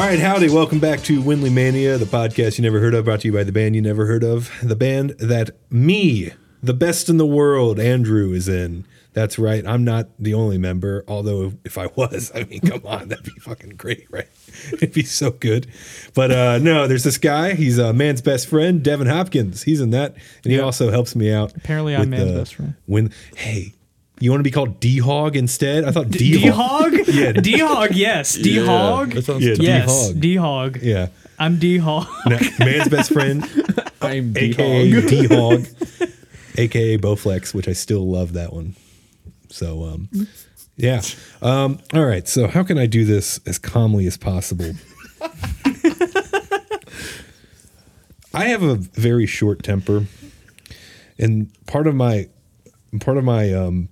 All right, howdy. Welcome back to Windley Mania, the podcast you never heard of, brought to you by the band you never heard of. The band that me, the best in the world, Andrew, is in. That's right. I'm not the only member, although if I was, I mean, come on, that'd be fucking great, right? It'd be so good. But uh, no, there's this guy. He's a man's best friend, Devin Hopkins. He's in that. And he Yep. also helps me out. Apparently I'm man's the- best friend. When, hey, you want to be called D Hog instead? I thought D D Hog. Hog? Yeah. D Hog, yes. D Hog? That Yeah, yes. D-Hog. Yeah. I'm D Hog. No, man's best friend, I'm D-Hog. D Hog, aka Bowflex, which I still love that one. So, um, yeah. Um, all right. So, how can I do this as calmly as possible? I have a very short temper, and part of my part of my um,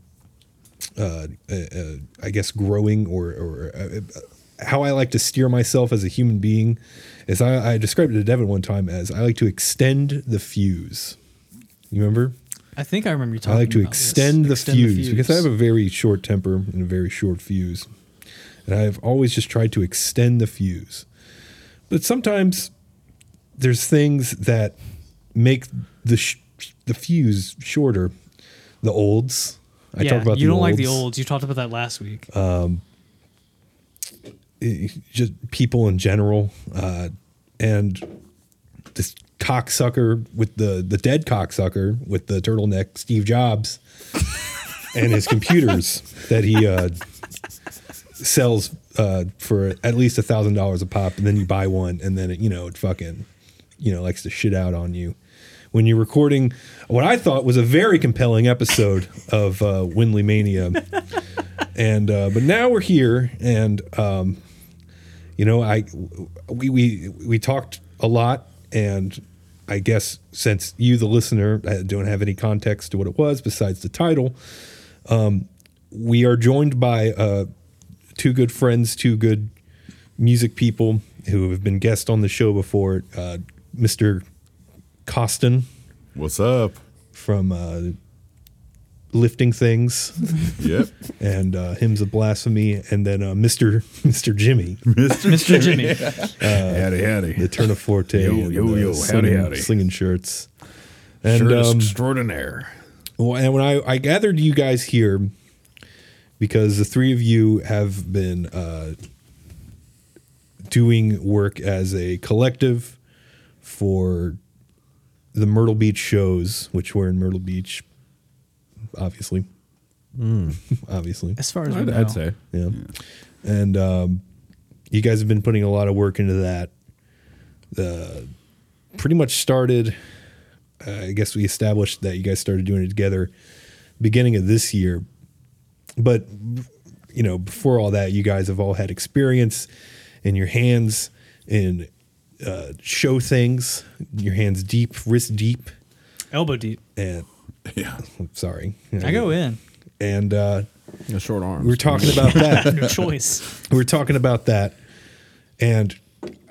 uh, uh, uh, I guess growing or or uh, how I like to steer myself as a human being is I, I described it to Devin one time as I like to extend the fuse. You remember? I think I remember you talking. I like to about this. extend, the, fuse because I have a very short temper and a very short fuse. And I've always just tried to extend the fuse. But sometimes there's things that make the sh- the fuse shorter. The olds. I yeah, talk about you the don't like the olds. olds. You talked about that last week. it- just people in general, uh, and this cocksucker with the the dead cocksucker with the turtleneck, Steve Jobs, and his computers that he uh, sells uh, for at least a thousand dollars a pop, and then you buy one, and then it, you know it fucking you know likes to shit out on you. When you're recording what I thought was a very compelling episode of uh, Windley Mania, and uh, but now we're here, and um, you know i we we we talked a lot and i guess since you the listener don't have any context to what it was besides the title um we are joined by uh two good friends two good music people who have been guests on the show before uh mr caustin What's up? from uh lifting things Yep. and uh hymns of blasphemy and then uh mr mr jimmy Mr. Jimmy. howdy, howdy. the Tourneforte, Yo, yo, uh, yo, howdy, slinging, howdy. slinging shirts. And Shirt um, extraordinaire. well, and when I, I gathered you guys here because the three of you have been uh, doing work as a collective for the Myrtle Beach shows, which were in Myrtle Beach, obviously, obviously. As far as I'd, know. I'd say. Yeah. And um, you guys have been putting a lot of work into that. The pretty much started. Uh, I guess we established that you guys started doing it together beginning of this year. But you know, before all that, you guys have all had experience in your hands in uh, show things. Your hands deep, wrist deep, Elbow deep. and Yeah. sorry, I go in. And uh, A short arm. we're talking about that. No choice. We're talking about that and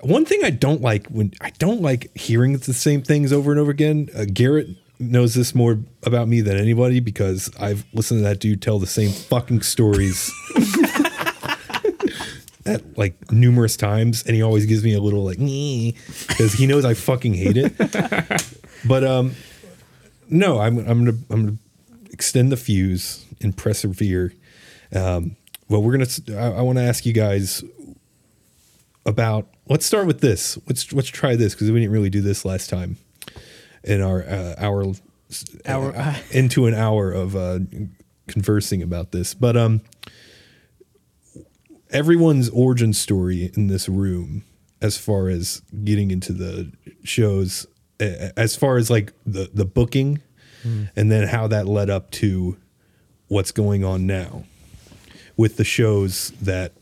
one thing i don't like when i don't like hearing the same things over and over again uh, garrett knows this more about me than anybody because i've listened to that dude tell the same fucking stories at like numerous times and he always gives me a little like because he knows i fucking hate it. But um no i'm, I'm gonna i'm gonna extend the fuse and persevere. Um well we're gonna i, I want to ask you guys about let's start with this. Let's let's try this because we didn't really do this last time in our uh, hour Hour- uh, into an hour of uh conversing about this. But um everyone's origin story in this room as far as getting into the shows as far as like the the booking hmm. and then how that led up to what's going on now with the shows that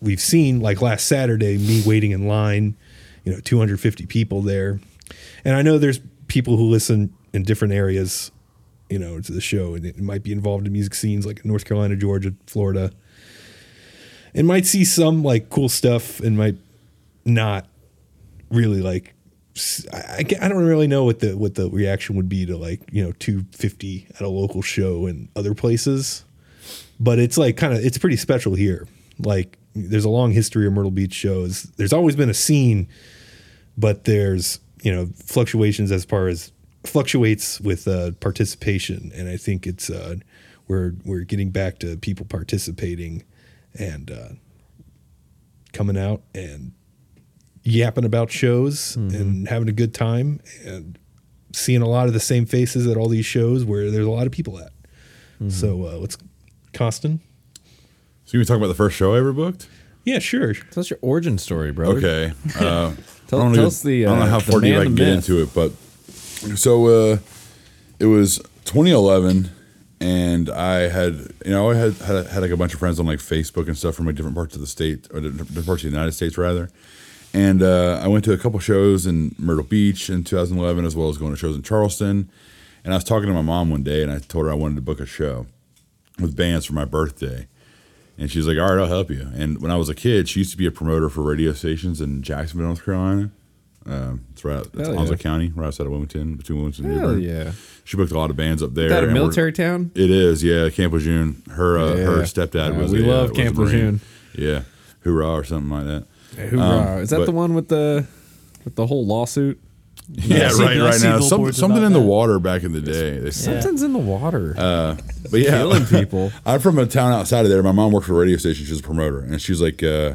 we've seen like last saturday me waiting in line you know 250 people there. And i know there's people who listen in different areas you know to the show and it might be involved in music scenes like north carolina georgia florida and might see some like cool stuff and might not really like I, I don't really know what the what the reaction would be to like you know 250 at a local show in other places. But it's like kind of it's pretty special here. Like there's a long history of Myrtle Beach shows. There's always been a scene, but there's you know fluctuations as far as fluctuates with uh, participation, and I think it's uh, we're we're getting back to people participating and uh, coming out and yapping about shows and having a good time and seeing a lot of the same faces at all these shows where there's a lot of people at. So uh, let's, Caustin. So you want to talk about the first show I ever booked? Yeah, sure. Tell us your origin story, bro. Okay. Uh, Tell- I tell know, us the, I don't know uh, how far deep I can get into it, but so uh, it was 2011, and I had you know I had had, had like a bunch of friends on like Facebook and stuff from like different parts of the state or different parts of the United States rather. And uh, I went to a couple shows in Myrtle Beach in 2011, as well as going to shows in Charleston. And I was talking to my mom one day, and I told her I wanted to book a show with bands for my birthday. And she's like, "All right, I'll help you." And when I was a kid, she used to be a promoter for radio stations in Jacksonville, North Carolina. Um, it's right, it's Hell Onslow yeah. County, right outside of Wilmington, between Wilmington and Hell Dearborn. yeah. She booked a lot of bands up there. Is that a and we're- military town? It is, yeah. Camp Lejeune. Her uh, her Yeah. stepdad Uh, was. we a, love uh, was a Camp Marine. Lejeune. Yeah, hoorah or something like that. Hoorah. Is that Um, but- the one with the with the whole lawsuit? Yeah, right, right now. Some, billboards something about in the that. water back in the day. They said. Something's in the water. Uh, but yeah, Killing people. I'm from a town outside of there. My mom worked for a radio station. She's a promoter, and she's like, uh,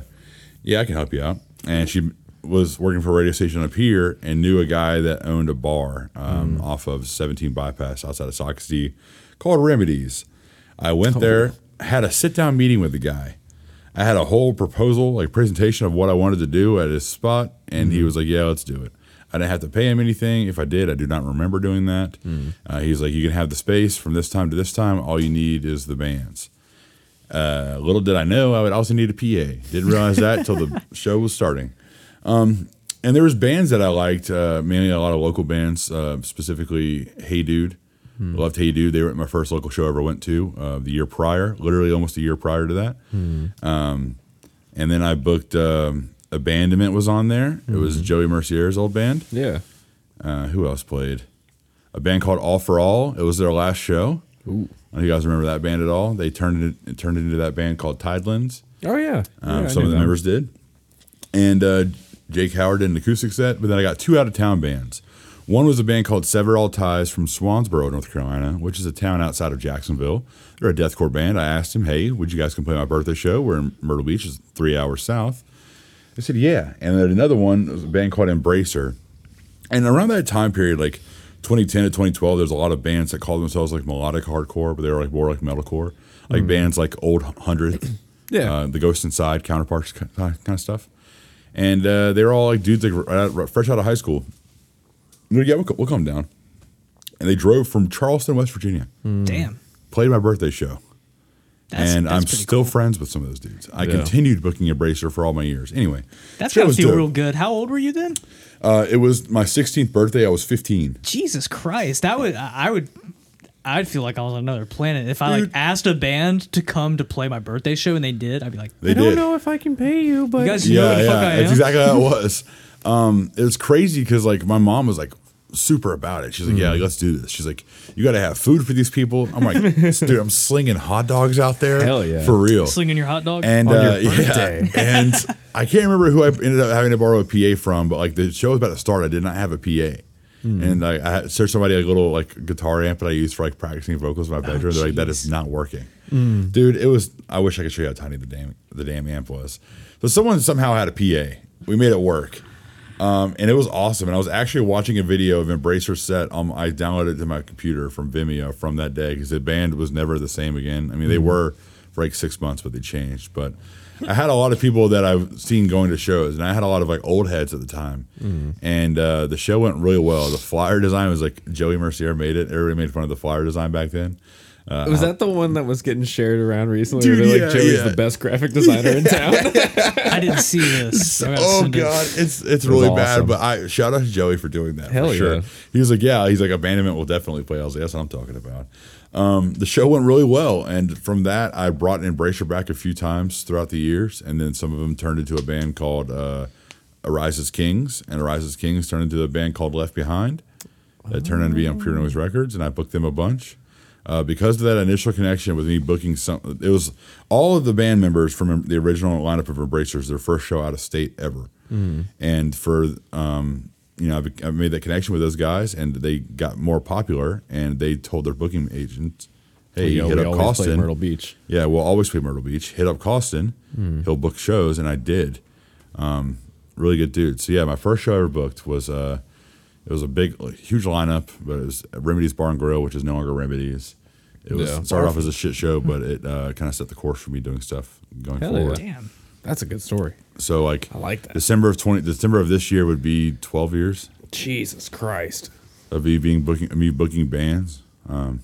"Yeah, I can help you out." And she was working for a radio station up here and knew a guy that owned a bar um, Mm. off of 17 bypass outside of Soxy called Remedies. I went there, had a sit down meeting with the guy. I had a whole proposal, like presentation of what I wanted to do at his spot, and Mm-hmm. he was like, "Yeah, let's do it." I didn't have to pay him anything. If I did, I do not remember doing that. Mm. Uh, he's like, "You can have the space from this time to this time. All you need is the bands." Uh, little did I know, I would also need a PA. Didn't realize that until the show was starting. Um, and there was bands that I liked, uh, mainly a lot of local bands, uh, specifically Hey Dude. Loved Hey Dude. They were at my first local show I ever went to uh, the year prior, literally almost a year prior to that. Um, and then I booked um, Abandonment was on there. It was Joey Mercier's old band. yeah. Uh, who else played? A band called All for All. It was their last show. Ooh. I don't know if you guys remember that band at all. They turned it, it turned into that band called Tidelands. Oh yeah. Um, Yeah, some of the them. members did. And uh, Jake Howard did an acoustic set, but then I got two out of town bands. One was a band called Sever All Ties from Swansboro, North Carolina, which is a town outside of Jacksonville. They're a deathcore band. I asked him, "Hey, would you guys come play my birthday show? We're in Myrtle Beach, is three hours south." They said, "Yeah." And then another one was a band called Embracer. And around that time period, like 2010 to 2012, there's a lot of bands that call themselves like melodic hardcore, but they were like more like metalcore, like bands like Old Hundred, Yeah. uh, the Ghost Inside, Counterparts kind of stuff. And uh, they were all like dudes like right out- fresh out of high school. And they're, yeah, we'll, we'll come down. And they drove from Charleston, West Virginia, Damn. played my birthday show, That's, and that's I'm still cool. friends with some of those dudes. I Yeah. continued booking Embracer for all my years. Anyway, That's show gotta feel dope. real good. How old were you then? Uh, it was my 16th birthday. I was 15. Jesus Christ, that would I I would. I'd feel like I was on another planet if I like Dude. asked a band to come to play my birthday show and they did. I'd be like, They I don't did. know if I can pay you, but You guys know yeah, who the yeah, fuck I that's exactly how it was. Um, it was crazy because like my mom was like super about it. She's like, Mm. "Yeah, like, let's do this." She's like, "You got to have food for these people." I'm like, "Dude, I'm slinging hot dogs out there, Hell yeah. for real." slinging your hot dog. and On your uh, yeah, birthday. and I can't remember who I ended up having to borrow a PA from, but like the show was about to start, I did not have a PA. Hmm. And I, I had searched somebody like a little like guitar amp that I used for like practicing vocals in my Oh, bedroom. They're like, that is not working, Hmm. dude. It was. I wish I could show you how tiny the damn the damn amp was. So someone somehow had a PA. We made it work, um, and it was awesome. And I was actually watching a video of Embracer set. Um, I downloaded it to my computer from Vimeo from that day because the band was never the same again. I mean, they were for like six months, but they changed. But I had a lot of people that I've seen going to shows, and I had a lot of like old heads at the time. And uh, the show went really well. The flyer design was like Joey Mercier made it. Everybody made fun of the flyer design back then. Uh, was that the one that was getting shared around recently? Dude, where they're yeah, like Joey's yeah. the best graphic designer in town. I didn't see this. Oh send it. god, it's it's was really awesome. bad. But I shout out to Joey for doing that. Hell for sure. yeah. He was like, yeah. He's like, abandonment will definitely play. I was like, that's what I'm talking about. Um, the show went really well, and from that, I brought Embracer back a few times throughout the years, and then some of them turned into a band called uh, Arises Kings, and Arises Kings turned into a band called Left Behind. That turned into be on Pure Noise Records, and I booked them a bunch. Uh, because of that initial connection with me booking some. It was all of the band members from the original lineup of Embracers, their first show out of state ever, and for um, you know, I, made that connection with those guys, and they got more popular, and they told their booking agent, "Hey, Yo, hit we up always play Caustin, Myrtle Beach. yeah, we'll always play Myrtle Beach. Hit up Caustin. Hmm. He'll book shows, and I did. Um, really good dude. So yeah, my first show I ever booked was uh, it was a big, like, huge lineup, but it was Remedies Bar and Grill, which is no longer Remedies. It was Yeah. started off as a shit show, but it uh, kind of set the course for me doing stuff going Hell forward. yeah. Damn. That's a good story. So like, I like that. December of twenty, December of this year would be twelve years Jesus Christ. of me being booking me booking bands. Um,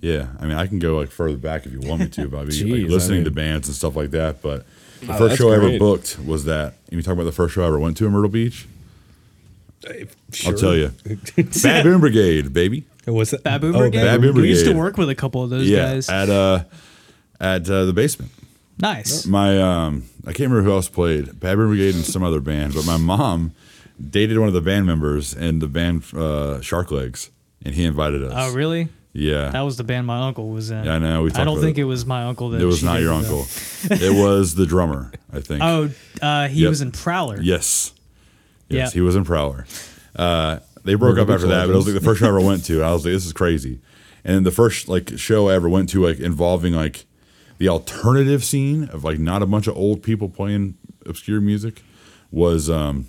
yeah, I mean, I can go like further back if you want me to, about me Jeez, I like, listening to mean- bands and stuff like that. But the Oh, first that's show I ever great. booked was that. You mean talking about the first show I ever went to in Myrtle Beach? I'll tell you, Baboon Brigade, baby. What's that? Baboon Oh, Brigade. Baboon We used to work with a couple of those Yeah, guys. at uh, at uh, the basement. nice. My um, I can't remember who else played Baboon Brigade and some other band, but my mom dated one of the band members in the band uh, Shark Legs, and he invited us. Oh, really? Yeah, That was the band my uncle was in. Yeah, I know, we I don't about think it. it was my uncle. That it was not your uncle. it was the drummer, I think. Oh, uh, he Yep. was in Prowler. Yes. Yes, Yeah. he was in Prowler. Uh, they broke Myrtle up after Beach that, but it was like the first show I ever went to. And I was like, this is crazy. And then the first like show I ever went to, like involving like the alternative scene of like not a bunch of old people playing obscure music, was um,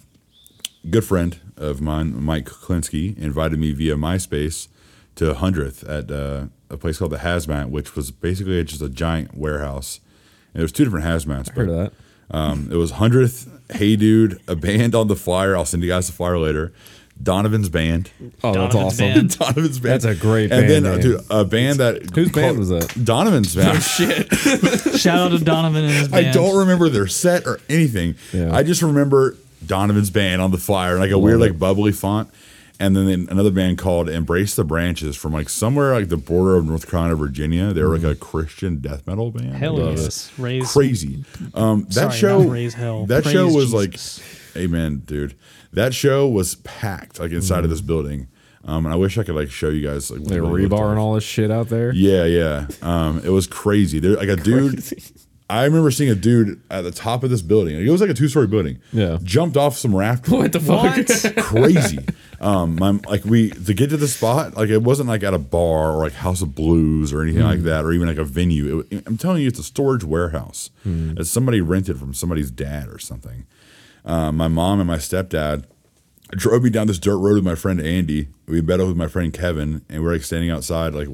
a good friend of mine, Mike Klinsky, invited me via MySpace to hundredth at uh, a place called the Hazmat, which was basically just a giant warehouse. And there was two different hazmats. Heard but- of that. um, it was hundredth. Hey, dude, a band on the flyer. I'll send you guys the flyer later. Donovan's band. Oh, that's Donovan's awesome. band. Donovan's band. That's a great band. And band then, uh, name. dude, a band that Whose band was that? Donovan's band. Shout out to Donovan and his band. I don't remember their set or anything. Yeah. I just remember Donovan's band on the flyer, like a weird, it. like bubbly font. And then another band called Embrace the Branches from like somewhere like the border of North Carolina, Virginia. They were like a Christian death metal band. Hell Love yes. Raise crazy. Um, that Sorry, show, raise hell. that Praise show was Jesus. like, amen, dude. That show was packed like inside of Mm. this building. Um, and I wish I could like show you guys like what They were rebar and all this shit out there. Yeah, yeah. Um, it was crazy. There, like a dude. I remember seeing a dude at the top of this building. It was like a two-story building. Yeah. jumped off some rafters. What the fuck? What? crazy. Um, my like we to get to the spot, like it wasn't like at a bar or like House of Blues or anything Hmm. like that, or even like a venue. It, I'm telling you, it's a storage warehouse Hmm. that somebody rented from somebody's dad or something. Um, my mom and my stepdad drove me down this dirt road with my friend Andy. We met up with my friend Kevin, and we are like standing outside, like,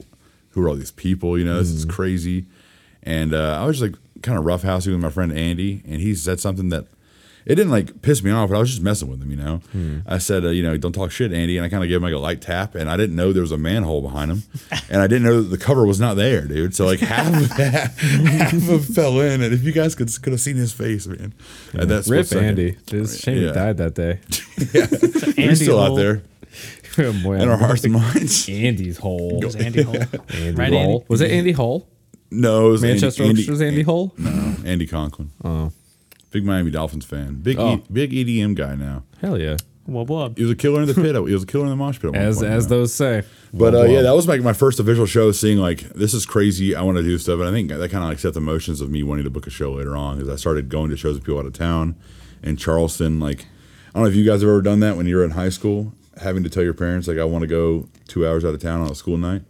who are all these people? You know, this is Hmm. crazy. And uh, I was just like kind of roughhousing with my friend Andy, and he said something that it didn't like piss me off, but I was just messing with him, you know. Hmm. I said, uh, you know, don't talk shit, Andy, and I kind of gave him like a light tap, and I didn't know there was a manhole behind him, and I didn't know that the cover was not there, dude. So like half of that, half of fell in, and if you guys could could have seen his face, man, at that split Rip. Andy. It's a shame Yeah. he died that day. He's Andy still out there Boy, in our hearts and minds. Andy's hole. It was Andy Hole. Andy Right, Hole. Andy? Was it Andy Hole? No, it was Manchester Andy, Orchestra's Andy Hole? No, Andy Conklin. Oh, Big Miami Dolphins fan. Big Oh. e, big EDM guy now. hell yeah. Wub wub. He was a killer in the pit. He was a killer in the mosh pit. At one As point, as man. those say. But uh, Well, yeah, that was like my first official show. Seeing like this is crazy. I want to do stuff, and I think that kind of like set the motions of me wanting to book a show later on. Because I started going to shows with people out of town in Charleston. Like I don't know if you guys have ever done that when you were in high school, having to tell your parents like I want to go two hours out of town on a school night.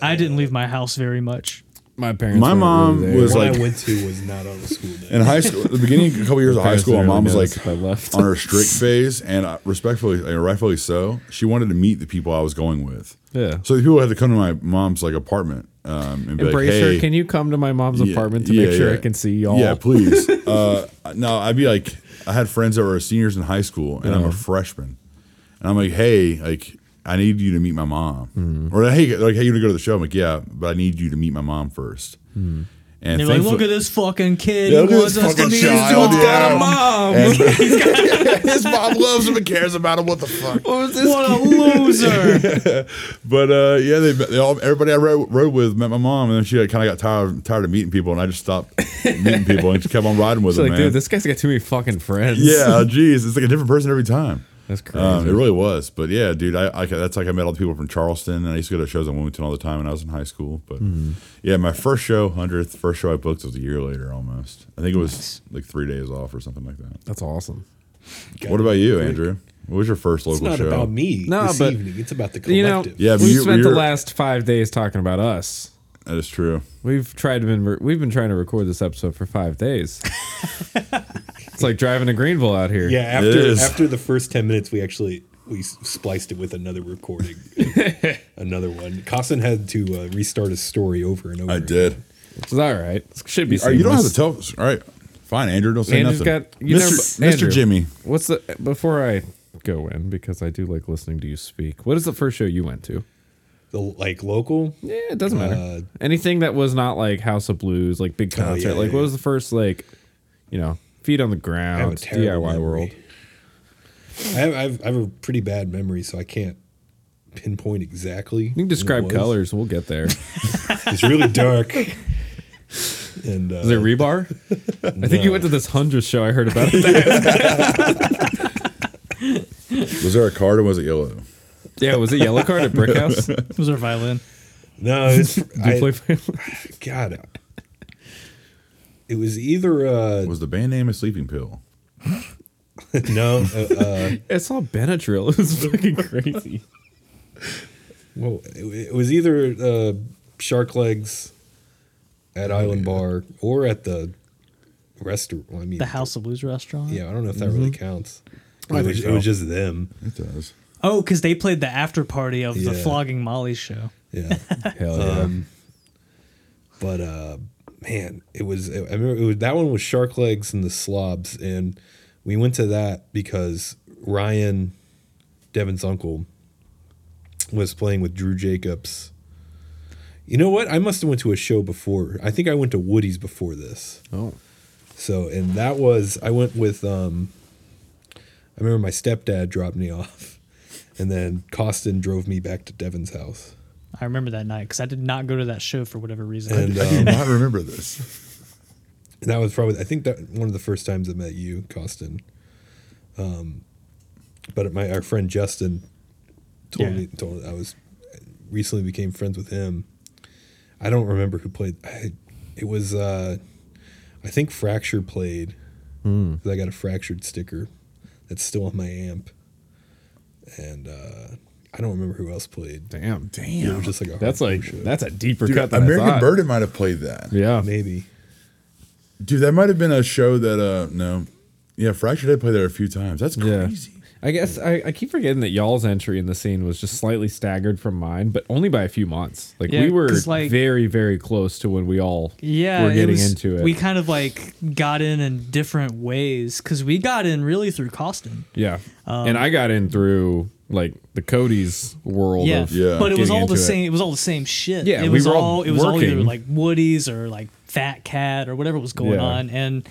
I didn't leave my house very much. My parents. My mom really there. was One like I went to was not on a school day. in high school. At the beginning, a couple years of high Parents school, my mom was really like notice if I left. on her strict phase, and uh, respectfully, and rightfully so, she wanted to meet the people I was going with. Yeah. So the people had to come to my mom's like apartment um, and be like, Embrace "Hey, her. Can you come to my mom's Yeah, apartment to yeah, make sure yeah. I can see y'all? Yeah, please. uh, no, I'd be like, I had friends that were seniors in high school, and I'm a freshman, and I'm like, hey, like, I need you to meet my mom, Hmm. or hey, like, hey, you to go to the show? I'm like, yeah, but I need you to meet my mom first. Hmm. And They're like, look at this fucking kid. Yeah, he look at wants this us to fucking meet his child, mom. yeah. mom. And his mom loves him and cares about him. What the fuck? What was this? What a loser. But uh, yeah, they, they all everybody I rode, rode with met my mom, and then she kind of got tired tired of meeting people, and I just stopped meeting people and just kept on riding with It's them, like, man. dude, this guy's got too many fucking friends. yeah, geez, it's like a different person every time. That's crazy. Um, it really was, but yeah, dude, I, I that's like I met all the people from Charleston, and I used to go to shows in Wilmington all the time when I was in high school. But Mm-hmm. yeah, my first show, hundredth, first show I booked was a year later, almost. I think it was like three days off or something like that. That's awesome. what about you, Andrew? What was your first local show? It's local not show? about me No, this but- evening. It's about the You know, collective. Yeah, we've you- spent the last five days talking about us. That is true. We've tried to been we've been trying to record this episode for five days. it's like driving to Greenville out here. Yeah, It after is. after the first ten minutes, we actually we s- spliced it with another recording, another one. Caustin had to uh, restart his story over and over. I did. It's all right. It should be. All right, you don't have to seamless. tell. All right, fine, Andrew. Don't say Andrew's nothing. got- you Mr. never- Mr. Jimmy. What's the before I go in because I do like listening to you speak. What is the first show you went to? The like local. Yeah, it doesn't matter. Uh, Anything that was not like House of Blues, like big Oh, concert. yeah, like yeah, what yeah. was the first like, you know, feet on the I have a ground, DIY memory. world. I have, I have I have a pretty bad memory, so I can't pinpoint exactly. You can describe colors. We'll get there. It's really dark. And uh, Is it rebar? I think you went to this hundredth show I heard about. It. was there a card or was it yellow? Yeah, was it Yellow Card at Brick House? Did It was our violin. no, it's, you I, play violin? God, it was either uh, Was the band name a sleeping pill? no, uh, uh, It's all Benadryl. It was fucking crazy. well, it, it was either uh, Shark Legs at Island Bar or at the restaurant. I mean, The House of Blues restaurant. Yeah, I don't know if that really counts. It was, it was just them. It does. Oh, because they played the after party of the Yeah. Flogging Molly show. Yeah. Hell yeah. Um, but uh, man, it was. I remember it was, that one was Shark Legs and the Slobs, and we went to that because Ryan, Devin's uncle, was playing with Drew Jacobs. You know what? I must have went to a show before. I think I went to Woody's before this. oh, So, and that was I went with. um I remember my stepdad dropped me off, and then Caustin drove me back to Devin's house. I remember that night because I did not go to that show for whatever reason. And I do um, not remember this. And that was probably I think that one of the first times I met you, Caustin. Um, but my our friend Justin told Yeah. me told I was recently became friends with him. I don't remember who played. I, it was uh, I think Fracture played. 'cause I got a fractured sticker that's still on my amp, and uh, I don't remember who else played. damn. It Damn. was just like a That's like show. that's a deeper Dude, cut than American I thought. Birdie might have played that. Yeah. maybe. Dude, that might have been a show that uh no. Yeah, Fracture did play there a few times. That's Yeah. Crazy. I guess I, I keep forgetting that y'all's entry in the scene was just slightly staggered from mine, but only by a few months. Like Yeah, we were 'cause, like- very, very close to when we all yeah, were it getting was- into it. We kind of like got in in different ways because we got in really through Caustin. yeah. Um, and I got in through like the Cody's world Yeah, of Yeah. but it was getting all the into it. same. It was all the same shit. Yeah, it we was were all all. It was all either working. like Woody's or like Fat Cat or whatever was going Yeah. on, and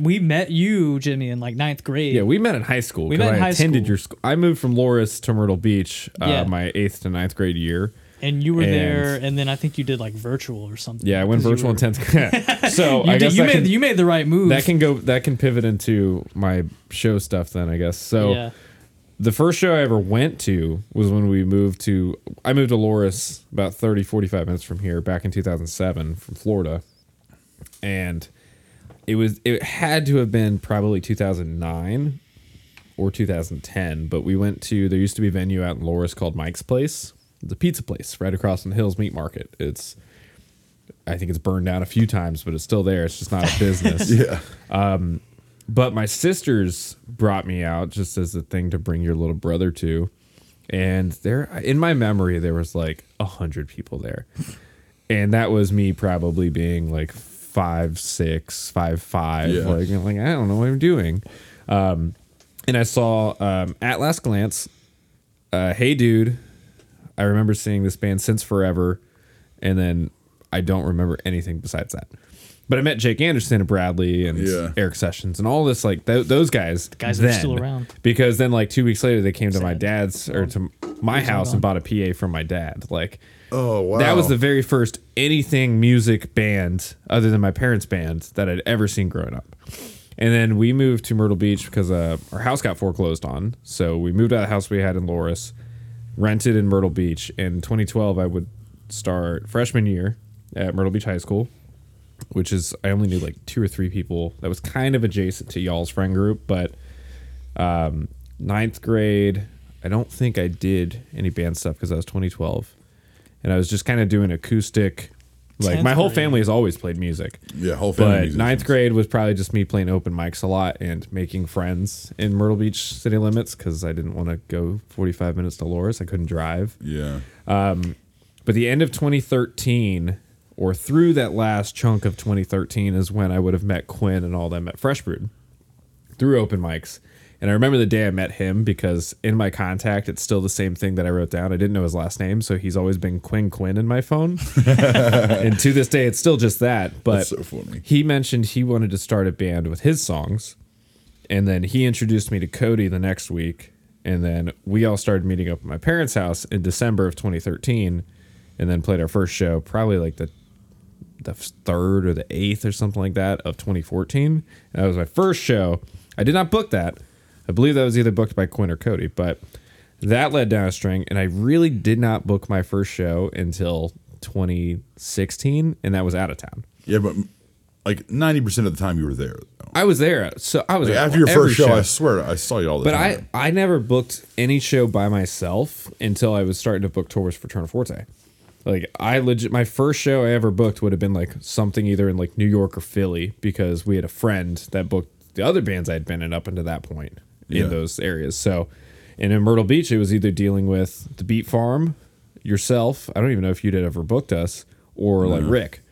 we met you, Jimmy, in like ninth grade. Yeah, we met in high school. We met in I high attended school. your school. I moved from Loris to Myrtle Beach, uh, Yeah. my eighth to ninth grade year. and you were and- there, and then I think you did like virtual or something. Yeah, I went virtual were- intense. so You, I did, guess you made can, you made the right move. that can go that can pivot into my show stuff then I guess. So yeah. the first show I ever went to was when we moved to I moved to Loris about 30 45 minutes from here back in 2007 from Florida. And it was it had to have been probably 2009 or 2010, but we went to there used to be a venue out in Loris called Mike's Place. It's a pizza place right across from the Hills Meat Market. It's I think it's burned down a few times, but it's still there. It's just not a business. Yeah. um, But my sisters brought me out just as a thing to bring your little brother to. And there, in my memory, there was like a hundred people there, and that was me probably being like five, six, five, five. Yeah. Like, I'm like I don't know what I'm doing. Um, and I saw um, at last glance, uh, hey dude, I remember seeing this band since forever, and then I don't remember anything besides that. But I met Jake Anderson and Bradley and Yeah. Eric Sessions and all this like th- those guys. guys that are still around. Because then like two weeks later they came to my dad's or to my house and bought a PA from my dad. Like Oh wow. that was the very first anything music band other than my parents' band that I'd ever seen growing up. And then we moved to Myrtle Beach because uh, our house got foreclosed on. So we moved out of the house we had in Loris, rented in Myrtle Beach. In 2012, I would start freshman year at Myrtle Beach High School, which is I only knew like two or three people. That was kind of adjacent to y'all's friend group, but um, ninth grade, I don't think I did any band stuff because I was 2012, and I was just kind of doing acoustic. Like my whole grade. family has always played music. Yeah, whole family But musicians. ninth grade was probably just me playing open mics a lot and making friends in Myrtle Beach city limits because I didn't want to go 45 minutes to Loris. I couldn't drive. Yeah. Um, But the end of 2013, or through that last chunk of 2013, is when I would have met Quinn and all them at Fresh Brewed through open mics. And I remember the day I met him because in my contact, it's still the same thing that I wrote down. I didn't know his last name, so he's always been Quinn Quinn in my phone. and to this day, it's still just that. But so he mentioned he wanted to start a band with his songs. And then he introduced me to Cody the next week. And then we all started meeting up at my parents' house in December of 2013 and then played our first show probably like the the third or the eighth or something like that of 2014. And that was my first show. I did not book that. I believe that was either booked by Quinn or Cody, but that led down a string. And I really did not book my first show until 2016, and that was out of town. Yeah, but like ninety percent of the time you were there. though. I was there, so I was Like, there after your first show, I swear I saw you all the But time. I, I never booked any show by myself until I was starting to book tours for Tourneforte. Like I legit, my first show I ever booked would have been like something either in like New York or Philly because we had a friend that booked the other bands I'd been in up until that point Yeah. in those areas. So, and in Myrtle Beach, it was either dealing with the Beat Farm, yourself. I don't even know if you'd ever booked us or like Rick.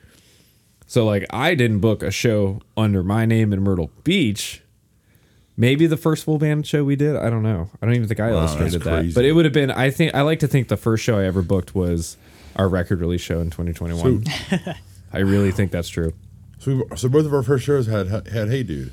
So like I didn't book a show under my name in Myrtle Beach. Maybe the first full band show we did. I don't know. I don't even think I Wow, illustrated that. But it would have been. I think I like to think the first show I ever booked was our record release show in 2021. I really think that's true. so, so both of our first shows had had Hey Dude.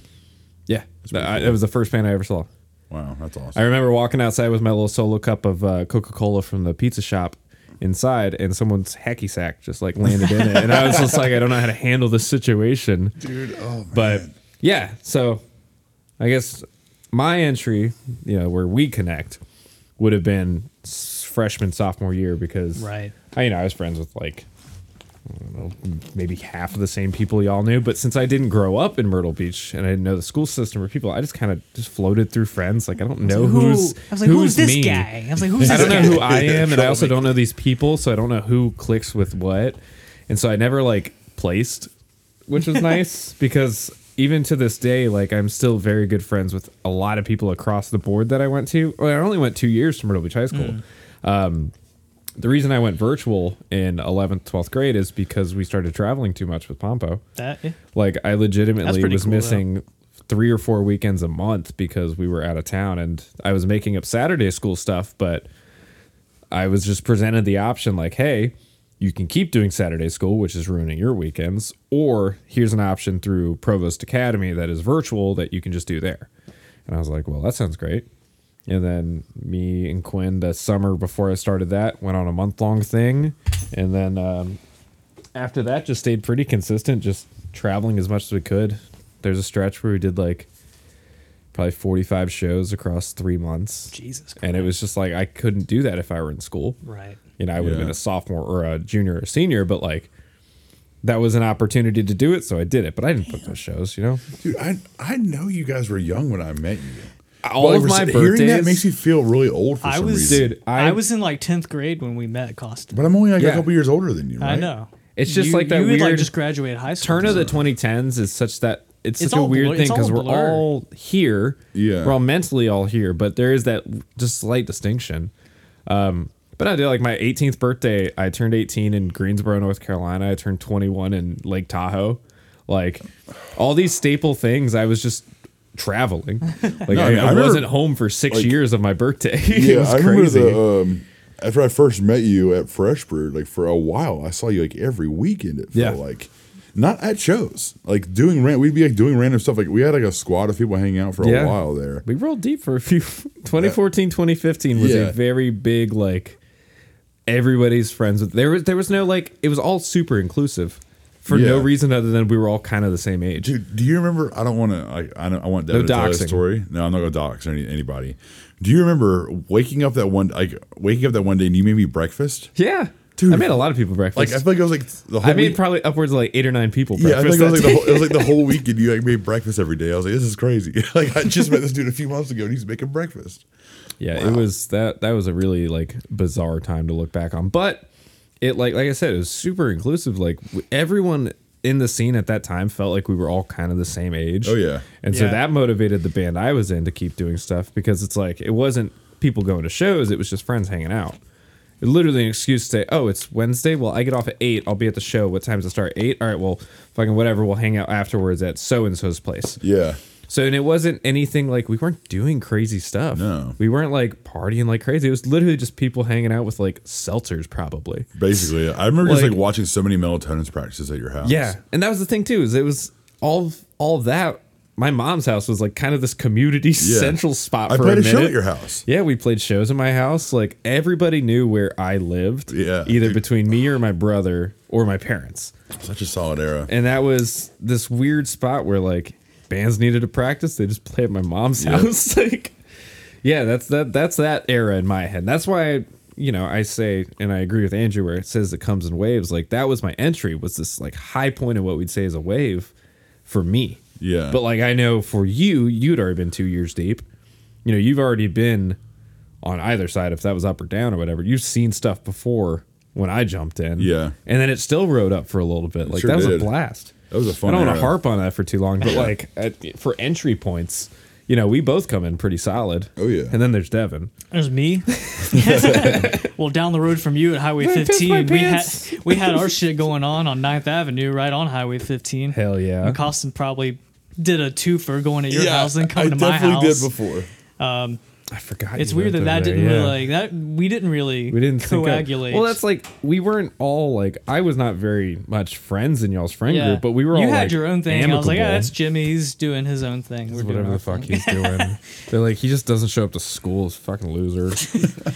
Yeah, pretty I- cool. it was the first band I ever saw. Wow, that's awesome. I remember walking outside with my little solo cup of uh, Coca Cola from the pizza shop inside, and someone's hacky sack just like landed in it, and I was just like, I don't know how to handle this situation. Dude, oh man. But yeah, so I guess my entry, you know, where we connect, would have been freshman sophomore year because Right. I you know I was friends with like I don't know, maybe half of the same people y'all knew, but since I didn't grow up in Myrtle Beach and I didn't know the school system or people, I just kind of just floated through friends. Like I don't know Who- who's I was like, who's this me. guy? I was like, who's I don't know guy? who I am, and I also don't know these people, so I don't know who clicks with what. And so I never like placed, which was nice because even to this day, like I'm still very good friends with a lot of people across the board that I went to. Well, I only went two years to Myrtle Beach High School. Um, the reason I went virtual in 11th, 12th grade is because we started traveling too much with Pompo. That, yeah. Like I legitimately was cool, though. missing three or four weekends a month because we were out of town and I was making up Saturday school stuff, but I was just presented the option like, hey, you can keep doing Saturday school, which is ruining your weekends, or here's an option through Provost Academy that is virtual that you can just do there. And I was like, well, that sounds great. And then me and Quinn, the summer before I started that, went on a month long thing. And then um, after that, just stayed pretty consistent, just traveling as much as we could. There's a stretch where we did like probably 45 shows across three months. Jesus Christ. And it was just like, I couldn't do that if I were in school. Right. You know, I would have been a sophomore or a junior or senior, but like that was an opportunity to do it. So I did it, but I didn't book those shows, you know? dude, I I know you guys were young when I met you. All But, of like, my hearing that makes me feel really old for I some was, reason. Dude, I, I- was in like tenth grade when we met at Costa. But I'm only like Yeah. a couple years older than you, right? I know. It's just You- like that you had like weird just graduated high school. turn of the 2010s is such that it's, It's such a weird blur- thing because we're all here. Yeah. We're all mentally all here, but there is that just slight distinction. Um, but I did like my 18th birthday. I turned 18 in Greensboro, North Carolina. I turned 21 in Lake Tahoe. Like all these staple things, I was just traveling. Like No, I, I mean, I I remember, wasn't home for six like- years of my birthday. it Yeah, was I remember crazy. the um, after I first met you at Fresh Brew, like for a while, I saw you like every weekend. It felt Yeah. like not at shows, like doing ran. We'd be like doing random stuff. Like we had like a squad of people hanging out for a Yeah. while there. we rolled deep for a few 2014 2015 was Yeah. a very big like everybody's friends with there was there was no like it was all super inclusive for no reason other than we were all kind of the same age. Dude, do you remember? I don't want to. I, I, don't, I want Devin No to tell doxing. story. No, I'm not going to dox any, anybody. Do you remember waking up that one like waking up that one day and you made me breakfast? Yeah, Dude. I made a lot of people breakfast. Like. I feel like it was like the whole. I made week- probably upwards of like eight or nine people Yeah, I breakfast. think it was like the whole, it was like the whole weekend. You like made breakfast every day. I was like, this is crazy. like I just met this dude a few months ago and he's making breakfast. Yeah, it was that that was a really like bizarre time to look back on. But it like like I said, it was super inclusive. Like everyone in the scene at that time felt like we were all kind of the same age. Oh, yeah. And so Yeah. that motivated the band I was in to keep doing stuff because it's like it wasn't people going to shows, it was just friends hanging out. It literally an excuse to say, "Oh, it's Wednesday. Well, I get off at eight. I'll be at the show. What time does it start? Eight. All right. Well, fucking whatever. We'll hang out afterwards at so and so's place. Yeah. So and it wasn't anything like we weren't doing crazy stuff. No. We weren't like partying like crazy. It was literally just people hanging out with like seltzers probably. Basically, I remember just Like- like watching so many melatonin practices at your house. Yeah. And that was the thing too, is it was all all that my mom's house was like kind of this community Yeah. central spot I for played a a show at your house. Yeah, we played shows in my house. Like everybody knew where I lived. Yeah. Either between me or my brother or my parents. Such a solid era. And that was this weird spot where like bands needed to practice, they just play at my mom's house. like yeah, that's that that's that era in my head. That's why I, you know, I say and I agree with Andrew where it says it comes in waves. Like that was my entry was this like high point of what we'd say is a wave for me. Yeah. But like I know for you, you'd already been 2 years deep. You know, you've already been on either side if that was up or down or whatever. You've seen stuff before when I jumped in. Yeah. And then it still rode up for a little bit. Like sure that was did. a blast. That was a fun I don't want to harp on that for too long, but like at, for entry points, you know, we both come in pretty solid. Oh, yeah. And then there's Devin. There's me. well, down the road from you at Highway I 15, we had we had our shit going on on 9th Avenue, right on Highway 15. Hell yeah. And Caustin probably did a twofer going to your yeah, house and coming I to my definitely house. did before. Um, I forgot. It's weird that that over didn't there, really like that. We didn't really we didn't coagulate. Well, that's like we weren't all like I was not very much friends in y'all's friend yeah. group, but we were all You all had like, your own thing. I was like, yeah, that's Jimmy's doing his own thing. We're whatever the fuck thing. he's doing. They're like, he just doesn't show up to school. He's a fucking loser.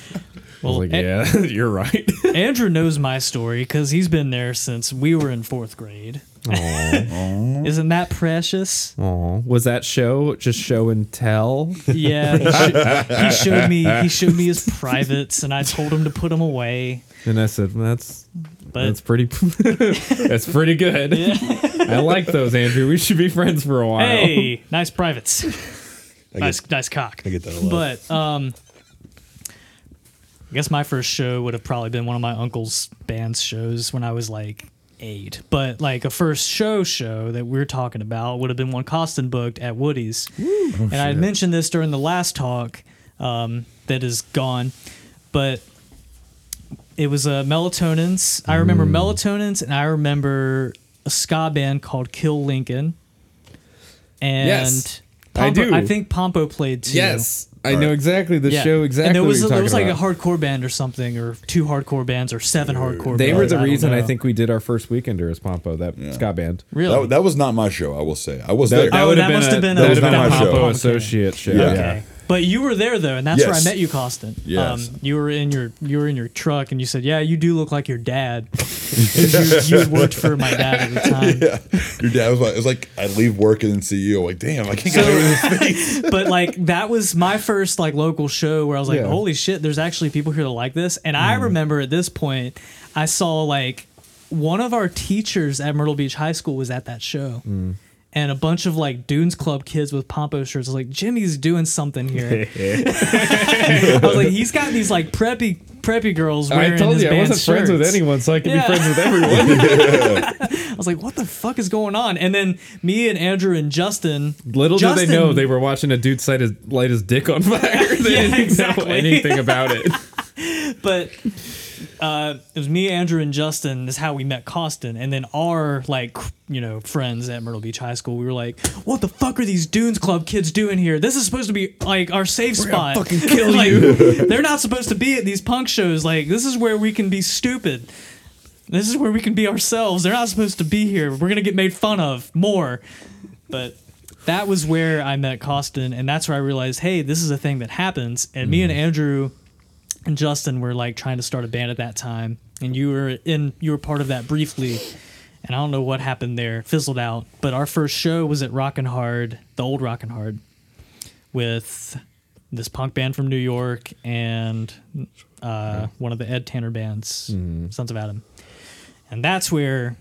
Well, like, yeah, you're right. Andrew knows my story because he's been there since we were in fourth grade. Aw. Isn't that precious? Aw. Was that show just show and tell? Yeah, he, sho- he showed me. He showed me his privates, and I told him to put them away. And I said, that's But that's pretty that's pretty good. I like those, Andrew. We should be friends for a while. hey, nice privates. I nice, get, nice cock. I get that a lot. But um, I guess my first show would have probably been one of my uncle's band's shows when I was like eight. But like a first show show that we're talking about would have been one Caustin booked at Woody's. and I had mentioned this during the last talk um, that is gone, but it was uh, Melatonins. I remember Mm. Melatonins, and I remember a ska band called Kill Lincoln. And Yes, I Pompo- do. I think Pompo played too. Yes, I know exactly the Yeah. show exactly. And there was what you're there was like talking a hardcore band or something, or two hardcore bands, or seven hardcore. They bands. were the I reason I think we did our first weekender as Pompo, that ska band. Really. That, that was not my show. I will say. I was That, there. that Oh, would that have been, must a, have been that a- would have been a was not my Pompo show. associate show. Yeah. Yeah. Okay. But you were there though, and that's where I met you, Caustin. Yes. Um, you were in your you were in your truck, and you said, "Yeah, you do look like your dad." you, you worked for my dad at the time. yeah. Your dad was like, it was like I'd leave work and then see you. I'm like, damn, I can't get over his face. but like that was my first like local show where I was like, Yeah. Mm. holy shit, there's actually people here that like this. And I remember at this point, I saw like one of our teachers at Myrtle Beach High School was at that show. Mm. And a bunch of like Dunes Club kids with pompo shirts. I was like, Jimmy's doing something here. I was like, he's got these like preppy preppy girls wearing I told his you I wasn't friends with anyone, so I could Yeah. be friends with everyone. I was like, what the fuck is going on? And then me and Andrew and Justin. Little Justin, did they know they were watching a dude light his, light his dick on fire. they Yeah, didn't exactly. know anything about it. but uh, it was me, Andrew, and Justin. Is how we met Caustin, and then our like you know friends at Myrtle Beach High School. We were like, "What the fuck are these Dunes Club kids doing here? This is supposed to be like our safe spot. fucking kill Like, you." they're not supposed to be at these punk shows. Like this is where we can be stupid. This is where we can be ourselves. They're not supposed to be here. We're gonna get made fun of more. But that was where I met Caustin, and that's where I realized, hey, this is a thing that happens. And me and Andrew and Justin were like trying to start a band at that time, and you were in you were part of that briefly. and I don't know what happened there, fizzled out. But our first show was at Rockin' Hard, the old Rockin' Hard, with this punk band from New York and uh, one of the Ed Tanner bands, Mm-hmm. Sons of Adam, and that's where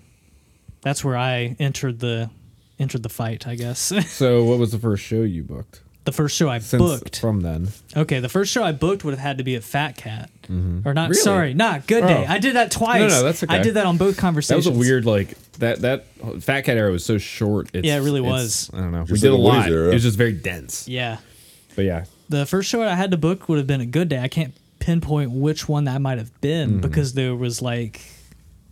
that's where I entered the entered the fight. I guess So, what was the first show you booked? The first show I Since booked. from then, Okay, the first show I booked would have had to be at Fat Cat, or not. Mm-hmm. Really? Sorry, not Good Day. Oh. I did that twice. No, no, that's okay. I did that on both conversations. that was a weird like that that Fat Cat era was so short. It's, Yeah, it really was. I don't know. we did a lot. Era. It was just very dense. Yeah, But yeah, the first show I had to book would have been a Good Day. I can't pinpoint which one that might have been Mm-hmm. because there was like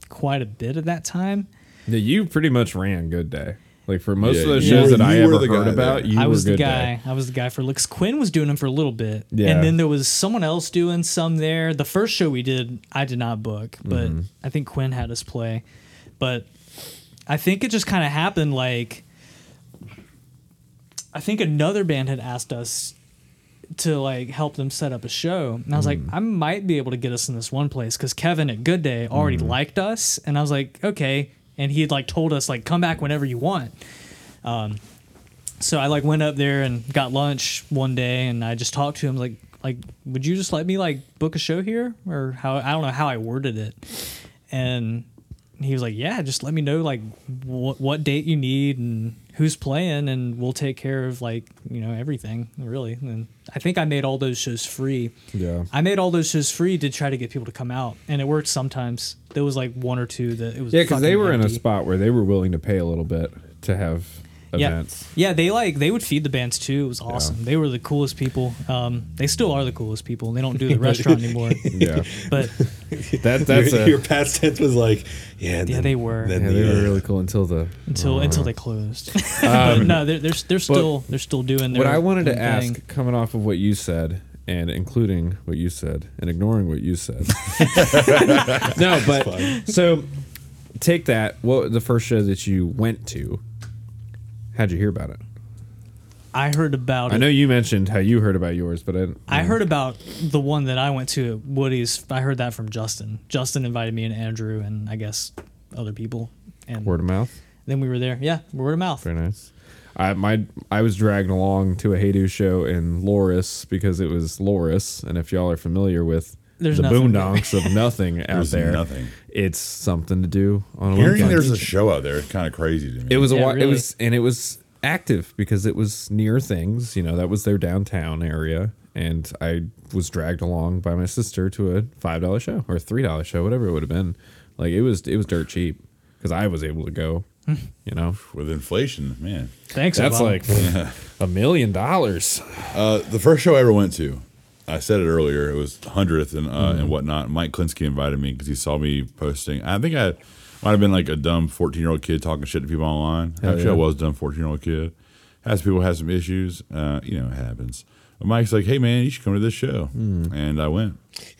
quite a bit at that time. Yeah, you pretty much ran Good Day. Like for most Yeah, of those you shows were- that I you were ever the heard guy about, there. you I were was the Good guy. Day. I was the guy for Lix. Quinn was doing them for a little bit, Yeah. and then there was someone else doing some there. The first show we did, I did not book, but Mm-hmm. I think Quinn had us play. But I think it just kind of happened like I think another band had asked us to like help them set up a show, and I was like, Mm. I might be able to get us in this one place because Kevin at Good Day already Mm-hmm. liked us, and I was like, okay, and he had like told us like come back whenever you want. Um, so I like went up there and got lunch one day, and I just talked to him like like would you just let me like book a show here or how I don't know how I worded it, and he was like, yeah, just let me know like what what date you need and who's playing, and we'll take care of like you know everything really. And I think I made all those shows free. Yeah. I made all those shows free to try to get people to come out, and it worked sometimes. There was like one or two that it was Yeah, because they were in a spot where they were willing to pay a little bit to have. Events. Yeah, they like they would feed the bands too. It was awesome. They were the coolest people. Um, they still are the coolest people. They don't do the restaurant anymore. Yeah, But that that's your, a, your past tense was like, yeah, Yeah, then- they were. Then yeah, the, they were uh, really cool until the until until they closed. but no, they're they're, they're still they're still doing their. what I wanted to their ask, coming off of what you said, and including what you said, and ignoring what you said. no, but so take that. What the first show that you went to? How'd you hear about it? I heard about. I it. know you mentioned how you heard about yours, but I, I heard about the one that I went to at Woody's. I heard that from Justin. Justin invited me and Andrew and I guess other people. And word of mouth. then we were there. Yeah, word of mouth. Very nice. I my I was dragged along to a Hey Do show in Loris because it was Loris, and if y'all are familiar with There's the nothing there. boondocks of nothing out There's there, nothing. it's something to do on a Hearing weekend. there's a show out there is kind of crazy to me. It was a Yeah, wa- it was and it was active because it was near things. You know, that was their downtown area, and I was dragged along by my sister to a five dollar show or a three dollar show, whatever it would have been. Like it was it was dirt cheap because I was able to go. You know, with inflation, man. Thanks. that's Obama. like a million dollars. Uh, the first show I ever went to, I said it earlier. It was hundredth and uh, Mm-hmm. and whatnot. Mike Klinsky invited me because he saw me posting. I think I might have been like a dumb fourteen year old kid talking shit to people online. Hell Actually, yeah. I was a dumb fourteen year old kid. Has people have some issues. Uh, you know, it happens. But Mike's like, "Hey man, you should come to this show," Hmm. and I went.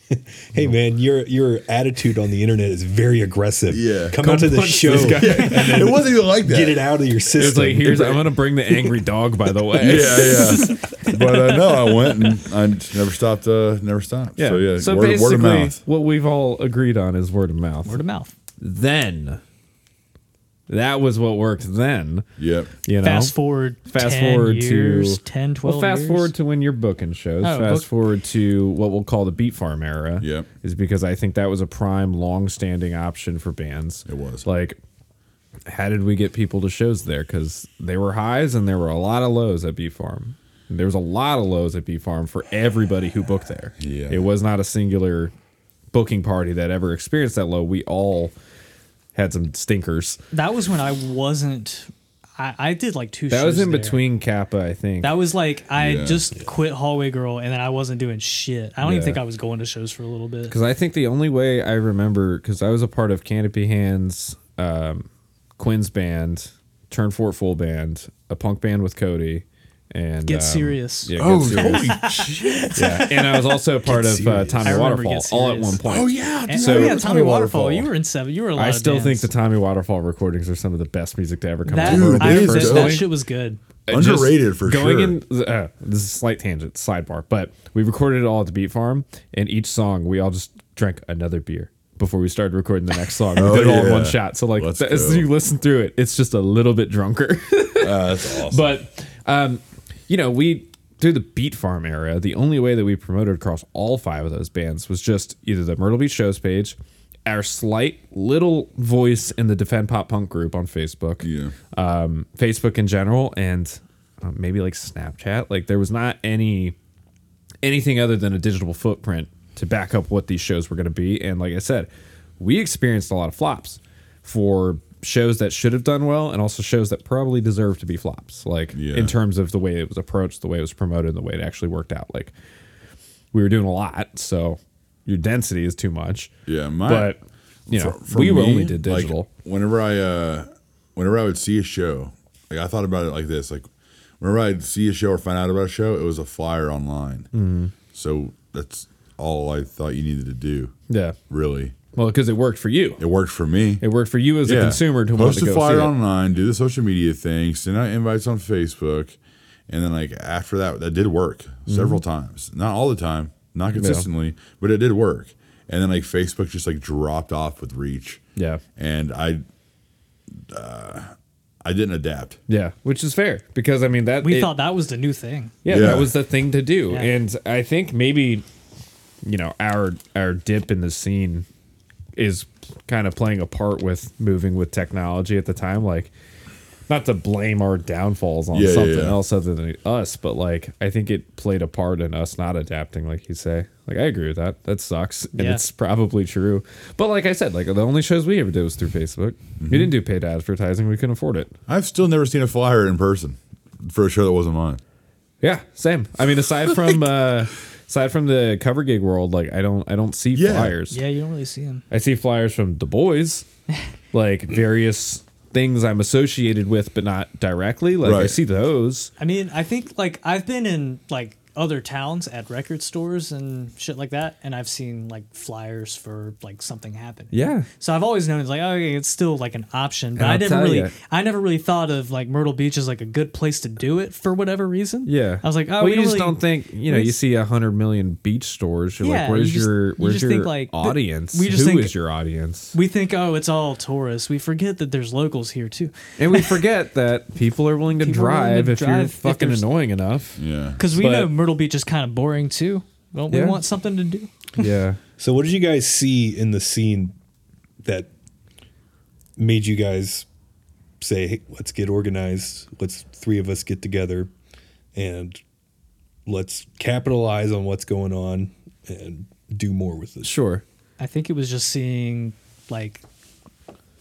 hey man, your your attitude on the internet is very aggressive. Yeah. come, Come out to the show, this guy. it wasn't even like that. get it out of your system. It's like here's I'm gonna bring the angry dog. By the way, Yeah, yeah. but uh, no, I went and I never stopped. Uh, never stopped. yeah. So yeah, So word, basically, word of mouth. what we've all agreed on is word of mouth. word of mouth. then that was what worked then. Yep. You know, Fast forward. Fast 10 forward years, to 10, 12 Well, fast years. forward to when you're booking shows. Oh, fast book- forward to what we'll call the Beat Farm era. Yep. Is because I think that was a prime, long-standing option for bands. It was. like, how did we get people to shows there? Because there were highs and there were a lot of lows at Beat Farm. And there was a lot of lows at Beat Farm for everybody who booked there. Yeah. It was not a singular booking party that ever experienced that low. We all had some stinkers. That was when I wasn't. I, I did like two. That shows was in there. between Kappa, I think. That was like I Yeah. just quit Hallway Girl and then I wasn't doing shit. I don't Yeah. even think I was going to shows for a little bit. Because I think the only way I remember, because I was a part of Canopy Hands, um, Quinn's band, Tourneforte Full band, a punk band with Cody, and Get um, Serious. Yeah, Oh, Get Serious. yeah, and I was also a part Get of uh, Tommy Waterfall all at one point. Oh yeah, And So- oh, yeah, Tommy Tommy Waterfall. You were in seven. You were a lot I of still think the Tommy Waterfall recordings are some of the best music to ever come that, out. Dude, I, they that, that shit was good. Uh, just Underrated for going sure. in. Uh, this is a slight tangent, sidebar, but we recorded it all at the Beat Farm, and each song we all just drank another beer, before we started recording the next song. We Oh, did it all in one shot. So like th- as you listen through it, it's just a little bit drunker. Uh, that's awesome. but um, you know, we through the Beat Farm era, the only way that we promoted across all five of those bands was just either the Myrtle Beach shows page, our slight little voice in the Defend Pop Punk group on Facebook, yeah. um, Facebook in general, and uh, maybe like Snapchat. Like there was not any anything other than a digital footprint to back up what these shows were going to be. And like I said, we experienced a lot of flops for shows that should have done well and also shows that probably deserve to be flops. Like Yeah. in terms of the way it was approached, the way it was promoted, and the way it actually worked out. Like we were doing a lot, so your density is too much. Yeah, my but you know, for- for we me, only did like, digital. whenever I uh whenever I would see a show, like I thought about it like this, like whenever I'd see a show or find out about a show, it was a flyer online. Mm-hmm. So that's all I thought you needed to do. yeah. Really, Well, because it worked for you. it worked for me. It worked for you as a consumer to want post to a go flyer see it. online, do the social media thing, send out invites on Facebook, and then like after that, that did work several Mm-hmm. times. Not all the time, not consistently, but it did work. And then like Facebook just like dropped off with reach, Yeah. and I, uh, I didn't adapt. Yeah, which is fair because I mean that We it- thought that was the new thing. yeah, Yeah. that was the thing to do, Yeah. and I think maybe you know our our dip in the scene is kind of playing a part with moving with technology at the time, like. Not to blame our downfalls on Yeah, yeah, something yeah. else other than us, but like I think it played a part in us not adapting, like you say. Like I agree with that. That sucks, and Yeah. it's probably true. But like I said, like the only shows we ever did was through Facebook. Mm-hmm. We didn't do paid advertising. We couldn't afford it. I've still never seen a flyer in person for a show that wasn't mine. Yeah, same. I mean, aside from uh, aside from the cover gig world, like I don't I don't see Yeah. flyers. Yeah, you don't really see them. I see flyers from the boys, like various things I'm associated with, but not directly. Like I see those. I mean, I think like I've been in like other towns at record stores and shit like that, and I've seen like flyers for like something happen. Yeah. So I've always known it's like oh, okay, it's still like an option, but I I'll never really, ya. I never really thought of like Myrtle Beach as like a good place to do it for whatever reason. Yeah, I was like, oh, well, we you don't just really- don't think you know. You see a hundred million beach stores. You're Yeah, like, where's you just- your you where's just your think, like, the- audience? we just Who think- is your audience? We think, oh, it's all tourists. We forget that there's locals here too. and we forget that people are willing to People are willing drive to if you're if fucking annoying enough. Yeah. Because we But- know Myrtle Beach is kind of boring too. Well, we Yeah. want something to do. Yeah. So, what did you guys see in the scene that made you guys say, hey, let's get organized? Let's three of us get together and let's capitalize on what's going on and do more with this. Sure. I think it was just seeing like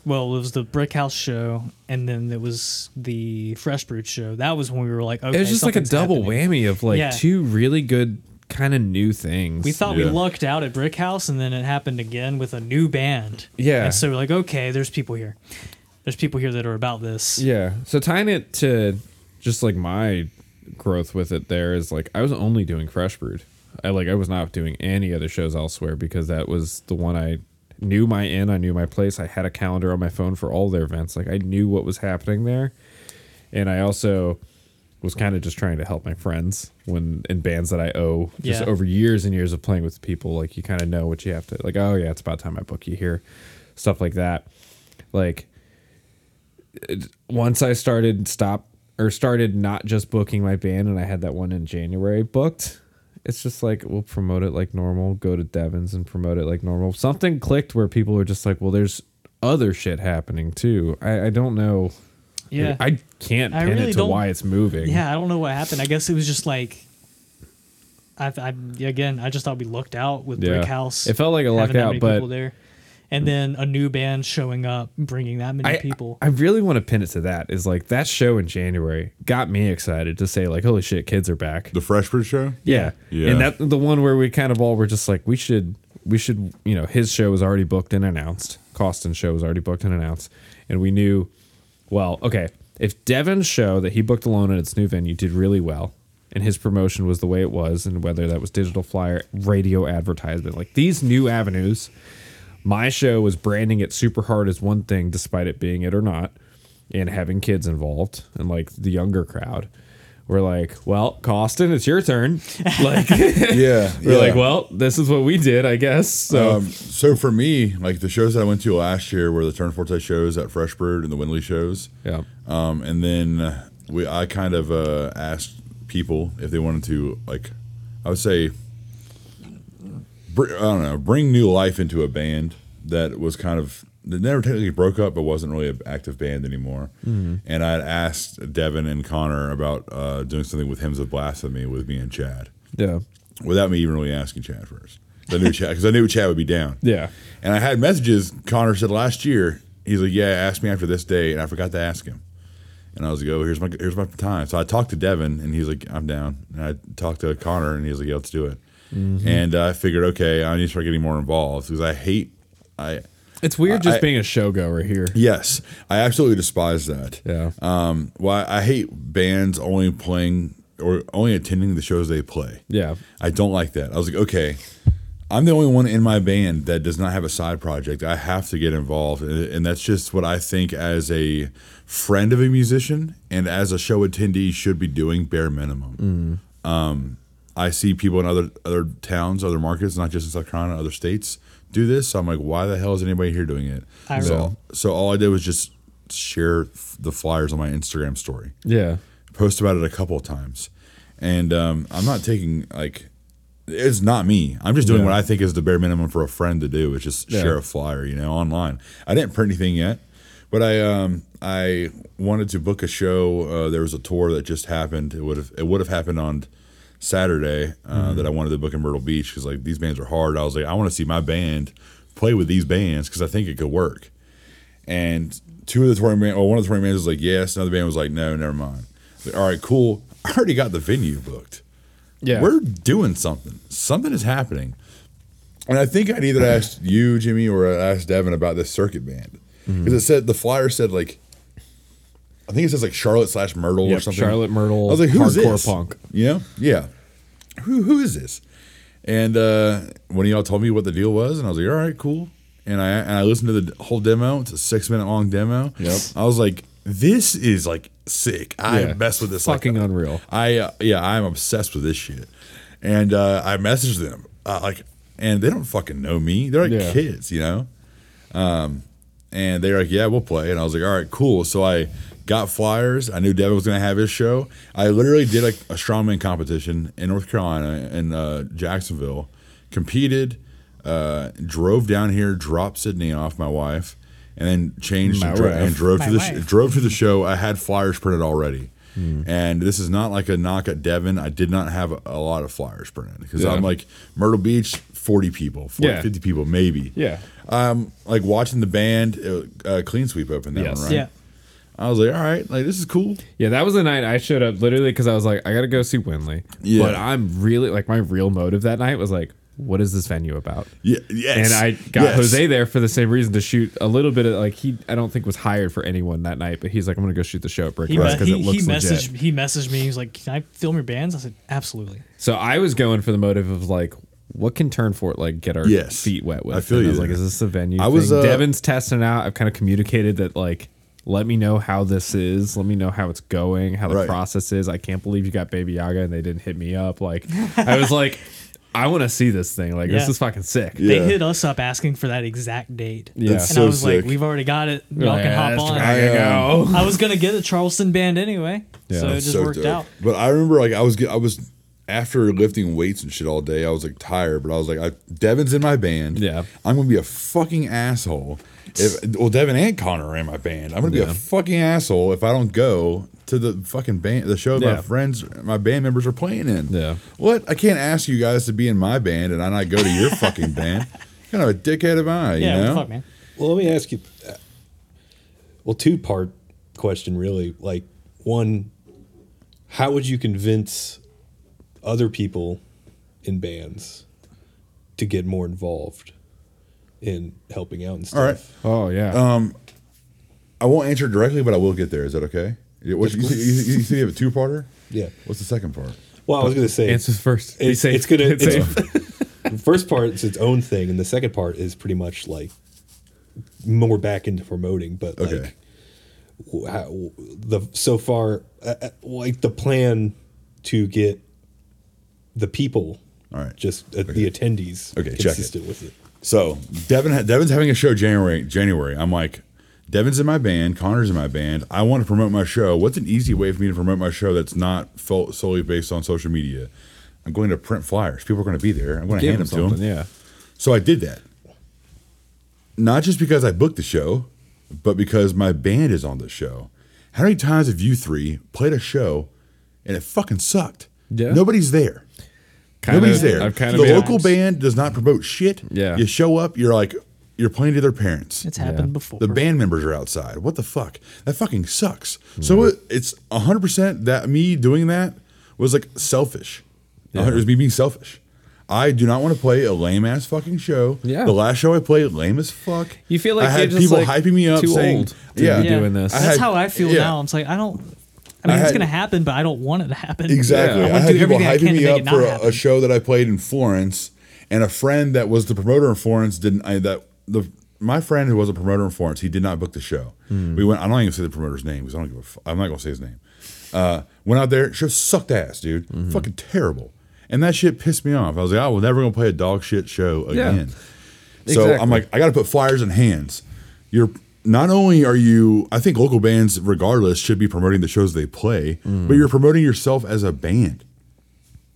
well, it was the Brick House show and then it was the Fresh Brewed show. That was when we were like, okay, it was just like a double happening. whammy of like Yeah. two really good kind of new things. We thought we Yeah. lucked out at Brick House and then it happened again with a new band. Yeah. And so we're like, okay, there's people here. There's people here that are about this. Yeah. So tying it to just like my growth with it there is like I was only doing Fresh Brewed. I like I was not doing any other shows elsewhere because that was the one I knew my in, I knew my place. I had a calendar on my phone for all their events. Like I knew what was happening there. And I also was kind of just trying to help my friends when in bands that I owe just Yeah. over years and years of playing with people like you kind of know what you have to like oh yeah it's about time I book you here stuff like that like once I started stop or started not just booking my band and I had that one in January booked, it's just like we'll promote it like normal, go to Devin's and promote it like normal. Something clicked where people were just like, well, there's other shit happening too. I, I don't know. Yeah. I can't I pin really it to why it's moving. Yeah, I don't know what happened. I guess it was just like, I, I again, I just thought we lucked out with Yeah. Brick House. It felt like a luck out, but- people there, and then a new band showing up, bringing that many I, people. I really want to pin it to that. Is like that show in January got me excited to say like, holy shit, kids are back. The Fresh Brewed Show? Yeah. Yeah. And that the one where we kind of all were just like, we should, we should, you know, his show was already booked and announced. Caustin's show was already booked and announced. And we knew, well, okay, if Devin's show that he booked alone at its new venue did really well, and his promotion was the way it was, and whether that was digital flyer, radio advertisement, like these new avenues, my show was branding it super hard as one thing, despite it being it or not, and having kids involved and like the younger crowd we're like, well, Caustin, it's your turn. Like, Yeah, we're yeah. like, well, this is what we did, I guess. So Um, so for me, like the shows that I went to last year were the Tourneforte shows at Fresh Brewed and the Windley shows. yeah, Um, and then uh, we, I kind of uh, asked people if they wanted to, like, I would say, br- I don't know, bring new life into a band that was kind of that never technically broke up, but wasn't really an active band anymore. And I had asked Devin and Connor about uh, doing something with Hymns of Blasphemy with me and Chad, yeah, without me even really asking Chad first. I knew Chad because I knew Chad would be down. yeah, And I had messages. Connor said last year, he's like, "Yeah, ask me after this date," and I forgot to ask him. And I was like, "Oh, here's my here's my time." So I talked to Devin, and he's like, "I'm down." And I talked to Connor, and he's like, "Yeah, let's do it." And I figured, okay, I need to start getting more involved because I hate, I it's weird just I- being a showgoer here. yes, I absolutely despise that. Yeah, Um, well, I hate bands only playing or only attending the shows they play. yeah, I don't like that. I was like, okay, I'm the only one in my band that does not have a side project. I have to get involved, and and that's just what I think as a friend of a musician and as a show attendee should be doing bare minimum. Um, I see people in other other towns, other markets, not just in South Carolina, other states do this. So I'm like, why the hell is anybody here doing it? I so, so all I did was just share the flyers on my Instagram story yeah, post about it a couple of times, and um, I'm not taking like it's not me. I'm just doing Yeah. what I think is the bare minimum for a friend to do, which is Yeah. share a flyer, you know, online. I didn't print anything yet, but I um I wanted to book a show. Uh, there was a tour that just happened. It would have it would have happened on Saturday uh, Mm-hmm. that I wanted to book in Myrtle Beach because like these bands are hard. I was like, I want to see my band play with these bands because I think it could work. And two of the touring band, or one of the touring bands was like, yes. Another band was like, no, never mind. Like, All right, cool. I already got the venue booked. yeah. We're doing something. Something is happening. And I think I'd either asked you, Jimmy, or I asked Devin about this circuit band because Mm-hmm. it said the flyer said like, I think it says like Charlotte slash Myrtle or something. Charlotte Myrtle I was like, who's hardcore this? punk. Know? Yeah. Who who is this? And uh, when y'all told me what the deal was, and I was like, all right, cool. And I and I listened to the whole demo. It's a six minute long demo. Yep. I was like, this is like sick. I Yeah. mess with this. like- Fucking unreal. I uh, yeah, I'm obsessed with this shit. And uh, I messaged them uh, like, and they don't fucking know me. They're like Yeah. kids, you know. Um, and they're like, yeah, we'll play. And I was like, all right, cool. So I got flyers. I knew Devin was gonna have his show. I literally did like a strongman competition in North Carolina in uh, Jacksonville. Competed, uh, drove down here, dropped Sydney off my wife, and then changed and, dro- and drove My to the sh- drove to the show. I had flyers printed already. Hmm. And this is not like a knock at Devin. I did not have a, a lot of flyers printed because Yeah. I'm like Myrtle Beach, 40 people, 40, Yeah. 50 people, maybe. Yeah. Um, like watching the band, uh, uh, Clean Sweep open that Yes. one, right? Yeah. I was like, all right, like this is cool. Yeah, that was the night I showed up literally because I was like, I gotta go see Windley. Yeah. But I'm really like my real motive that night was like, what is this venue about? Yeah, yes. And I got Yes. Jose there for the same reason to shoot a little bit of like he I don't think was hired for anyone that night, but he's like, I'm gonna go shoot the show at Brick He, House because he, it he looks legit. messaged he messaged me. He's like, "Can I film your bands?" I said, "Absolutely." So I was going for the motive of like, what can Tourneforte like get our Yes. feet wet with? I feel And you I was like, there. is this the venue? I was, thing? uh, Devin's testing out. I've kind of communicated that like, let me know how this is. Let me know how it's going, how the Right. process is. I can't believe you got Baby Yaga and they didn't hit me up. Like, I was like, I want to see this thing. Like, Yeah. this is fucking sick. They hit us up asking for that exact date. Yeah. That's And so I was sick. like, "We've already got it. Y'all can hop on." right. I, um, go. I was gonna get a Charleston band anyway, Yeah. so it just So worked dope. out. But I remember like I was I was after lifting weights and shit all day. I was like tired, but I was like, I, Devin's in my band. Yeah. I'm gonna be a fucking asshole. If well, Devin and Connor are in my band. I'm gonna be a fucking asshole if I don't go to the fucking band, the show Yeah. my friends, my band members are playing in. Yeah. What? I can't ask you guys to be in my band and I not go to your fucking band. What kind of a dickhead am I? Yeah, you what know? the fuck, man. Well, let me ask you. uh, Well, two part question, really. Like, one, how would you convince other people in bands to get more involved in helping out and stuff? All right. Oh yeah. Um, I won't answer directly, but I will get there. Is that okay? What, you, you, you, you say you have a two parter? Yeah. What's the second part? Well, I was going to say Answers first. Be It's, safe. it's gonna. It's It's, the first part is its own thing, and the second part is pretty much like more back into promoting. But Okay. like, how- the so far uh, uh, like the plan to get the people, All right. just uh, the attendees, Okay, check it. consistent with it. So Devin, Devin's having a show January. January. I'm like, Devin's in my band. Connor's in my band. I want to promote my show. What's an easy way for me to promote my show that's not fo- solely based on social media? I'm going to print flyers. People are going to be there. I'm going to hand them them to them. yeah. So I did that. Not just because I booked the show, but because my band is on the show. How many times have you three played a show and it fucking sucked? Yeah. Nobody's there. Kinda- Nobody's there. I've kind the of been- local band does not promote shit. Yeah. You show up, you're like, you're playing to their parents. It's happened before. The band members are outside. What the fuck? That fucking sucks. Mm-hmm. So it, it's 100% that me doing that was like selfish. It was me being selfish. I do not want to play a lame ass fucking show. Yeah. The last show I played, lame as fuck. You feel like I had you're just, people like, hyping me up too saying, old to yeah, be doing this. I That's had- how I feel yeah. now. I'm like, I don't. I mean, I it's gonna happen, but I don't want it to happen. Exactly. Yeah. I I, had people I hyping to me up for a, a show that I played in Florence, and a friend that was the promoter in Florence didn't. I, that the my friend who was a promoter in Florence, he did not book the show. Hmm. We went. I don't even say the promoter's name because I don't give a. F- I'm not gonna say his name. Uh, went out there. Show sucked ass, dude. Mm-hmm. Fucking terrible. And that shit pissed me off. I was like, oh, we're never gonna play a dog shit show Yeah. again. So Exactly. I'm like, I got to put flyers in hands. You're not only are you, I think local bands, regardless, should be promoting the shows they play, mm. but you're promoting yourself as a band.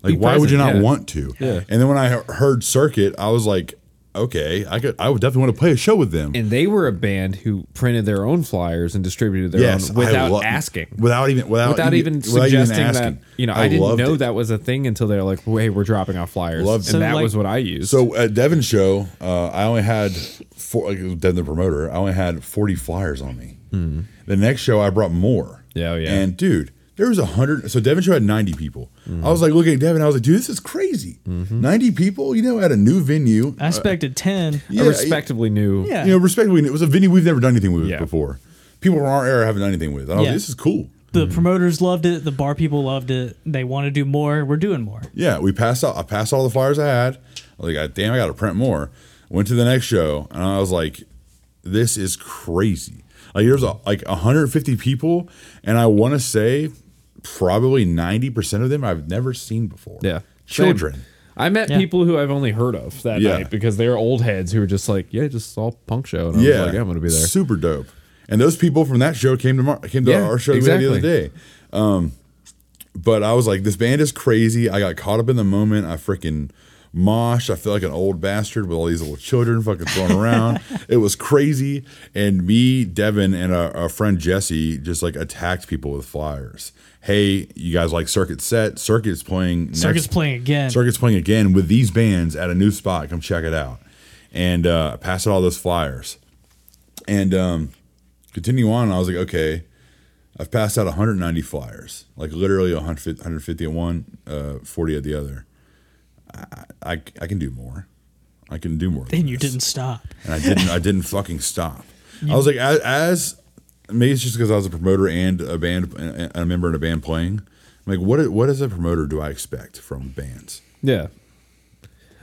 Like, Be why would you not yeah. want to? Yeah. And then when I heard Circuit, I was like, okay, I could, I would definitely want to play a show with them. and they were a band who printed their own flyers and distributed their yes, own I without lo- asking. without even, without, Without even suggesting asking. that, you know, I, didn't know it. that was a thing until they're like, "Hey, we're dropping off flyers," Loved and it. that So, was what I used. So at Devin's show, uh, I only had four. Like Devin the promoter, I only had forty flyers on me. The next show, I brought more. Yeah, oh, yeah. And dude, there was a hundred. So Devin show had ninety people. Mm-hmm. I was like looking at Devin. I was like, dude, this is crazy. Mm-hmm. Ninety people, you know, at a new venue. I expected uh, ten. yeah, a respectively new. Yeah. You know, respectively, it was a venue we've never done anything with Yeah. before. People from our era haven't done anything with. And I was Yeah. like, this is cool. The mm-hmm. promoters loved it. The bar people loved it. They want to do more. We're doing more. Yeah, we passed out. I passed all the flyers I had. I was like, damn, I got to print more. Went to the next show, and I was like, this is crazy. Like there's a, like 150 people, and I want to say probably 90 percent of them I've never seen before. Yeah. children. Same. I met Yeah. people who I've only heard of that Yeah. night because they're old heads who were just like, "Yeah, just saw punk show," and I Yeah, was like, "Yeah, I'm gonna be there." Super dope. And those people from that show came to mar- came to Yeah, our show the other day. Um, but I was like, this band is crazy. I got caught up in the moment. I freaking moshed. I feel like an old bastard with all these little children fucking thrown around. it was crazy. And me, Devin, and our, our friend Jesse just like attacked people with flyers. Hey, you guys like Circuit Set? Circuit's playing. Circuit's next- playing again. Circuit's playing again with these bands at a new spot. Come check it out. And uh, pass out all those flyers. And um, continue on. I was like, okay, I've passed out 190 flyers, like literally 150, 150 at one, uh, 40 at the other. I, I, I can do more. I can do more. than Then you this. didn't stop. and I didn't. I didn't fucking stop. I was like, as, as maybe it's just because I was a promoter and a band, and a member in a band playing. I'm like, what? What as a promoter do I expect from bands? Yeah,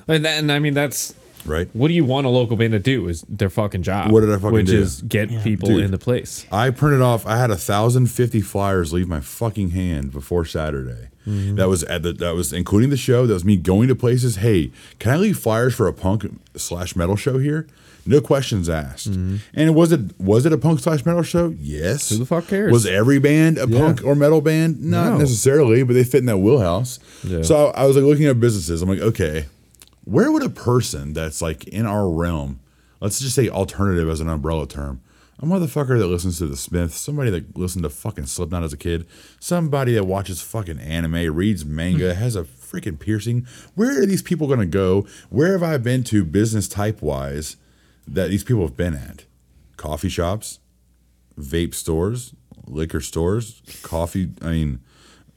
and, that, and I mean that's Right. what do you want a local band to do? Is their fucking job? What did I fucking which do? is get Yeah. people Dude. into place. I printed off. I had a thousand fifty flyers leave my fucking hand before Saturday. Mm-hmm. That was at the. That was including the show. That was me going to places. Hey, can I leave flyers for a punk slash metal show here? No questions asked. And was it was it a punk slash metal show? Yes. Mm-hmm. Who the fuck cares? Was every band a Yeah. punk or metal band? Not No. necessarily, but they fit in that wheelhouse. Yeah. So I was like looking at businesses. I'm like, okay, where would a person that's like in our realm, let's just say alternative as an umbrella term, a motherfucker that listens to the Smiths, somebody that listened to fucking Slipknot as a kid, somebody that watches fucking anime, reads manga, hmm. has a freaking piercing. Where are these people gonna go? Where have I been to business type wise that these people have been at? Coffee shops, vape stores, liquor stores, coffee. I mean,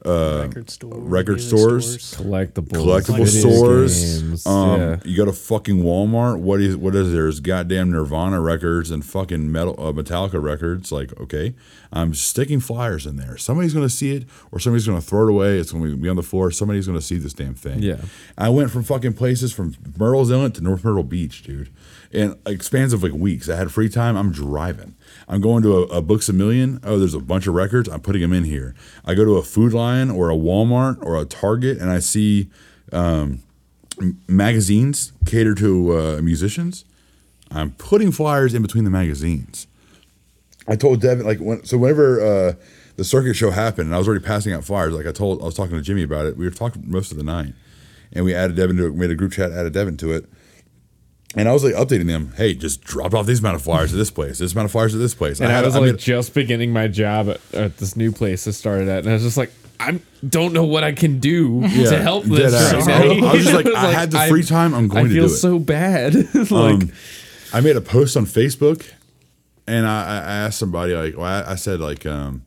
record store, record music stores. Collectibles, collectible video stores. games, Um, yeah. You go to fucking Walmart. What is what is there? Is goddamn Nirvana records and fucking metal uh, Metallica records. Like, okay, I'm sticking flyers in there. Somebody's gonna see it, or somebody's gonna throw it away. It's gonna be on the floor. Somebody's gonna see this damn thing. Yeah. I went from fucking places from Murrells Inlet to North Myrtle Beach, dude. In like spans of like weeks. I had free time. I'm driving. I'm going to a, a Books a Million. Oh, there's a bunch of records. I'm putting them in here. I go to a Food Lion or a Walmart or a Target, and I see um, magazines cater to uh, musicians. I'm putting flyers in between the magazines. I told Devin like when so whenever uh, the circuit show happened and I was already passing out flyers, like I told I was talking to Jimmy about it. We were talking most of the night, and we added Devin to it. Made a group chat, added Devin to it, and I was like updating them. Hey, just dropped off these amount of flyers at this place. This amount of flyers at this place. And I, had- was like just beginning my job at, at this new place I started at, and I was just like, I don't know what I can do Yeah, to help this. right. I was just like, It I had the free time, I'm going to do it. I feel so bad. like, um, I made a post on Facebook, and I, I I asked somebody like, well, I, I said like, um,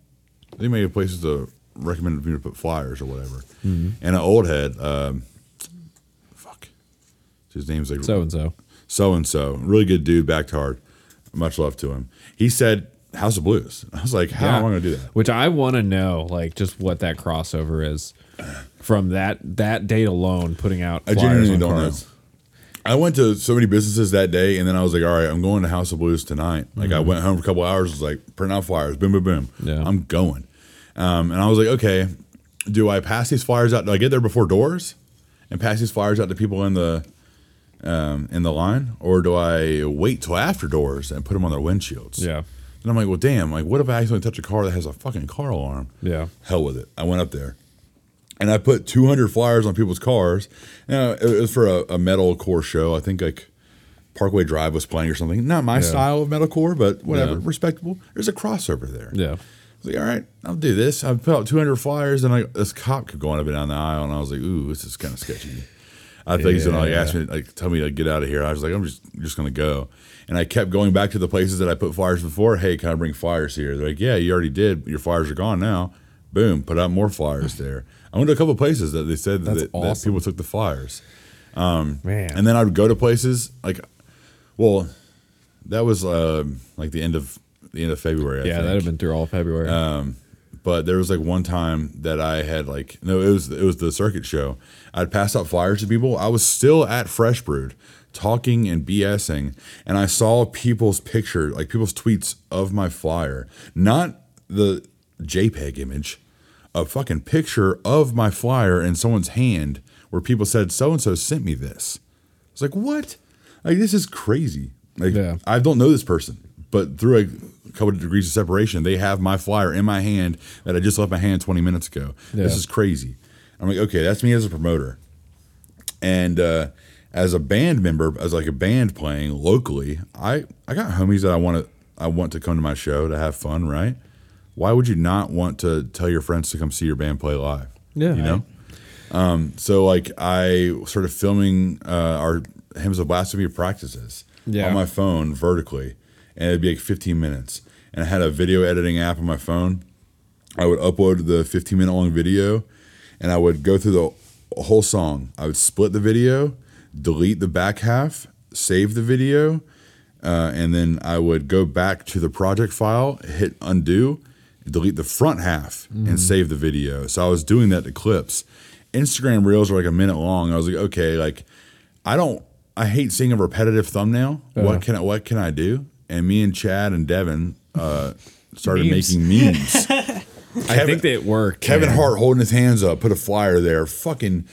anybody have places to recommend me to put flyers or whatever, Mm-hmm. and an old head, um, fuck, his name's like so and so. So and so, really good dude, backed hard, much love to him. He said House of Blues. I was like, how am I going to do that? Which I want to know, like, just what that crossover is from that that date alone. Putting out I genuinely don't cards. know. I went to so many businesses that day, and then I was like, "All right, I'm going to House of Blues tonight." Like, I went home for a couple hours, was like, print out flyers, boom, boom, boom. Yeah. I'm going. Um, and I was like, okay, do I pass these flyers out? Do I get there before doors and pass these flyers out to people in the um, in the line, or do I wait till after doors and put them on their windshields? Yeah, And I'm like, well, damn, like, what if I accidentally touch a car that has a fucking car alarm? yeah. hell with it. I went up there and I put 200 flyers on people's cars. Now, it was for a, a metalcore show. I think like Parkway Drive was playing or something. Not my Yeah. style of metalcore, but whatever, Yeah. respectable. There's a crossover there. Yeah. I was like, all right, I'll do this. I put out 200 flyers, and like this cop kept going up and down the aisle, and I was like, ooh, this is kind of sketchy. I think he's gonna like ask me, like, tell me to get out of here. I was like, I'm just just gonna go, and I kept going back to the places that I put flyers before. Hey, can I bring flyers here? They're like, yeah, you already did. Your flyers are gone now. Boom, put out more flyers there. I went to a couple places that they said that, that people took the flyers. Man. And then I would go to places like, well, that was uh, like the end of the end of February. I yeah, think. that'd have been through all February. Um, but there was like one time that I had like no, it was it was the circuit show. I'd pass out flyers to people. I was still at Fresh Brewed, talking and BSing, and I saw people's picture, like people's tweets of my flyer, not the JPEG image, a fucking picture of my flyer in someone's hand, where people said so and so sent me this. I was like, what? Like this is crazy. Like Yeah. I don't know this person, but through a couple of degrees of separation, they have my flyer in my hand that I just left my hand 20 minutes ago. This is crazy. I'm like, okay, that's me as a promoter. And uh, as a band member, as like a band playing locally, I I got homies that I want to I want to come to my show to have fun, right? Why would you not want to tell your friends to come see your band play live? Yeah. you know. Um, so like I started filming uh, our hymns of blasphemy practices Yeah. on my phone vertically, and it'd be like 15 minutes. And I had a video editing app on my phone. I would upload the 15 minute long video, and I would go through the whole song. I would split the video, delete the back half, save the video, uh, and then I would go back to the project file, hit undo, delete the front half, and save the video. So I was doing that to clips. Instagram reels are like a minute long. I was like, okay, like I don't, I hate seeing a repetitive thumbnail. What can I, what can I do? And me and Chad and Devin uh, started Memes. making memes. I think that it worked. Kevin man. Hart holding his hands up, put a flyer there. Fucking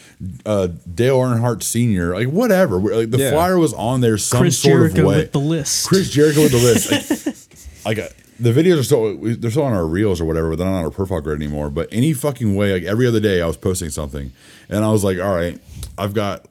uh, Dale Earnhardt Sr. Like whatever. Like the Yeah. flyer was on there some Chris sort Jericho of way. with the list. Chris Jericho with the list. Like, like uh, the videos are still they're still on our reels or whatever, but they're not on our profile grid anymore. But any fucking way, like every other day, I was posting something, and I was like, all right, I've got.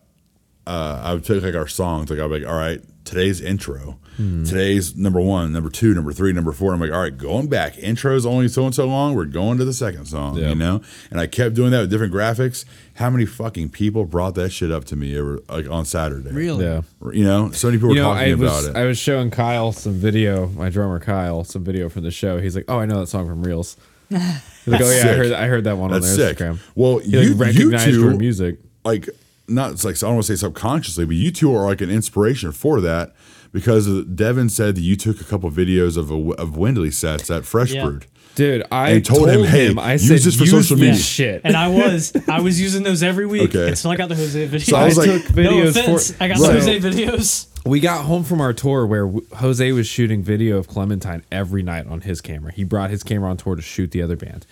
Uh, I would take like our songs, like I'd be like, all right, today's intro, today's number one, number two, number three, number four. I'm like, all right, going back, intro's only so and so long. We're going to the second song, Yeah. you know. And I kept doing that with different graphics. How many fucking people brought that shit up to me over, like on Saturday? Really? Yeah. You know, so many people You were know, talking I was about it. I was showing Kyle some video, my drummer Kyle, some video from the show. He's like, "Oh, I know that song from Reels." He's like, oh yeah, I heard I heard that one That's on their sick. Instagram. Well, He, like, you, you two, your music. like not it's like I don't want to say subconsciously, but you two are like an inspiration for that because Devin said that you took a couple videos of a, of Windley sets at Fresh Yeah. Brewed. Dude, I And told him, "Hey, I use said this for use social this media." shit. And I was, I was using those every week Okay. until I got the Jose videos. So I was I like- took no offense, for. I got Right. the Jose videos. We got home from our tour where Jose was shooting video of Clementine every night on his camera. He brought his camera on tour to shoot the other band.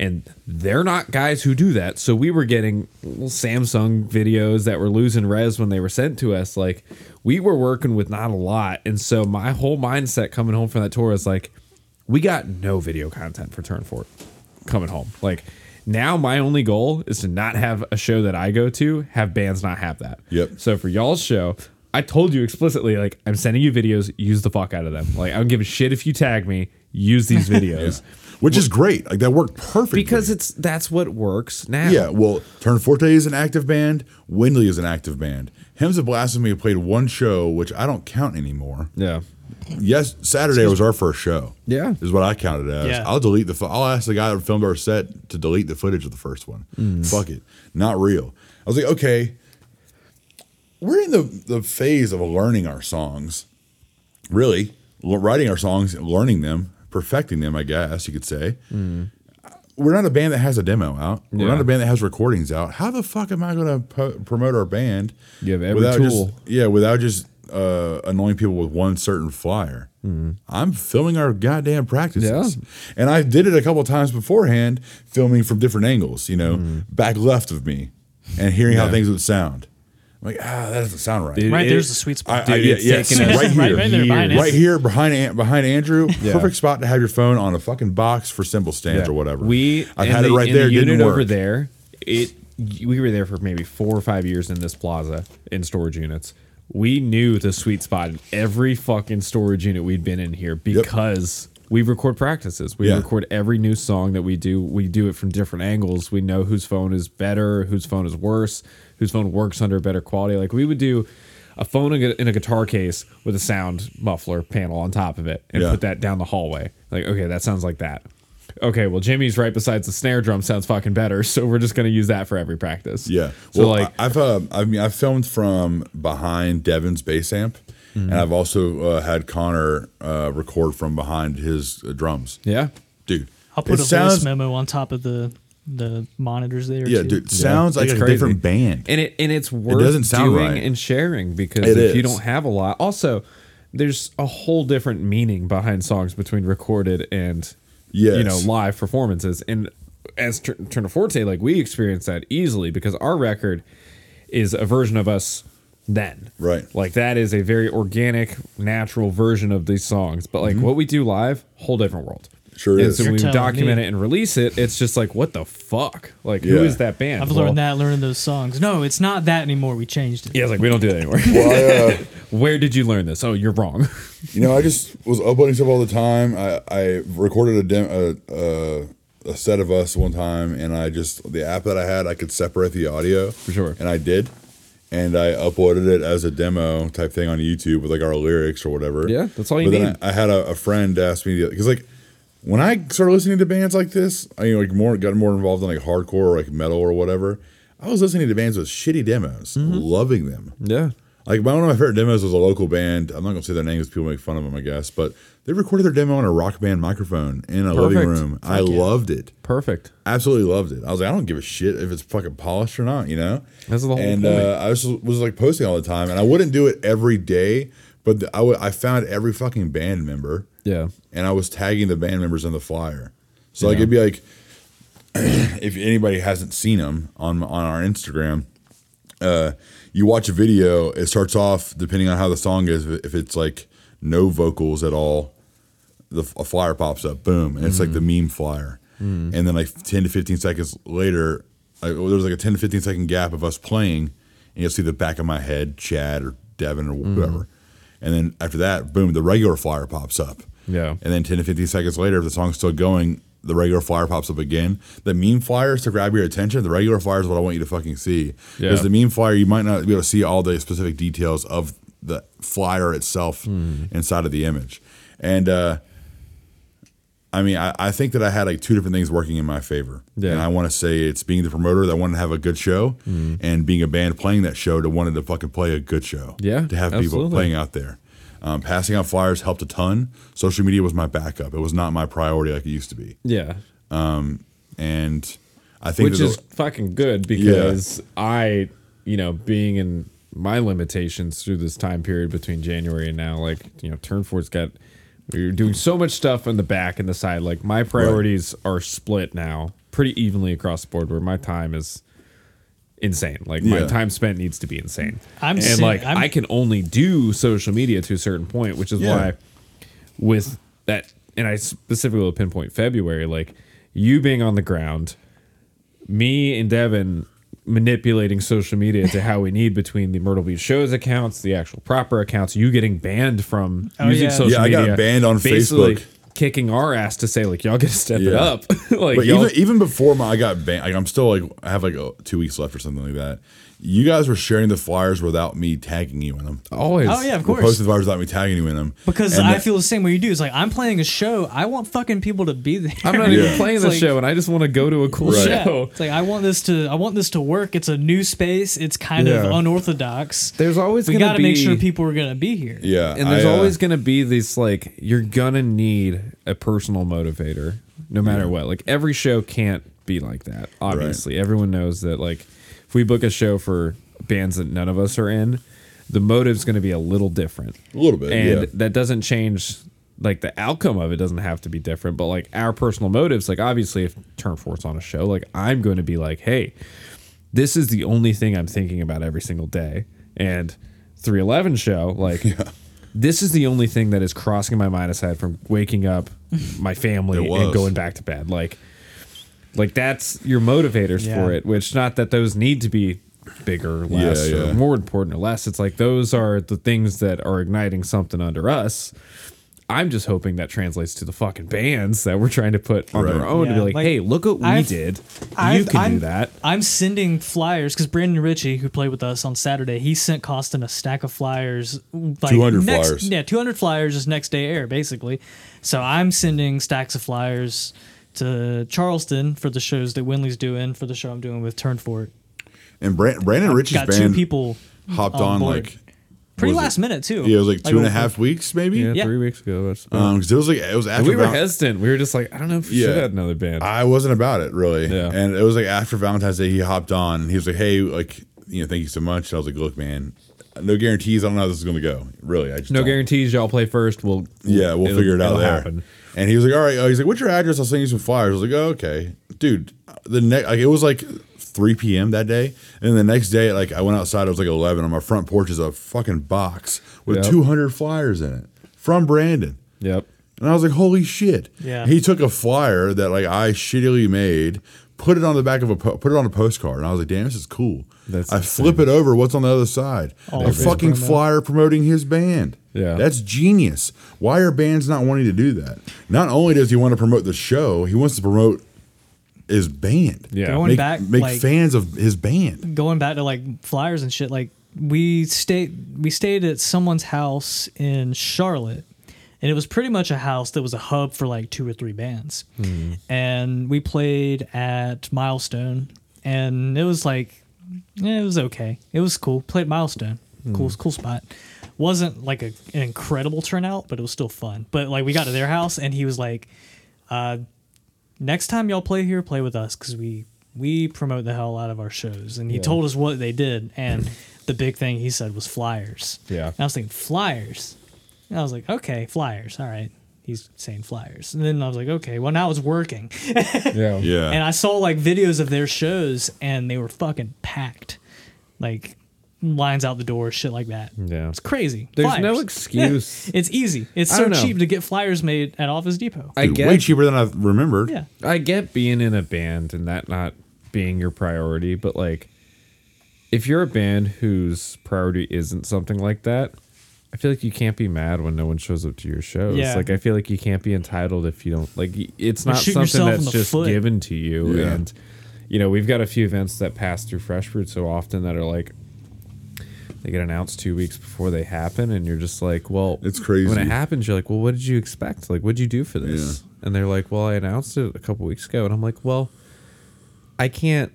And they're not guys who do that. So we were getting Samsung videos that were losing res when they were sent to us. Like we were working with not a lot. And so my whole mindset coming home from that tour is like, we got no video content for Tourneforte coming home. Like now my only goal is to not have a show that I go to have bands not have that. Yep. So for y'all's show, I told you explicitly, like, I'm sending you videos, use the fuck out of them. Like, I don't give a shit if you tag me, use these videos. Which is great. Like that worked perfectly. Because it's that's what works now. Yeah, well, Tourneforte is an active band. Windley is an active band. Hymns of Blasphemy played one show, which I don't count anymore. Yeah. Yes, Saturday was our first show. Yeah. is what I counted as. Yeah. I'll delete the. fo- I'll ask the guy that filmed our set to delete the footage of the first one. Mm. Fuck it, not real. I was like, okay, we're in the the phase of learning our songs. Really, writing our songs, learning them, perfecting them. I guess you could say. We're not a band that has a demo out. We're Yeah. not a band that has recordings out. How the fuck am I going to po- promote our band? You have every without tool. Just, yeah, without just uh, annoying people with one certain flyer. I'm filming our goddamn practices, Yeah. and I did it a couple times beforehand, filming from different angles. You know, back left of me, and hearing how things would sound. I'm like, ah, that doesn't sound right. Dude, Right it- there's the sweet I, spot. I, Dude, yeah, yes, taken right here, Right there behind right here behind behind Andrew. Yeah. Perfect spot to have your phone on a fucking box for cymbal stands Yeah. or whatever. We I've in had it right in there. The didn't unit work. over there. It we were there for maybe four or five years in this plaza in storage units. We knew the sweet spot in every fucking storage unit we'd been in here because we record practices. We Yeah. record every new song that we do. We do it from different angles. We know whose phone is better, whose phone is worse, whose phone works under better quality. Like we would do a phone in a, guitar case with a sound muffler panel on top of it and Yeah. put that down the hallway. Like, okay, that sounds like that. Okay, well, Jimmy's right besides the snare drum sounds fucking better, so we're just gonna use that for every practice. Yeah. So well, like, I- I've uh, I mean I've filmed from behind Devin's bass amp, Mm-hmm. and I've also uh, had Connor uh, record from behind his uh, drums. yeah, Dude, I'll put it a sounds voice memo on top of the the monitors there. yeah, too. dude, sounds like It's a crazy. different band. and it and it's worth doesn't sound doing right. and sharing because It if you don't have a lot, also there's a whole different meaning behind songs between recorded and you know live performances. And as Tur- Tourneforte, like we experience that easily because our record is a version of us then. Right. Like that is a very organic, natural version of these songs. But like mm-hmm. what we do live, whole different world. Sure and is. so You're when we telling document me. it and release it, it's just like, what the fuck? Like, who Yeah. is that band? I've Well, learned that learning those songs. No, it's not that anymore. We changed it. Yeah, it's like we don't do that anymore. Well, I, uh, Where did you learn this? Oh, you're wrong. You know, I just was uploading stuff all the time. I, I recorded a, dem- a, a a set of us one time, and I just the app that I had, I could separate the audio for sure. and I did, and I uploaded it as a demo type thing on YouTube with like our lyrics or whatever. Yeah, that's all you but then need. I, I had a, a friend ask me because like when I started listening to bands like this, I you know, like more got more involved in like hardcore or like metal or whatever. I was listening to bands with shitty demos, Mm-hmm. loving them. yeah. Like one of my favorite demos was a local band. I'm not gonna say their name because people make fun of them, I guess. But they recorded their demo on a rock band microphone in a living Perfect. room. I loved it, Perfect. absolutely loved it. I was like, I don't give a shit if it's fucking polished or not, you know. That's the whole and point. uh, I was was like posting all the time, and I wouldn't do it every day, but the, I would- I found every fucking band member, Yeah. and I was tagging the band members on the flyer. So like Yeah. it'd be like, if anybody hasn't seen them on on our Instagram, uh, you watch a video. It starts off depending on how the song is. If it's like no vocals at all, the a flyer pops up, boom, and it's like the mm-hmm. meme flyer. Mm. And then like ten to fifteen seconds later, like, well, there's like a ten to fifteen second gap of us playing, and you'll see the back of my head, Chad or Devin or mm. whoever. And then after that, boom, the regular flyer pops up. Yeah. And then 10 to 15 seconds later, if the song's still going, the regular flyer pops up again. The meme flyer is to grab your attention. The regular flyer is what I want you to fucking see. Yeah. Because the meme flyer, you might not be able to see all the specific details of the flyer itself inside of the image. And uh, I mean, I, I think that I had like two different things working in my favor. Yeah. And I want to say it's being the promoter that wanted to have a good show and being a band playing that show that wanted to fucking play a good show. Yeah, To have people playing out there. Um, passing out flyers helped a ton. Social media was my backup. It was not my priority like it used to be. Yeah. And I think Which is fucking good because I, you know, being in my limitations through this time period between January and now, like, you know, Tourneforte's got, we're doing so much stuff on the back and the side. Like, my priorities are split now pretty evenly across the board where my time is insane. Like, my time spent needs to be insane. I'm and, seeing- like, I'm- I can only do social media to a certain point, which is Yeah. why with that, and I specifically will pinpoint February, like you being on the ground, me and Devin manipulating social media to how we need between the Myrtle Beach shows accounts, the actual proper accounts, you getting banned from Oh, using yeah. social Yeah, I got media. banned on Facebook. Kicking our ass to say like y'all gotta step it up. like but even even before my I got banned, like I'm still like I have like two weeks left or something like that. You guys were sharing the flyers without me tagging you in them. always. Oh yeah, of Were course. posting flyers without me tagging you in them. Because And I that- feel the same way you do. It's like I'm playing a show. I want fucking people to be there. I'm not even playing It's the like- show and I just want to go to a cool Right. Yeah. show. It's like I want this to I want this to work. It's a new space. It's kind Yeah. of unorthodox. There's always we gonna got to make sure people are gonna be here. yeah, And there's I, uh, always going to be this like you're going to need a personal motivator no matter what. Like every show can't be like that. Obviously, everyone knows that like if we book a show for bands that none of us are in, the motive's going to be a little different. a little bit. And yeah. that doesn't change like the outcome of it doesn't have to be different, but like our personal motives, like obviously if Tourneforte's on a show, like I'm going to be like, "Hey, this is the only thing I'm thinking about every single day. And 311 show, like, this is the only thing that is crossing my mind aside from waking up my family and going back to bed. Like, like that's your motivators Yeah. for it, which not that those need to be bigger, less, Yeah, or yeah. more important or less. It's like those are the things that are igniting something under us. I'm just hoping that translates to the fucking bands that we're trying to put on their Right. own to be like, like, hey, look what we I've- did. you I've- can I'm, do that. I'm sending flyers because Brandon Ritchie, who played with us on Saturday, he sent Caustin a stack of flyers. Like 200 next- flyers. Yeah, 200 flyers is next day air, basically. So I'm sending stacks of flyers to Charleston for the shows that Windley's doing, for the show I'm doing with Tourneforte. and Brand, Brandon Rich's Got band two people hopped on on, like pretty was it? last minute, too. yeah, it was like two and a a- half weeks maybe. Yeah, Yeah. three weeks ago. That's- Um, 'cause it was like it was And after we were Val- hesitant. We were just like, I don't know if we Yeah. should have another band. I wasn't about it really. Yeah. And it was like after Valentine's Day, he hopped on and he was like, "Hey, like, you know, thank you so much." And I was like, "Look, man, no guarantees. I don't know how this is going to go. Really, I just no don't. guarantees. Y'all play first. We'll Yeah, we'll figure it out it'll there." happen. And he was like, "All right." Uh, he's like, "What's your address? I'll send you some flyers." I was like, "Oh, okay, dude." The next, like, it was like 3 p.m. that day, and the next day, like, I went outside. It was like 11. On my front porch is a fucking box with Yep. 200 flyers in it from Brandon. Yep. And I was like, holy shit. Yeah. He took a flyer that like I shittily made, put it on the back of a po- put it on a postcard, and I was like, damn, this is cool. That's I insane. flip it over. What's on the other side? All a fucking promo. flyer promoting his band. Yeah. That's genius. Why are bands not wanting to do that? Not only does he want to promote the show, he wants to promote his band. Yeah. Going Make, back, make like- fans of his band. going back to like flyers and shit like we stayed we stayed at someone's house in charlotte and it was pretty much a house that was a hub for like two or three bands. And we played at milestone and it was like yeah, it was okay. It was cool. Played milestone. Cool cool spot. Wasn't like a, an incredible turnout but it was still fun. But like we got to their house and he was like uh next time y'all play here, play with us because we we promote the hell out of our shows. And he told us what they did, and the big thing he said was flyers. Yeah. And I was thinking flyers, and I was like, okay, flyers, all right. He's saying flyers, and then I was like, okay, well now it's working. Yeah. Yeah. And I saw like videos of their shows, and they were fucking packed, like lines out the door, shit like that. Yeah. It's crazy. There's no Flyers. excuse. It's easy. It's I so don't know. cheap to get flyers made at Office Depot. I Dude, get way cheaper than I remembered. yeah. I get being in a band and that not being your priority, but like if you're a band whose priority isn't something like that, I feel like you can't be mad when no one shows up to your shows. Yeah. Like I feel like you can't be entitled if you don't like it's not something that's just foot. given to you Yeah. and you know, we've got a few events that pass through Fresh Brewed so often that are like they get announced two weeks before they happen, and you're just like, well, It's crazy. When it happens, you're like, well, what did you expect? Like, what'd you do for this? And they're like, "Well, I announced it a couple weeks ago." And I'm like, "Well, I can't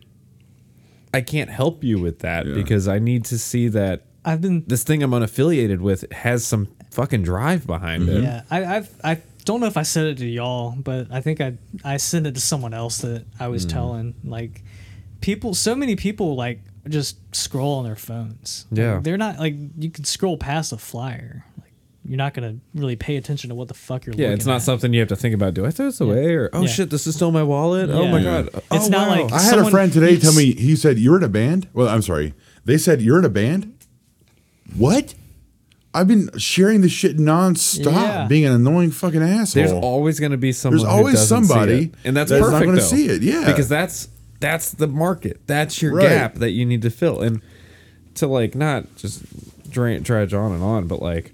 I can't help you with that Yeah. because I need to see that I've been this thing I'm unaffiliated with has some fucking drive behind mm-hmm. it." Yeah, I I've, I don't know if I said it to y'all, but I think I I sent it to someone else that I was mm. telling. Like, people, so many people like just scroll on their phones. Like, Yeah. they're not like you can scroll past a flyer. Like, you're not gonna really pay attention to what the fuck you're. Yeah, looking it's not at. something you have to think about. Do I throw this away or oh Yeah. shit, this is still my wallet? Oh my god. It's Oh, not wow. like- I had a friend today tell me he said you're in a band. Well, I'm sorry. They said you're in a band. What? I've been sharing this shit nonstop, Yeah. being an annoying fucking asshole. There's always going to be someone. There's always somebody and that's that's not perfect. gonna though, see it, yeah. because that's that's the market. That's your Right. gap that you need to fill, and to like not just dra- drudge on and on, but like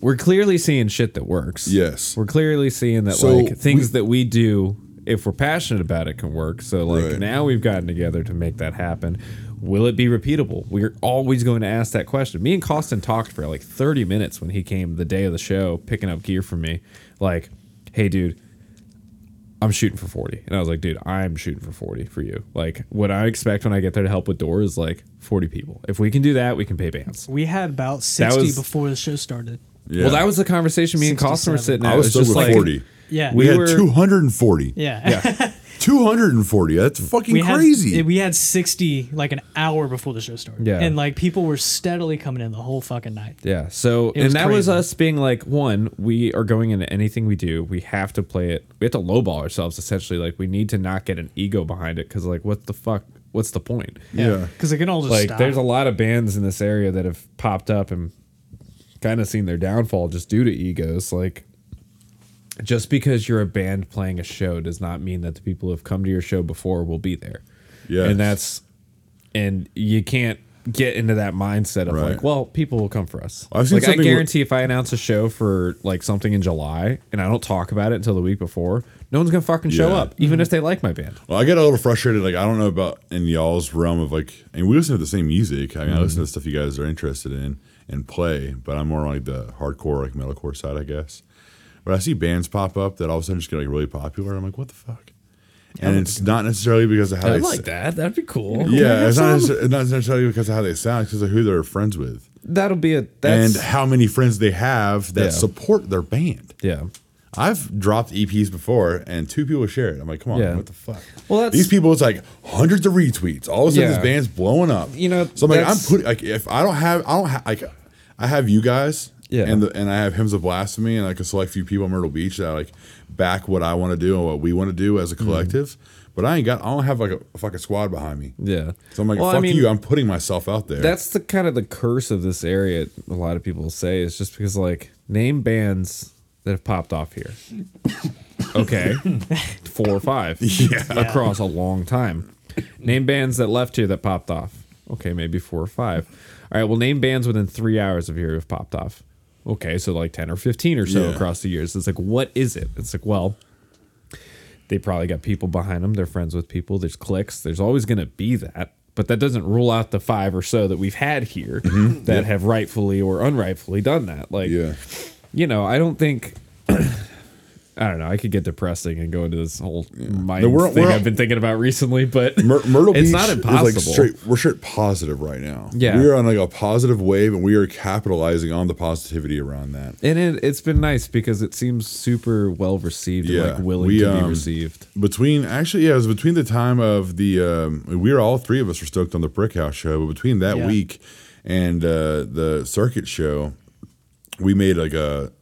we're clearly seeing shit that works. Yes. we're clearly seeing that So like things we- that we do. If we're passionate about it, can work. So like Right. now we've gotten together to make that happen. Will it be repeatable? We're always going to ask that question. Me and Caustin talked for like 30 minutes when he came the day of the show picking up gear from me. Like, hey, dude, I'm shooting for 40. And I was like, dude, I'm shooting for 40 for you. Like, what I expect when I get there to help with doors is like 40 people. If we can do that, we can pay bands. We had about sixty was- before the show started. Yeah. Well, that was the conversation me and Caustin were sitting at. I was It still just with like, 40. Yeah, We, We had were- 240. yeah. 240. That's fucking we had crazy. we had sixty like an hour before the show started. Yeah. and like people were steadily coming in the whole fucking night. Yeah. So, It and was that was us being like, one, we are going into anything we do. We have to play it. We have to lowball ourselves essentially. Like, we need to not get an ego behind it because, like, what the fuck? What's the point? Yeah. because it can all just Like, stop. there's a lot of bands in this area that have popped up and kind of seen their downfall just due to egos. Like, just because you're a band playing a show does not mean that the people who have come to your show before will be there. Yeah. And that's, and you can't get into that mindset of Right. like, well, people will come for us. I've seen like, I something where- guarantee if I announce a show for like something in July and I don't talk about it until the week before, no one's gonna fucking show Yeah. up, even mm-hmm. if they like my band. Well, I get a little frustrated. Like, I don't know about in y'all's realm of like, and we listen to the same music. I mean, I listen to mm-hmm. the stuff you guys are interested in and play, but I'm more on like the hardcore, like metalcore side, I guess. But I see bands pop up that all of a sudden just get like really popular. I'm like, what the fuck? And it's not necessarily because of how I they like s- that. That'd be cool. Yeah, it's not, necessarily, not necessarily because of how they sound, it's because of who they're friends with That'll be a that's and how many friends they have that Yeah. support their band. yeah. I've dropped EPs before and two people share it. I'm like, come on, Yeah. what the fuck? Well, that's- these people. It's like hundreds of retweets. All of a sudden, Yeah. this band's blowing up. You know, so I'm like, I'm that's- putting like if I don't have, I don't have like, I have you guys, Yeah. and the, and I have hymns of blasphemy and like a select a few people in Myrtle Beach that like back what I want to do and what we want to do as a Mm-hmm. collective. But I ain't got, I don't have like a, a fucking squad behind me. Yeah. So I'm like, Well, I fuck mean, you. I'm putting myself out there. That's the kind of the curse of this area. A lot of people say is just because like name bands that have popped off here. Okay, four or five across a long time. Name bands that left here that popped off. Okay, maybe four or five. All right, well, name bands within three hours of here have popped off. Okay, so like ten or fifteen or so Yeah. across the years. It's like, what is it? It's like, well, they probably got people behind them. They're friends with people. There's clicks. There's always going to be that. But that doesn't rule out the five or so that we've had here mm-hmm. that have rightfully or unrightfully done that. Like, yeah. you know, I don't think. I don't know. I could get depressing and go into this whole mind No, we're- thing we're- I've been thinking about recently, but Myr- Myrtle it's Beach not is impossible. like straight. We're straight positive right now. Yeah. we are on like a positive wave, and we are capitalizing on the positivity around that. and it, it's been nice because it seems super well received Yeah, and like willing we, to be um, received. Between actually, yeah, it was between the time of the um, we were all three of us were stoked on the Brick House show, but between that Yeah. week and uh, the circuit show, we made like a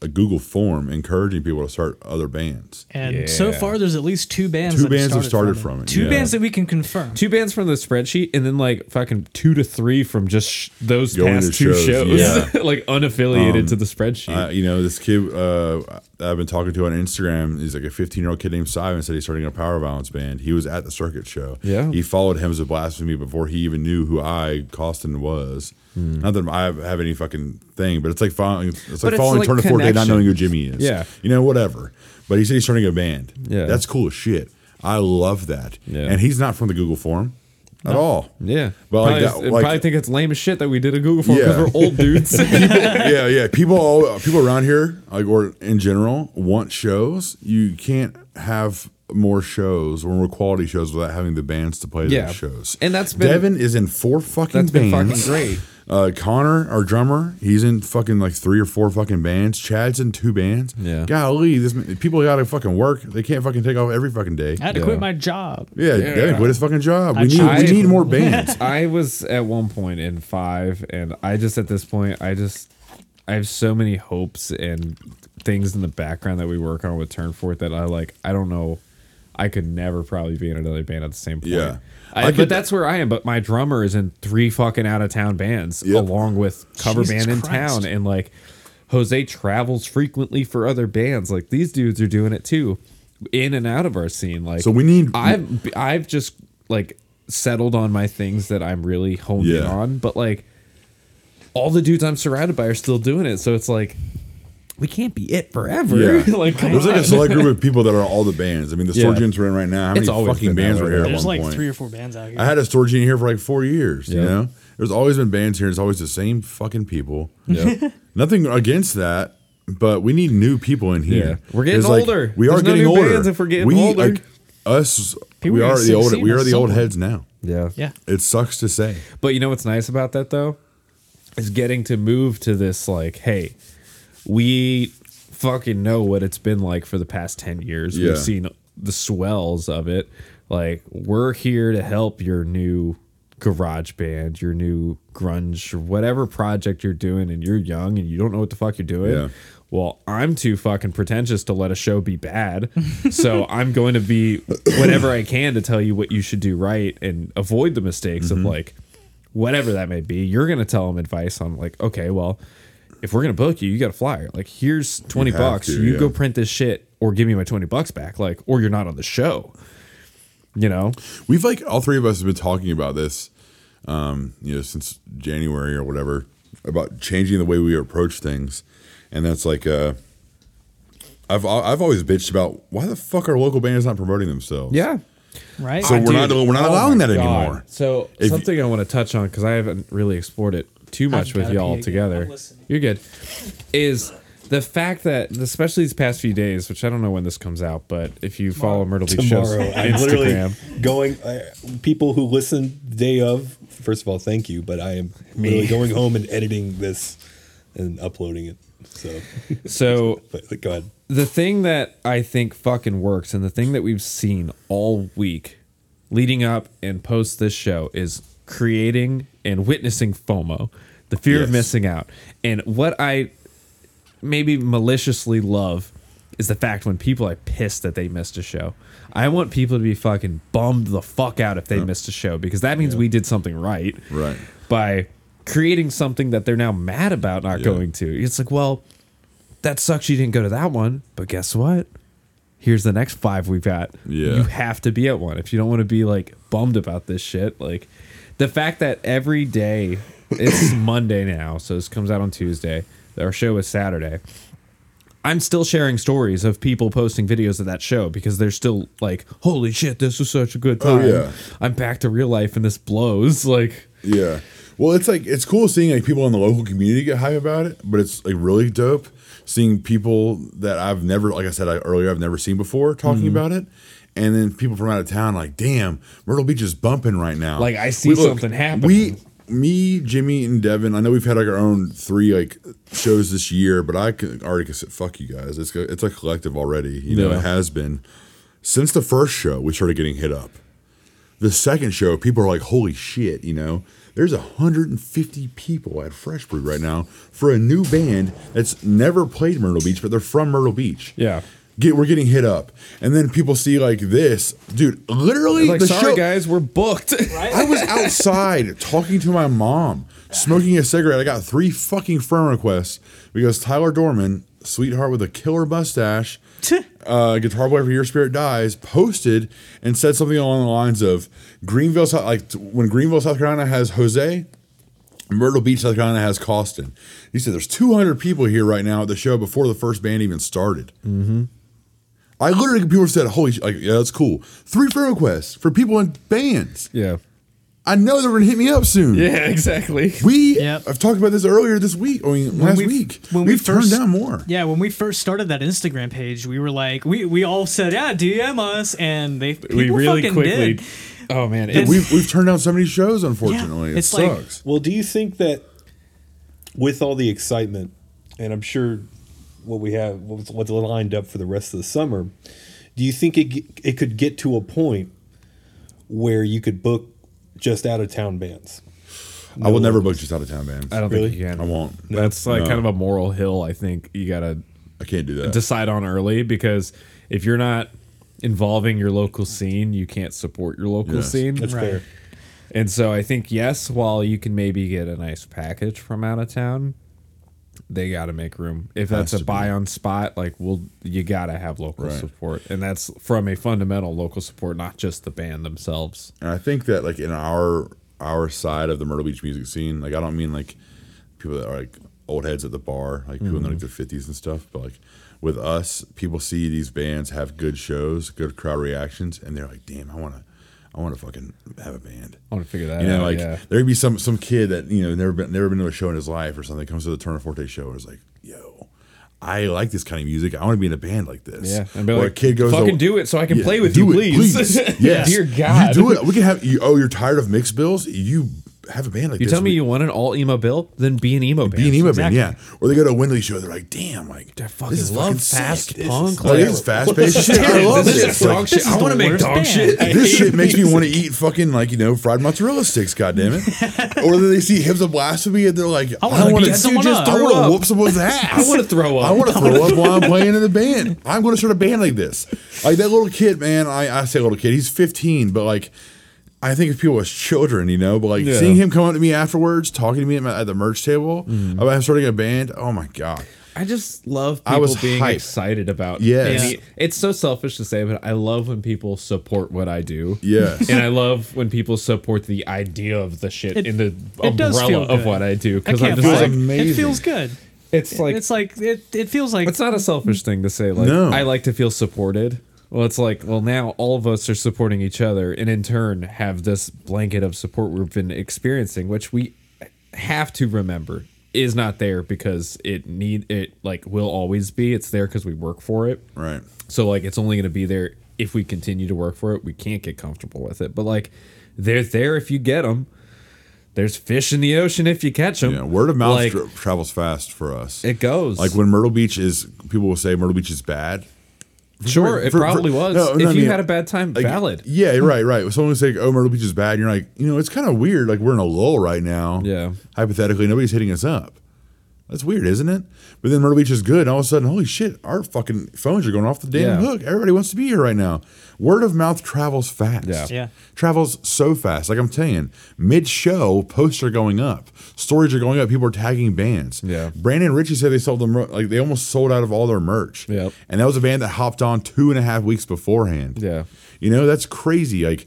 a Google form encouraging people to start other bands. And so far, there's at least two bands. Two that bands have started started from it, Two yeah. bands that we can confirm. Two bands from the spreadsheet, and then like fucking two to three from just sh- those Going past two shows, shows, yeah. like unaffiliated to the spreadsheet. Uh, you know, this kid uh, I've been talking to on Instagram. He's like a 15 year old kid named Simon. Said he's starting a power violence band. He was at the circuit show. Yeah. he followed Hymns of Blasphemy before he even knew who I Caustin was. Hmm. Not that I have, any fucking thing, but it's like following. It's like But it's following like Tourneforte, not knowing who Jimmy is. Yeah. you know, whatever. But he said he's starting a band. Yeah. that's cool as shit. I love that. Yeah. and he's not from the Google form. at all. Yeah, But like probably, that- like- probably think it's lame as shit that we did a Google form because Yeah. we're old dudes. yeah, yeah. People, all, people around here, like or in general, want shows. You can't have more shows or more quality shows without having the bands to play Yeah. those shows. And that's been- Devin is in four fucking That's been bands. fucking great. Uh, Connor, our drummer, he's in fucking like three or four fucking bands. Chad's in two bands. Yeah. Golly, this people got to fucking work. They can't fucking take off every fucking day. I had to Yeah. quit my job. Yeah, Devin quit his fucking job. I We need tried. we need more bands. I was at one point in five, and I just at this point, I just I have so many hopes and things in the background that we work on with Tourneforte that I like. I don't know. I could never probably be in another band at the same point. Yeah. I, I but could- that's where I am. But my drummer is in three fucking out of town bands, Yep. along with cover Jesus band in Christ. town, and like Jose travels frequently for other bands. Like these dudes are doing it too, in and out of our scene. Like So we need- I've I've just like settled on my things that I'm really honed in Yeah. on, but like all the dudes I'm surrounded by are still doing it. So it's like we can't be it forever. Yeah. like come There's like a select group of people that are all the bands. I mean, the Yeah. Storgians we're in right now. How It's many fucking bands way, were here though. at There's one like point? three or four bands out here. I had a Storgian here for like four years. You Yeah. know, there's always been bands here. It's always the same fucking people. Yeah. Nothing against that, but we need new people in here. Yeah. We're getting like, older. we There's are no getting new older. bands if we're getting we, older. Like, us, People we are are the old. We are the old heads now. yeah. yeah. It sucks to say. But you know what's nice about that though? Is getting to move to this like, hey, we fucking know what it's been like for the past 10 years. Yeah. We've seen the swells of it. Like, we're here to help your new garage band, your new grunge, whatever project you're doing, and you're young and you don't know what the fuck you're doing. Yeah. Well, I'm too fucking pretentious to let a show be bad. so I'm going to be whatever I can to tell you what you should do right and avoid the mistakes Mm-hmm. of like whatever that may be. You're going to tell them advice on like, okay, well, if we're going to book you, you got a flyer. Like, here's 20 You bucks. to, you yeah. go print this shit or give me my 20 bucks back. Like, or you're not on the show. You know? We've like all three of us have been talking about this, um, you know, since January or whatever, about changing the way we approach things, and that's like, uh, I've I've always bitched about why the fuck are local bands not promoting themselves? Yeah. Right. So we're not we're not Oh allowing that God. anymore. So If- something I want to touch on because I haven't really explored it too much with gotta y'all together. You're good. Is the fact that especially these past few days, which I don't know when this comes out, but if you follow Myrtle Beach shows on tomorrow. I'm literally Instagram, going. I, people who listen day of, first of all, thank you. But I am literally going home and editing this and uploading it. So, so but go ahead. the thing that I think fucking works and the thing that we've seen all week leading up and post this show is creating and witnessing FOMO, the fear of missing out. And what I maybe maliciously love is the fact when people are pissed that they missed a show. I want people to be fucking bummed the fuck out if they missed a show because that means we did something right. Right. By creating something that they're now mad about not Yeah. going to. It's like, well, that sucks you didn't go to that one, but guess what? Here's the next five we've got. Yeah. You have to be at one. If you don't want to be like bummed about this shit, like the fact that every day it's Monday now, so this comes out on Tuesday. Our show is Saturday. I'm still sharing stories of people posting videos of that show because they're still like, "Holy shit, this was such a good Oh, time." yeah. I'm back to real life and this blows. Like, Yeah. Well, it's like it's cool seeing like people in the local community get hype about it, but it's like really dope seeing people that I've never, like I said I, earlier, I've never seen before talking Mm-hmm. about it, and then people from out of town like, damn, Myrtle Beach is bumping right now. Like, I see something happening. We, me, Jimmy, and Devin. I know we've had like our own three like shows this year, but I can already can say, fuck you guys. It's a- it's a collective already. You know, Yeah. it has been since the first show. We started getting hit up the second show, people are like, "Holy shit!" You know, there's 150 people at Fresh Brewed right now for a new band that's never played Myrtle Beach, but they're from Myrtle Beach. Yeah. Get, we're getting hit up, and then people see like this, dude. Literally, like, the sorry show. guys, we're booked. I was outside talking to my mom, smoking a cigarette. I got three fucking friend requests because Tyler Dorman, sweetheart with a killer mustache, uh, guitar player for Your Spirit Dies, posted and said something along the lines of Greenville, South, like when Greenville, South Carolina has Jose, Myrtle Beach, South Carolina has Caustin. He said there's 200 people here right now at the show before the first band even started. Mm-hmm. I literally people said, "Holy, sh-, like yeah, that's cool." Three friend requests for people in bands. yeah. I know they're gonna hit me up soon. Yeah, exactly. We Yep. I've talked about this earlier this week. I mean, last we- week. when we We've turned down more. Yeah, when we first started that Instagram page, we were like, we, we all said, yeah, DM us, and they people we really fucking quickly. did. Oh man, Then- it's, We've we've turned down so many shows, unfortunately. it it's like- sucks. Well, do you think that with all the excitement, and I'm sure what we have, what's, what's lined up for the rest of the summer, do you think it it could get to a point where you could book just out of town bands? I will never book just out of town bands. I don't Really? think you can. I won't. That's like No. kind of a moral hill. I think you gotta I can't do that. decide on early because if you're not involving your local scene, you can't support your local Yes. scene. That's Right. fair. And so I think yes, while you can maybe get a nice package from out of town, they got to make room. If that's a buy be. on spot, like well, you got to have local Right. support, and that's from a fundamental local support, not just the band themselves. And I think that like in our our side of the Myrtle Beach music scene, like I don't mean like people that are like old heads at the bar, like people in like mm-hmm. their fifties and stuff, but like with us, people see these bands have good shows, good crowd reactions, and they're like, "Damn, I want to, I want to fucking have a band." I want to figure that out. You know, out. like yeah. there could be some some kid that you know never been never been to a show in his life or something comes to the Tourneforte show and is like, "Yo, I like this kind of music. I want to be in a band like this." Yeah, and be or like, a kid goes, "Fucking to, do it so I can Yeah, play with you, it, please." yes, Dear God. you do it. We can have. You, oh, you're tired of mixed bills? You have a band like this. You this. tell me We- you want an all emo bill, then be an emo band. be an emo Exactly. band, yeah. Or they go to a Windley show, they're like, "Damn, like I fucking this is love fucking fast sick. This punk, is- like- like, this is fast paced shit. I love this this. is dog Like, shit. this I want to make dog band. shit. this shit makes me want to eat fucking like you know fried mozzarella sticks. God damn it! or then they see hymns of blasphemy and they're like, I, want to just. I Throw want up. to whoop someone's ass. I wanna throw up. I want to throw up while I'm playing in the band. I'm going to start a band like this. Like that little kid, man. I, I say little kid. He's 15, but like. I think of people as children, you know, but like Yeah. seeing him come up to me afterwards, talking to me at, my, at the merch table Mm-hmm. about him starting a band. Oh my god! I just love I was being hyped. excited about. Yes. any- it's so selfish to say, but I love when people support what I do. Yes. and I love when people support the idea of the shit It- in the it umbrella of what I do. Because I'm just like, amazing. It feels good. it's like it's like it. It feels like It's not a selfish thing to say. Like No. I like to feel supported. Well, it's like well now all of us are supporting each other, and in turn have this blanket of support we've been experiencing, which we have to remember is not there because it need it like will always be. It's there because we work for it. Right. So like it's only going to be there if we continue to work for it. We can't get comfortable with it, but like they're there if you get them. There's fish in the ocean if you catch them. Yeah, word of mouth Like, tra- travels fast for us. it goes like when Myrtle Beach is, people will say Myrtle Beach is bad. Sure, it For- for- probably was. no, if no, I you mean, had a bad time, Like, valid. Yeah, right, right. Someone would say, "Oh, Myrtle Beach is bad," and you're like, you know, it's kind of weird. Like we're in a lull right now. Yeah. Hypothetically, nobody's hitting us up. That's weird, isn't it? But then Myrtle Beach is good, and all of a sudden, holy shit, our fucking phones are going off the damn Yeah. hook. Everybody wants to be here right now. Word of mouth travels fast. Yeah. Yeah. Travels so fast. Like I'm telling you, mid show, posts are going up, stories are going up, people are tagging bands. Yeah. Brandon and Richie said they sold them like they almost sold out of all their merch. Yep. And that was a band that hopped on two and a half weeks beforehand. Yeah. You know, that's crazy. Like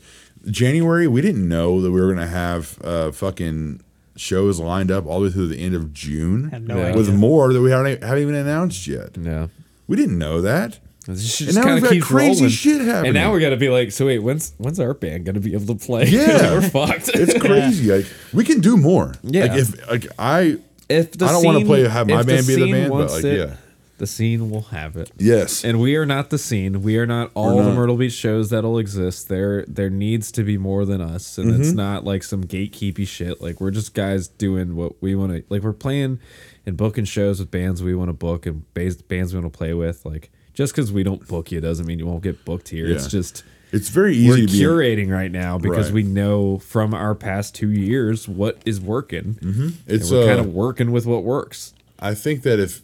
January, we didn't know that we were gonna have uh fucking shows lined up all the way through the end of June. No Yeah. with more that we haven't, haven't even announced yet. Yeah. We didn't know that. This And now we've got crazy shit happening. And now we got to be like, so wait, when's when's our band gonna be able to play? Yeah. we're fucked. It's crazy. Like we can do more. Yeah. Like if like I if the I don't wanna play- have my if band be the scene band, but, like, it, yeah. The scene will have it. yes. And we are not the scene. We are not all We're the not. Myrtle Beach shows that'll exist. There there needs to be more than us. And Mm-hmm. it's not like some gatekeepy shit. Like we're just guys doing what we want to like we're playing and booking shows with bands we want to book and bands bands we want to play with. Like just because we don't book you doesn't mean you won't get booked here. It's Yeah. just it's very easy we're to be curating right now because Right. we know from our past two years what is working. Mm-hmm. It's and we're uh, kind of working with what works. I think that if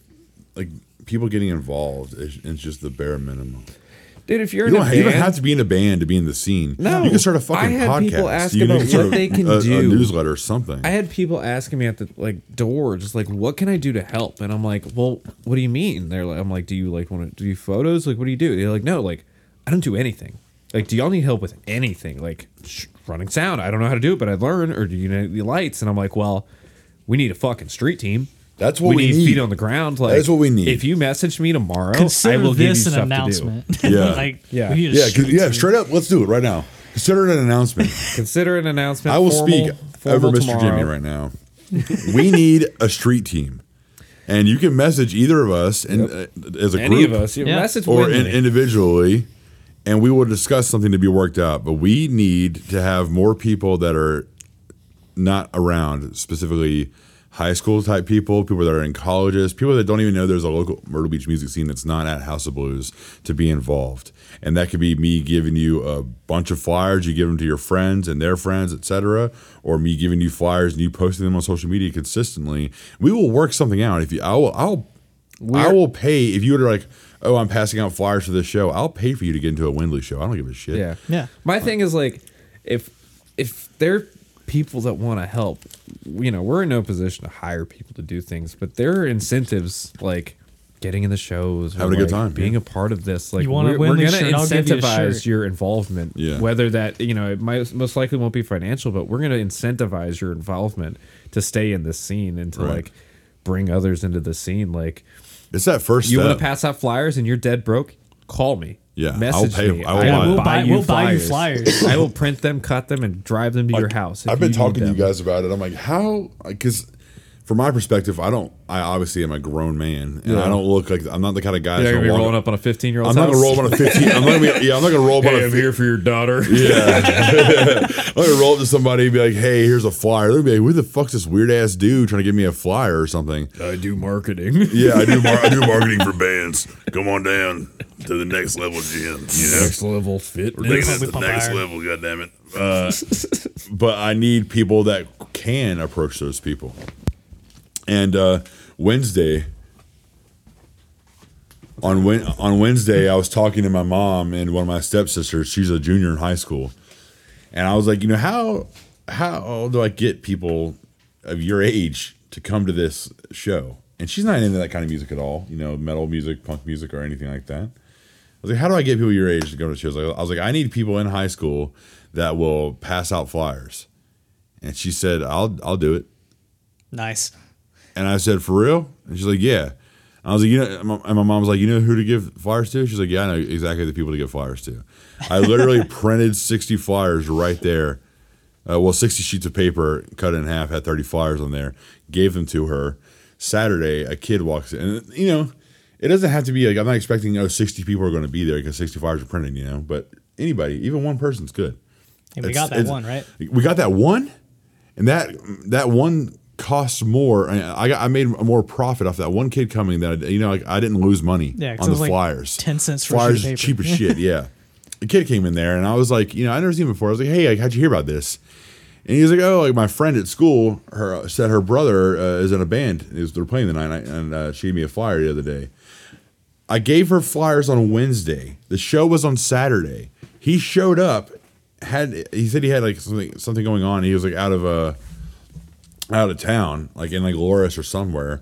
like people getting involved is, is just the bare minimum. Dude, if you're You in a don't, you don't have to be in a band to be in the scene. No. you can start a fucking had podcast. people ask you about what they can a, do. a newsletter or something. I had people asking me at the like door, just like, "What can I do to help?" And I'm like, "Well, what do you mean?" They're like, "I'm like, do you like want to do photos? Like, what do you do?" They're like, "No, like, I don't do anything. Like, do y'all need help with anything? Like, sh- running sound? I don't know how to do it, but I learn. Or do you need the lights?" And I'm like, "Well, we need a fucking street team. That's what we need. need. Feet on the ground. Like, That's what we need. If you message me tomorrow, I Consider will give you this stuff an to do. announcement. Yeah. like Yeah. we need a yeah, 'cause- street yeah, straight up. Let's do it right now. Consider it an announcement. Consider an announcement. I will formal- speak formal over Mr. tomorrow. Jimmy right now. we need a street team, and you can message either of us and uh, as a Any group of us, Yeah. message or in, individually, and we will discuss something to be worked out. But we need to have more people that are not around, specifically high school type people, people that are in colleges, people that don't even know there's a local Myrtle Beach music scene that's not at House of Blues to be involved. And that could be me giving you a bunch of flyers, you give them to your friends and their friends, etc., or me giving you flyers and you posting them on social media consistently. We will work something out. If you, I will, I'll, I will pay if you were like, oh, I'm passing out flyers for this show. I'll pay for you to get into a Windley show. I don't give a shit. Yeah. Yeah. My thing is like if if they're people that want to help, you know, we're in no position to hire people to do things, but there are incentives like getting in the shows, or, Having a good time, being yeah. a part of this. Like You want a we're, we're gonna shirt, I'll you incentivize your involvement. Yeah. Whether that you know it might most likely won't be financial, but we're gonna incentivize your involvement to stay in this scene and to Right. like bring others into the scene. Like It's that first you want to pass out flyers and you're dead broke, call me. Yeah, I'll message pay- me. I will will buy it. We'll buy- we'll buy you flyers. I will print them, cut them, and drive them to your house. I've been talking to you guys about it. I'm like, how? Because from my perspective, I don't. I obviously am a grown man, and Yeah. I don't look like I'm not the kind of guy. You're that's gonna be rolling up on a 15 year old. I'm not gonna roll up on a 15. I'm not gonna be. Yeah, I'm not gonna roll up on a. fi- for your daughter. Yeah, I'm gonna roll up to somebody and be like, "Hey, here's a flyer." They're gonna be like, "Who the fuck's this weird ass dude trying to give me a flyer or something?" I do marketing. Yeah, I do. Mar- I do marketing for bands. Come on down to the next level, Jim. You know, Next level fit. We're taking it to We the next iron. level, goddammit. Uh, but I need people that can approach those people. And uh, Wednesday, on on Wednesday, I was talking to my mom and one of my stepsisters. She's a junior in high school, and I was like, you know, how how do I get people of your age to come to this show? And she's not into that kind of music at all, you know, metal music, punk music, or anything like that. I was like, how do I get people your age to go to shows? I was like, I need people in high school that will pass out flyers. And she said, I'll I'll do it. Nice. And I said, for real? And she's like, yeah. I was like, you know, and my- and my mom was like, you know who to give flyers to? She's like, yeah, I know exactly the people to give flyers to. I literally printed 60 flyers right there. Uh, well, 60 sheets of paper, cut in half, had 30 flyers on there, gave them to her. Saturday, a kid walks in. And, you know, it doesn't have to be like, I'm not expecting, oh, 60 people are going to be there because 60 flyers are printed, you know, but anybody, even one person's good. And we It's- got that one, right? We got that one, and that that one costs more. I I, got, I made more profit off that one kid coming that I, you know like, I didn't lose money Yeah, on the like flyers. 10 cents for a flyers cheap paper. as shit. Yeah, the kid came in there, and I was like, you know, I never seen him before. I was like, hey, like, how'd you hear about this? And he was like, oh, like my friend at school, her said her brother uh, is in a band. Is they're playing the night, and uh, she gave me a flyer the other day. I gave her flyers on Wednesday. The show was on Saturday. He showed up, had he said he had like something something going on. He was like out of uh out of town, like in like Loris or somewhere,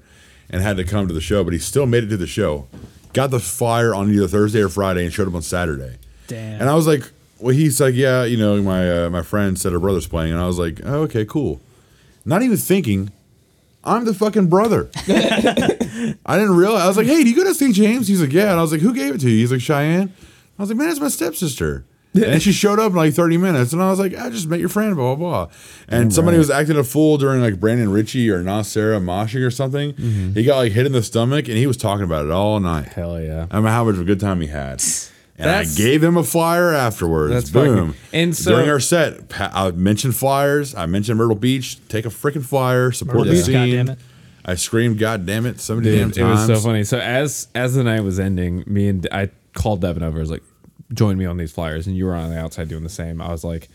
and had to come to the show. But he still made it to the show. Got the flyer on either Thursday or Friday and showed up on Saturday. Damn. And I was like, well, he's like, yeah, you know, my uh, my friend said her brother's playing, and I was like, oh, okay, cool. Not even thinking, I'm the fucking brother. I didn't realize. I was like, hey, do you go to St. James? He's like, yeah. And I was like, who gave it to you? He's like, Cheyenne. I was like, man, it's my stepsister. And she showed up in like 30 minutes, and I was like, I just met your friend, blah blah blah. And somebody was acting a fool during like Brandon Ritchie or Nasera moshing or something. Mm-hmm. He got like hit in the stomach, and he was talking about it all night. Hell yeah. I mean, how much of a good time he had. And That's- I gave him a flyer afterwards. That's Boom. fucking- and so- during our set, I mentioned flyers. I mentioned Myrtle Beach. Take a freaking flyer. Support Myrtle the Beach, scene. goddammit. I screamed, "God damn it!" So many damn Dude, it was so funny. So as as the night was ending, me and I called Devin over. I was like, "Join me on these flyers," and you were on the outside doing the same. I was like,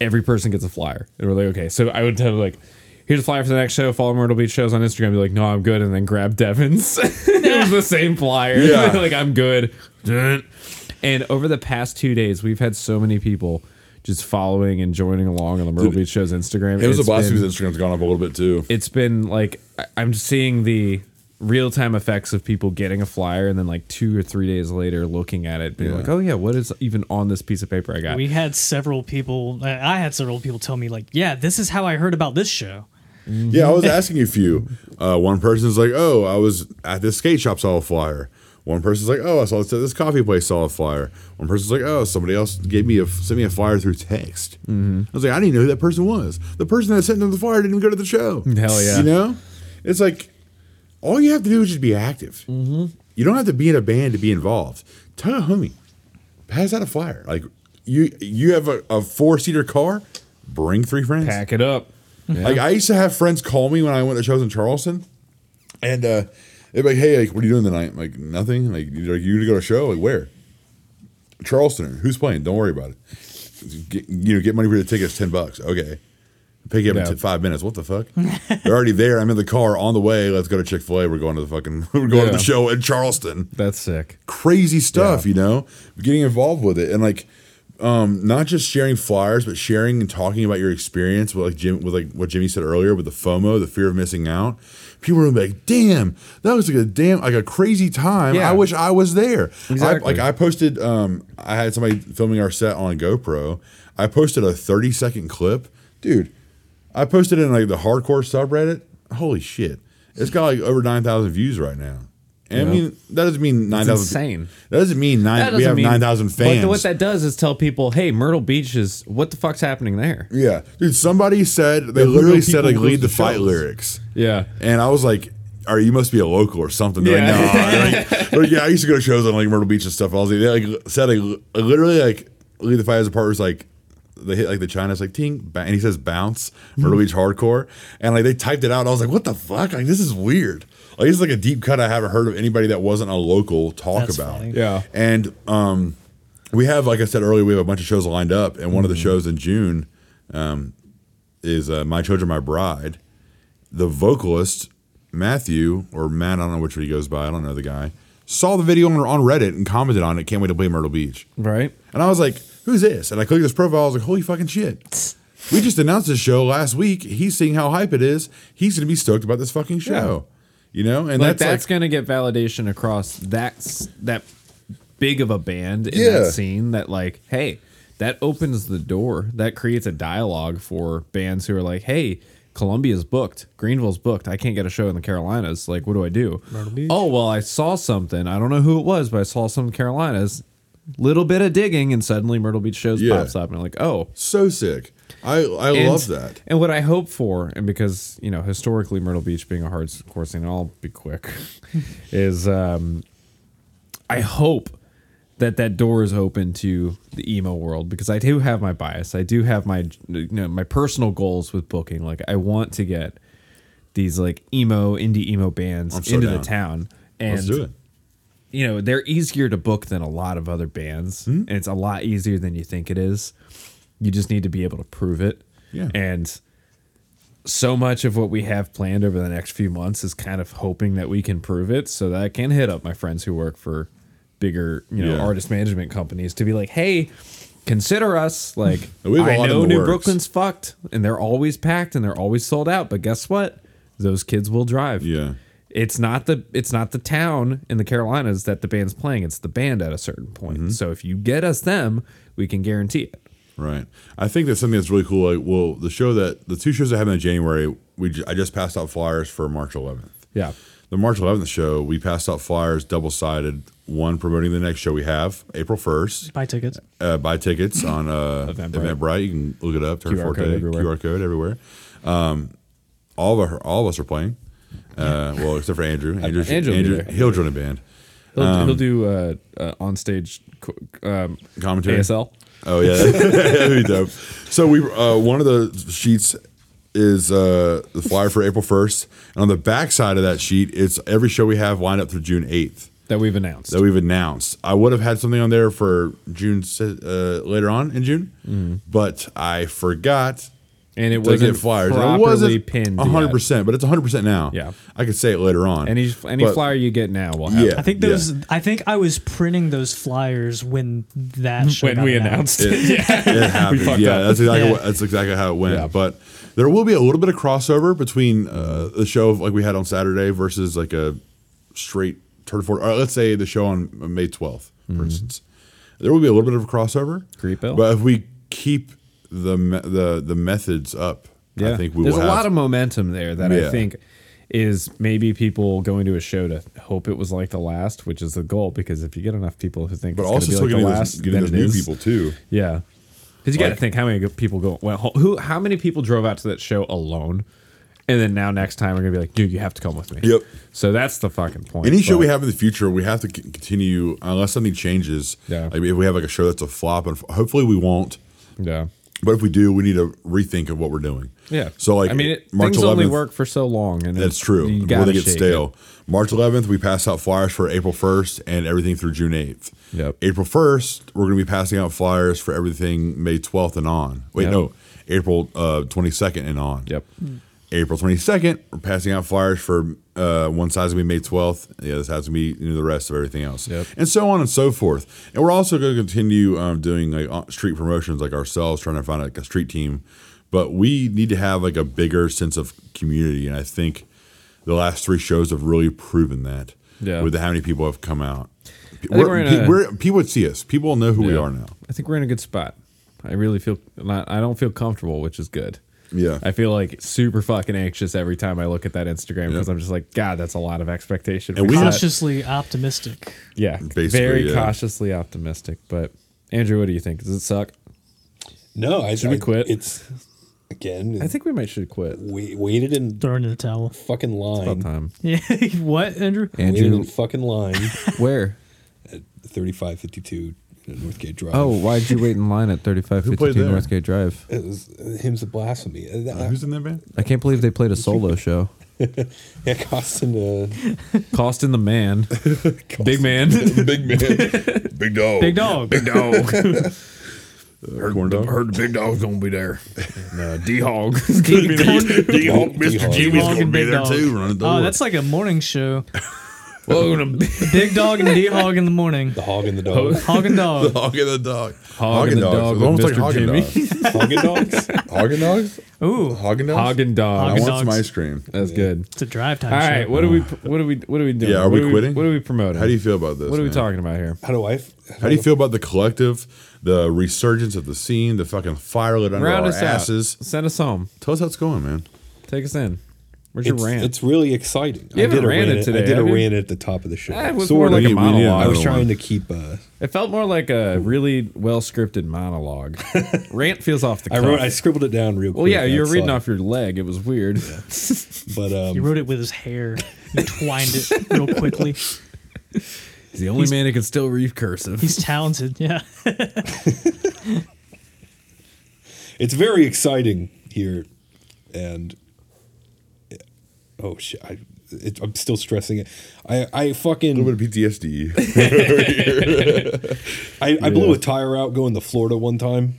"Every person gets a flyer." And we're like, "Okay." So I would tell like, "Here's a flyer for the next show. Follow Myrtle Beach shows on Instagram." Be like, "No, I'm good," and then grab Devin's. it was the same flyer. Yeah. like I'm good. And over the past two days, we've had so many people just following and joining along on the Myrtle Beach show's Instagram. It was It's a blast because Instagram's gone up a little bit too. it's been like I'm seeing the real time effects of people getting a flyer and then like two or three days later looking at it, being Yeah. like, "Oh yeah, what is even on this piece of paper I got?" We had several people. I had several people tell me like, "Yeah, this is how I heard about this show." Yeah, I was asking a few. Uh, one person's like, "Oh, I was at this skate shop, saw a flyer." One person's like, "Oh, I saw this, at this coffee place saw a flyer." One person's like, "Oh, somebody else gave me a sent me a flyer through text." Mm-hmm. I was like, "I didn't even know who that person was. The person that sent them the flyer didn't even go to the show." Hell yeah. You know, it's like all you have to do is just be active. Mm-hmm. You don't have to be in a band to be involved. Tell a homie, pass out a flyer. Like you, you have a, a four seater car. Bring three friends. Pack it up. Like I used to have friends call me when I went to shows in Charleston, and uh, they'd be like, "Hey, like, what are you doing tonight?" I'm like, "Nothing." Like, you like, you gonna go to a show? Like, where? Charleston. Who's playing? Don't worry about it. Get, you know, get money for the tickets. Ten bucks. Okay. Pick you up Yeah. in five minutes. What the fuck? They're already there. I'm in the car on the way. Let's go to Chick Fil A. We're going to the fucking. We're going to the show in Charleston That's sick. crazy stuff, Yeah. you know, getting involved with it and like um not just sharing flyers, but sharing and talking about your experience with like Jim with like what Jimmy said earlier with the FOMO, the fear of missing out. People are like, damn, that was like a damn like a crazy time. Yeah. I wish I was there. Exactly. I, like I posted um I had somebody filming our set on a GoPro. I posted a 30 second clip. Dude, I posted it in like the hardcore subreddit. Holy shit. It's got like over 9,000 views right now. And I mean, that doesn't mean 9,000. insane. That doesn't mean nine. That we doesn't have nine thousand fans. But what that does is tell people, hey, Myrtle Beach is what the fuck's happening there? yeah, dude. Somebody said they The literally said like goes lead to the fight shows. lyrics, Yeah. and I was like, "Are you must be a local or something?" They're Yeah. like, no. They're like, like, yeah, I used to go to shows on like Myrtle Beach and stuff. I was like, they like said like literally like lead the fight as a part was like. They hit like the China's like ting, ba- and he says bounce Myrtle Beach hardcore, and like they typed it out. I was like, what the fuck? Like this is weird. Like this is like a deep cut I haven't heard of anybody that wasn't a local talk That's about. funny. Yeah. And um, we have, like I said earlier, we have a bunch of shows lined up, and one of the Mm-hmm. shows in June um, is uh, "My Children, My Bride." The vocalist Matthew or Matt, I don't know which one he goes by. I don't know the guy. Saw the video on, on Reddit and commented on it. Can't wait to play Myrtle Beach. Right. And I was like, "Who's this?" And I clicked his profile. I was like, "Holy fucking shit!" We just announced this show last week. He's seeing how hype it is. He's gonna be stoked about this fucking show. You know, and Like that's, that's, like, gonna get validation across that s- that big of a band in Yeah. that scene that like, hey, that opens the door. That creates a dialogue for bands who are like, hey, Columbia's booked, Greenville's booked. I can't get a show in the Carolinas. Like, what do I do? Oh well, I saw something. I don't know who it was, but I saw some Carolinas. Little bit of digging, and suddenly Myrtle Beach shows Yeah. pops up, and I'm like, oh, so sick. I I and, love that. And what I hope for, and because you know historically Myrtle Beach being a hardcore scene, and I'll be quick, is um, I hope that that door is open to the emo world because I do have my bias. I do have my you know my personal goals with booking. Like I want to get these like emo indie emo bands so into down. the town. And Let's do it. You know they're easier to book than a lot of other bands Hmm? and it's a lot easier than you think it is you just need to be able to prove it Yeah. and so much of what we have planned over the next few months is kind of hoping that we can prove it so that i can hit up my friends who work for bigger you know Yeah. artist management companies to be like hey consider us like We have a i know new works. brooklyn's fucked and they're always packed and they're always sold out but guess what those kids will drive Yeah. It's not the it's not the town in the Carolinas that the band's playing. It's the band at a certain point. Mm-hmm. So if you get us them, we can guarantee it. Right. I think that's something that's really cool. Like, well, the show that the two shows that happened in January, we j- I just passed out flyers for March 11th. Yeah. The March 11th show, we passed out flyers double sided. One promoting the next show we have April 1st. Buy tickets. Uh, buy tickets on uh, Eventbrite. Eventbrite. You can look it up. Turn QR Forte, code everywhere. QR code everywhere. Um, all of our, all of us are playing. Uh, well, except for Andrew. Andrew, Andrew will be there. he'll join a band. He'll, Um, he'll do uh, uh, on stage um, Commentary. ASL. Oh yeah, that'd be dope. So we uh, one of the sheets is uh, the flyer for April first, and on the back side of that sheet, it's every show we have lined up through June eighth that we've announced. that we've announced. I would have had something on there for June uh, later on in June, Mm-hmm. but I forgot and it wasn't flyers. Properly it wasn't pinned. One hundred percent, but it's hundred percent now. Yeah. I could say it later on. Any any But- flyer you get now will have. Yeah. it. I think those. I think I was printing those flyers when that when we announced it. It happened. fucked yeah, up. that's exactly Yeah. what, that's exactly how it went. Yeah. But there will be a little bit of crossover between uh, the show like we had on Saturday versus like a straight Tourneforte. Or let's say the show on May 12th, Mm-hmm. for instance. There will be a little bit of a crossover. Creep. But if we keep the the the methods up, Yeah, I think we there's will a have, lot of momentum there that Yeah. I think is maybe people going to a show to hope it was like the last, which is the goal. Because if you get enough people who think But it's also going to be like getting the those, last, getting then those it new is. people too. Yeah, because you got to think how many people go. Well, who? How many people drove out to that show alone? And then now next time we're gonna be like, dude, you have to come with me. Yep. So that's the fucking point. Any show But- we have in the future, we have to c- continue unless something changes. Yeah. Like if we have like a show that's a flop, and f- hopefully we won't. Yeah. But if we do, we need to rethink of what we're doing. Yeah. So like, I mean, it, March things only work for so long, and That's true. Before they get stale. it. March 11th, we pass out flyers for April 1st and everything through June 8th. Yep. April 1st, we're going to be passing out flyers for everything May 12th and on. Wait, Yep. no, April uh, 22nd and on. Yep. April 22nd, we're passing out flyers for uh, one side's gonna be May 12th, the other side's gonna be you know, the rest of everything else, Yep. and so on and so forth. And we're also going to continue um, doing like uh, street promotions, like ourselves, trying to find like a street team. But we need to have like a bigger sense of community, and I think the last three shows have really proven that. Yeah. with how many people have come out. We're, we're a- we're- people would see us. People will know who we are now. I think we're in a good spot. I really feel. Not, I don't feel comfortable, which is good. Yeah. I feel like super fucking anxious every time I look at that Instagram because Yeah. I'm just like, God, that's a lot of expectation. And for we that." have- Cautiously optimistic. yeah, Basically, very yeah. cautiously optimistic. But Andrew, what do you think? Does it suck? No, I Should we quit? It's again. I think we might should quit. we waited in Throwing in the towel. fucking About line. time. Yeah. what, Andrew? Waited in Andrew, fucking line where? at 3552 Northgate Drive. Oh, why'd you wait in line at played 3552 there? Northgate Drive? it was hymns of blasphemy. Uh, Uh, who's in that band? I can't believe they played a solo show. yeah, Caustin. Uh, Caustin the man, big man, Big man, big dog, Big dog. big dog. Heard, corn dog. Heard the big dog's gonna be there. And, D Hog. D- Corn- D Hawk, Mr. Jimmy's D-Hog gonna and be Big there Dog. too, running the door. Oh, that's like a morning show. Welcome to Big dog and D hog in the morning. the hog and the dog. Hog and dog. the Hog and the dog. Hog and the dog It's with almost like Mr. Haagen Jimmy. Dazs. hog and dogs. Haagen dogs? Ooh, Haagen dogs? Haagen I Dog. Haagen want some Dogs. ice cream. That's good. it's a drive time All show. right, what are we? What are we? What are we doing? Yeah, are What we quitting? What are we promoting? How do you feel about this? What are we man? talking about here? How do I? f- How do you feel about the collective, the resurgence of the scene, the fucking fire lit under Round our us asses? out. Send us home. Tell us how it's going, man. Take us in. Where's It's, your rant? it's really exciting. You I did haven't a ranted rant. today, I did a you? rant at the top of the show. Eh, it was Sort more of. like a We- we monologue. I was trying to keep. Uh, It felt more like a really well scripted monologue. Rant feels off the I wrote. I scribbled it down real quick. well, yeah, you were reading off your leg. It was weird. But um, He wrote it with his hair. He twined it real quickly. He's the only man who can still read cursive. He's talented. Yeah. it's very exciting here, and oh shit, I, it, I'm still stressing it. I fucking A little bit of PTSD. I, I blew a tire out going to Florida one time,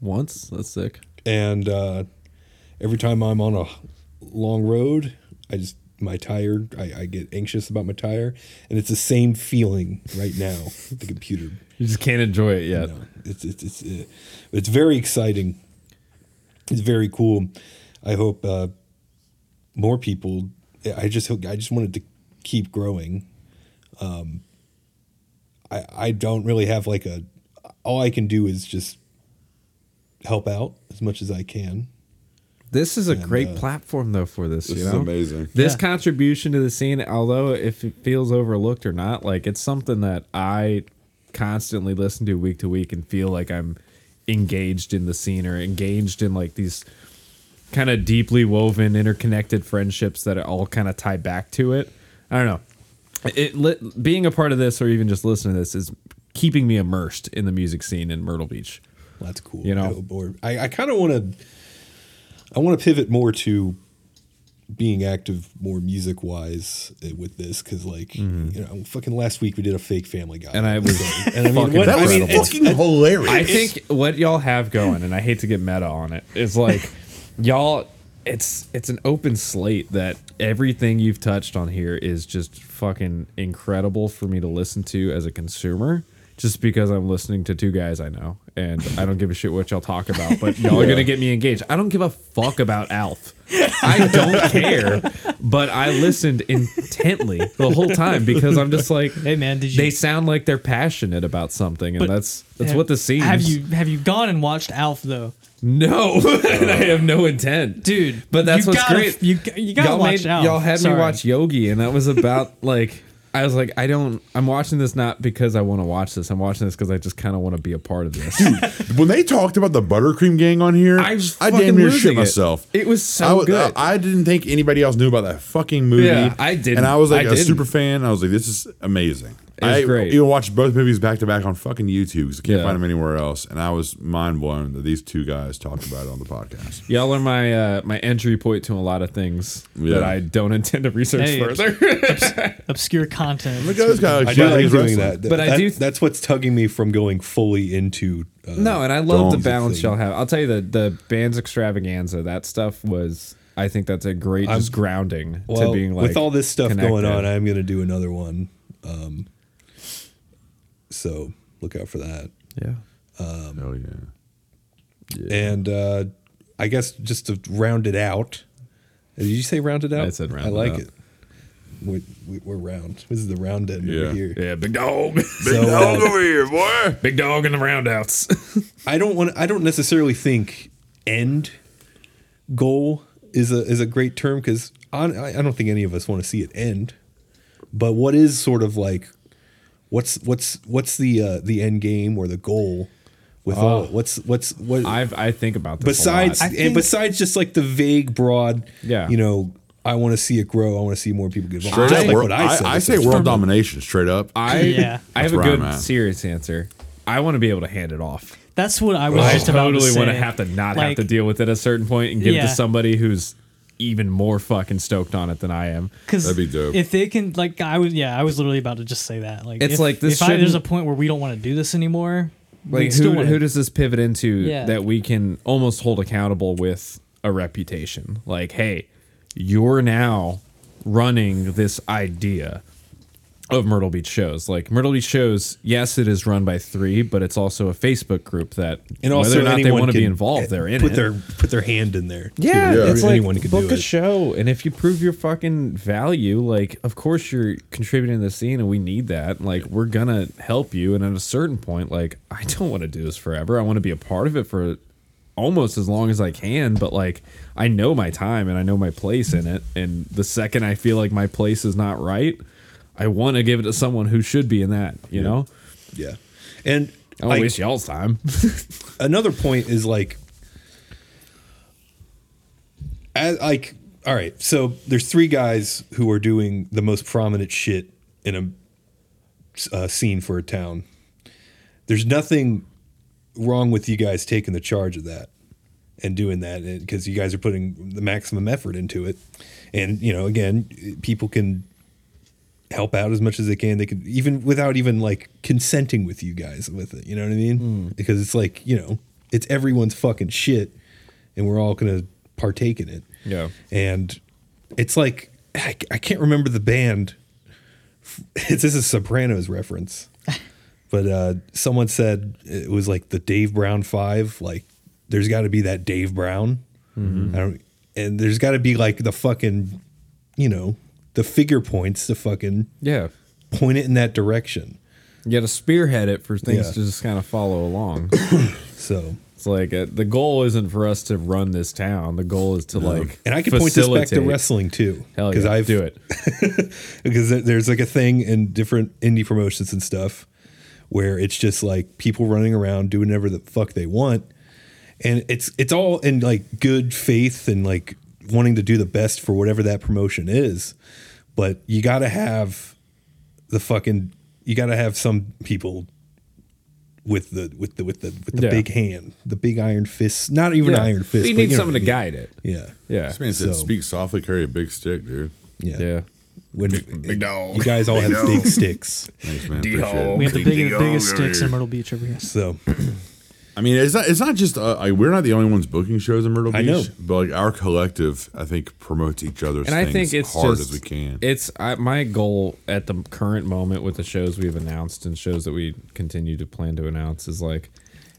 Once? That's sick. and uh, every time I'm on a long road, I just my tire. I, I get anxious about my tire, and it's the same feeling right now. with The computer You just can't enjoy it yet. No, it's it's it's uh, it's very exciting. It's very cool. I hope uh, more people. I just I just wanted to keep growing. Um, I I don't really have like a. All I can do is just help out as much as I can. This is a great uh, platform though for this. This you is amazing. This Yeah. contribution to the scene, although if it feels overlooked or not, like it's something that I constantly listen to week to week and feel like I'm engaged in the scene or engaged in like these kind of deeply woven, interconnected friendships that all kind of tie back to it. I don't know. It li- being a part of this or even just listening to this is keeping me immersed in the music scene in Myrtle Beach. That's cool. You know? I, I, I kind of want to. I want to pivot more to being active more music wise with this because like you know fucking last week we did a fake family guy Mm-hmm. And I was and I mean fucking what I mean incredible. it's, fucking hilarious. I think what y'all have going, and I hate to get meta on it, is like y'all. It's it's an open slate that everything you've touched on here is just fucking incredible for me to listen to as a consumer, just because I'm listening to two guys I know and I don't give a shit what y'all talk about, but y'all are gonna get me engaged. I don't give a fuck about Alf. I don't care, but I listened intently the whole time because I'm just like, Hey man, did you? they sound like they're passionate about something, and that's that's have- what the scene. Have you have you gone and watched Alf though, No, and I have no intent, dude? But that's what's gotta, great. You you gotta y'all watch made- Alf. Y'all had Sorry. me watch Yogi, and that was about like I was like, I don't. I'm watching this not because I want to watch this. I'm watching this because I just kind of want to be a part of this. Dude, when they talked about the buttercream gang on here, I I, damn near shit it. myself. It was so I, good. I, I didn't think anybody else knew about that fucking movie. Yeah, I didn't. And I was like I a didn't. super fan. I was like, this is amazing. It was I great. even watched both movies back to back on fucking YouTube because I can't Yeah. find them anywhere else. And I was mind blown that these two guys talked about it on the podcast. Y'all are my uh, my entry point to a lot of things Yeah. that I don't intend to research Hey, further. obscure content. Look at this guy. I Like, do like he's doing that. But I That- do- That's what's tugging me from going fully into. Uh, no, and I love the Don't. balance y'all have. I'll tell you the the band's extravaganza. That stuff was. I think that's a great just grounding well, to being like with all this stuff going on, I'm going to do another one. Um, so look out for that. yeah. Hell yeah. And uh, I guess just to round it out. Did you say round it out? I said round I like out. it. We, we, we're round. This is the round end Yeah. over here. Yeah, big dog. So, uh, over here, boy. big dog in the roundouts. I don't want. I don't necessarily think end goal is a is a great term because I I don't think any of us want to see it end. But what is sort of like, what's what's what's the uh, the end game or the goal with all what's what's what I've I think about this besides a lot. And think- besides just like the vague broad Yeah. you know I want to see it grow I want to see more people get involved Straight Just up, like world, what I, said, I it's say like- world domination. Straight up. I Yeah. I have a good serious answer. I want to be able to hand it off. That's what I was I just about to say. I totally say. want to have to not have to deal with it at a certain point and give it to somebody who's even more fucking stoked on it than I am. Cause That'd be dope. If they can, like, I was, yeah, I was literally about to just say that. Like, It's if, like this If I, there's a shouldn't- point where we don't want to do this anymore, we Like still who wanna, who does this pivot into Yeah. that we can almost hold accountable with a reputation? Like, hey, you're now running this idea of Myrtle Beach shows. Like Myrtle Beach shows, yes, it is run by three, but it's also a Facebook group that and also whether or not they want to be involved, they're in put it. their put their hand in there too. Yeah, Yeah. it's like anyone can book do a it. show, and if you prove your fucking value, like of course you're contributing to the scene, and we need that. Like we're gonna help you, and at a certain point, like I don't want to do this forever. I want to be a part of it for almost as long as I can, but like I know my time and I know my place in it, and the second I feel like my place is not right, I want to give it to someone who should be in that. You know, yeah and I don't waste y'all's time. another point is like as like all right so there's three guys who are doing the most prominent shit in a uh, scene for a town there's nothing wrong with you guys taking the charge of that and doing that because you guys are putting the maximum effort into it and you know again people can help out as much as they can. They can even without even like consenting with you guys with it. You know what i mean? Because it's like you know it's everyone's fucking shit and we're all gonna partake in it. Yeah. and it's like i, I can't remember the band. It's this is sopranos reference. But uh someone said it was like the dave brown five like there's got to be that dave brown. I don't, and there's got to be like the fucking you know the figure points to fucking yeah. point it in that direction You got to spearhead it for things Yeah. to just kind of follow along. so It's like uh, the goal isn't for us to run this town. The goal is to like and i can point this back to wrestling too Hell yeah, i've do it. because there's like a thing in different indie promotions and stuff where it's just like people running around doing whatever the fuck they want and it's it's all in like good faith and like wanting to do the best for whatever that promotion is but you got to have the fucking you got to have some people with the with the with the with the Yeah. big hand the big iron fist not even Yeah. iron fist You but need know someone to guide it. yeah Yeah. This man said, So- "Speak softly, carry a big stick, dude." yeah Yeah. when big dog. you guys all have big sticks Thanks, man. Appreciate it. we have the Big biggest, dog biggest sticks in Myrtle Beach over here. So, I mean, it's not. It's not just. Uh, like, we're not the only ones booking shows in Myrtle Beach. I know. but like our collective, I think promotes each other's and I think it's hard just as we can. It's I, my goal at the current moment with the shows we've announced and shows that we continue to plan to announce is like,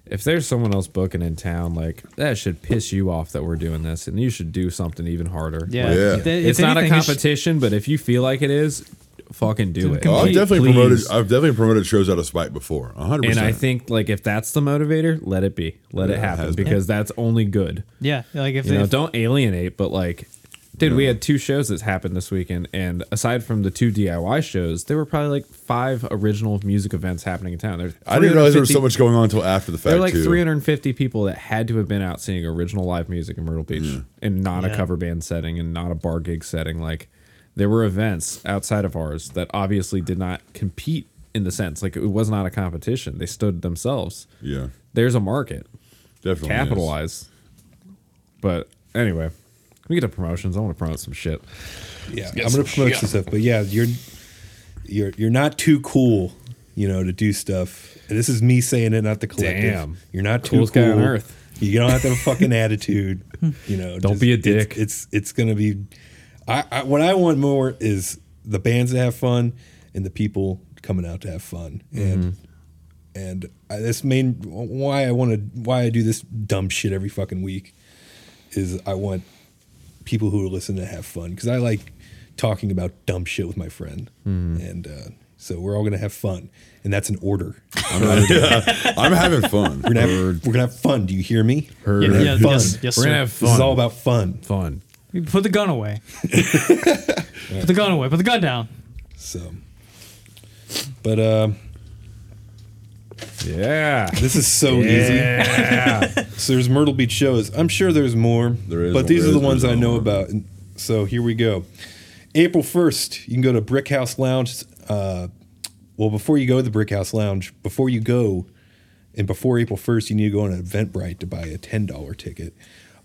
if there's someone else booking in town, like that should piss you off that we're doing this, and you should do something even harder. Yeah, Like, Yeah. If- if it's not a anything, you should- competition, but if you feel like it is, fucking do it. Oh, I've Please. definitely promoted. I've definitely promoted shows out of spite before. hundred And percent. I think like if that's the motivator, let it be. Let Yeah, it it happen has been. because that's only good. Yeah, like if, You know, if don't alienate, but like dude, we had two shows that happened this weekend and aside from the two DIY shows, there were probably like five original music events happening in town. There's I didn't realize there was 350 so much going on until after the fact. There were like too. 350 people that had to have been out seeing original live music in Myrtle Beach and not a Yeah. cover band setting and not a bar gig setting. Like there were events outside of ours that obviously did not compete in the sense like it was not a competition. They stood themselves. Yeah, There's a market. definitely. is. Capitalize. But anyway, we get to promotions. I want to promote some shit. Yeah, I'm gonna promote some stuff, but yeah, you're you're you're not too cool, you know, to do stuff. And this is me saying it, not the collective. Damn. You're not too Coolest cool. guy on earth. You don't have to have a fucking attitude. You know, Don't be a it's- dick. It's it's, gonna be. I, I what I want more is the bands to have fun and the people coming out to have fun and. Mm-hmm. And I, that's main why I want to why I do this dumb shit every fucking week is I want people who are listen to have fun because I like talking about dumb shit with my friend, Mm-hmm. and uh, so we're all gonna have fun, and that's an order. I'm, I'm having fun. We're gonna have, we're gonna have fun. Do you hear me? Heard. We're gonna yeah, have fun. yes, yes, We're gonna have This is all about fun. fun. Put the gun away. Put the gun away. Put the gun down. So, but uh, Yeah. this is so Yeah. easy. So there's Myrtle Beach shows. I'm sure there's more. There is but one- these there are the is- ones there's I know more. about. And so here we go. April 1st, you can go to Brick House Lounge. Uh, well, before you go to the Brick House Lounge, before you go, and before April 1st, you need to go on an Eventbrite to buy a $10 ticket.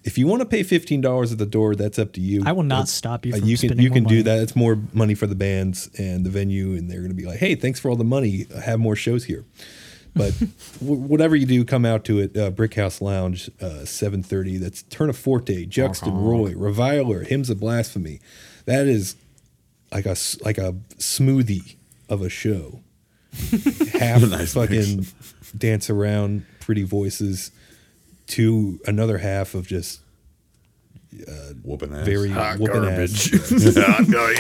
If you want to pay $15 at the door, that's up to you. I will not But, stop you uh, from you can spending you can do money. that. It's more money for the bands and the venue, and they're going to be like, "Hey, thanks for all the money. Have more shows here." But w- whatever you do, come out to it. Uh, Brick House Lounge, uh, seven thirty. That's Tourneforte, Juxton, Roy, Reviler, Hymns of Blasphemy. That is like a s- like a smoothie of a show. Half Nice fucking dance around, pretty voices, to another half of just Whooping ass. very whooping ass. oh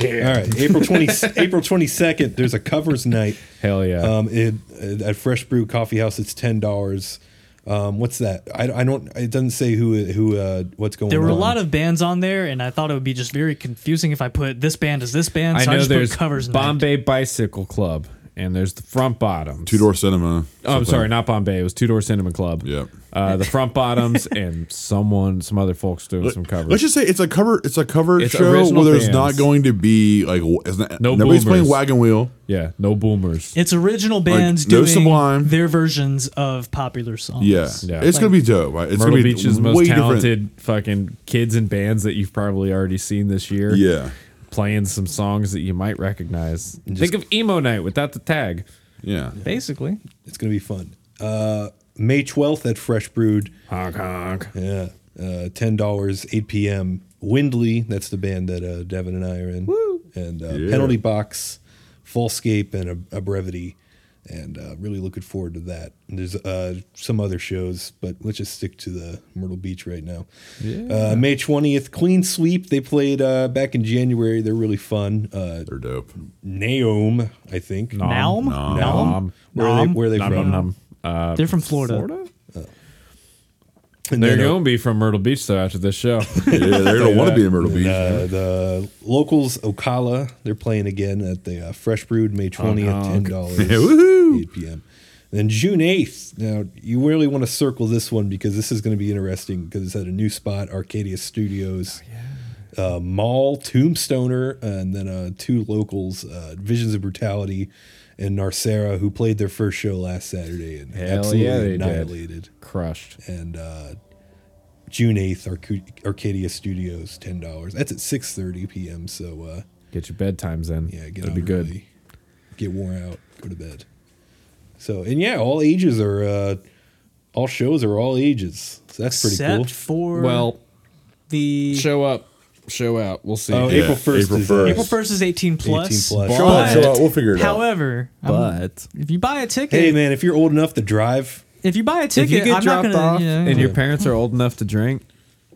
yeah. All right, April twenty April twenty second. There's a covers night. Hell yeah. Um, it, at Fresh Brew Coffee House, it's ten dollars. Um, what's that? I, I don't. It doesn't say who who uh, what's going. On. There were a lot of bands on there, and I thought it would be just very confusing if I put this band as this band. I So I, know just there's put covers. night. Bombay Bicycle Club and there's the Front Bottoms. Two door cinema. Oh, I'm sorry, not Bombay. It was Two Door Cinema Club. Yep. Uh, the Front Bottoms and someone, some other folks doing some covers. Let's just say it's a cover. It's a cover It's show where there's bands. not going to be like it's not, No nobody's playing. Wagon Wheel. yeah, no boomers. It's original bands no doing Sublime. their versions of popular songs. Yeah, Yeah. it's gonna be dope. Right? It's Myrtle gonna be Beach's way most different. talented fucking kids and bands that you've probably already seen this year. Yeah, Playing some songs that you might recognize. Think of Emo Night without the tag. yeah. basically. It's gonna be fun. Uh, May twelfth at Fresh Brewed. Honk honk. Yeah, uh, ten dollars, eight p.m. Windley. That's the band that uh, Devin and I are in. Woo! And uh, Yeah. Penalty Box, Fallscape, and a, a Brevity. And uh, really looking forward to that. And there's uh, some other shows, but let's just stick to the Myrtle Beach right now. Uh, May 20th, Clean Sweep. They played uh, back in January. They're really fun. Uh, They're dope. Naom, I think. Naum? Nom. Naum? Where are they, where are they Nom, from? nom, nom. Uh, They're from Florida. Florida? And They're going to be from Myrtle Beach, though, after this show. Yeah, they're gonna want to be in Myrtle And, Beach. uh, the locals Ocala, they're playing again at the uh, Fresh Brewed May twentieth, ten honk. dollars, Yeah, woohoo. eight p.m. Then June eighth. Now you really want to circle this one because this is going to be interesting because it's at a new spot, Arcadia Studios. Uh, Mall, Tombstoner, and then uh, two locals, uh, Visions of Brutality, and Narcera, who played their first show last Saturday and Hell absolutely yeah, they did. annihilated Crushed. and uh, June eighth, Arc- Arcadia Studios, ten dollars. That's at six thirty p.m. So uh, Get your bedtimes in. yeah, get That'd be good. early, get worn out, go to bed. So and yeah, all ages are uh, all shows are all ages. So that's pretty Except cool. for Well, the show up, show out. We'll see. Oh, Yeah, April first. April is, uh, 1st. April first is eighteen plus. 18 plus. Show up, show up. We'll figure it out. However, um, but if you buy a ticket, Hey man, if you're old enough to drive, if you buy a if ticket, you get I'm not gonna. off you know, and your parents are old enough to drink,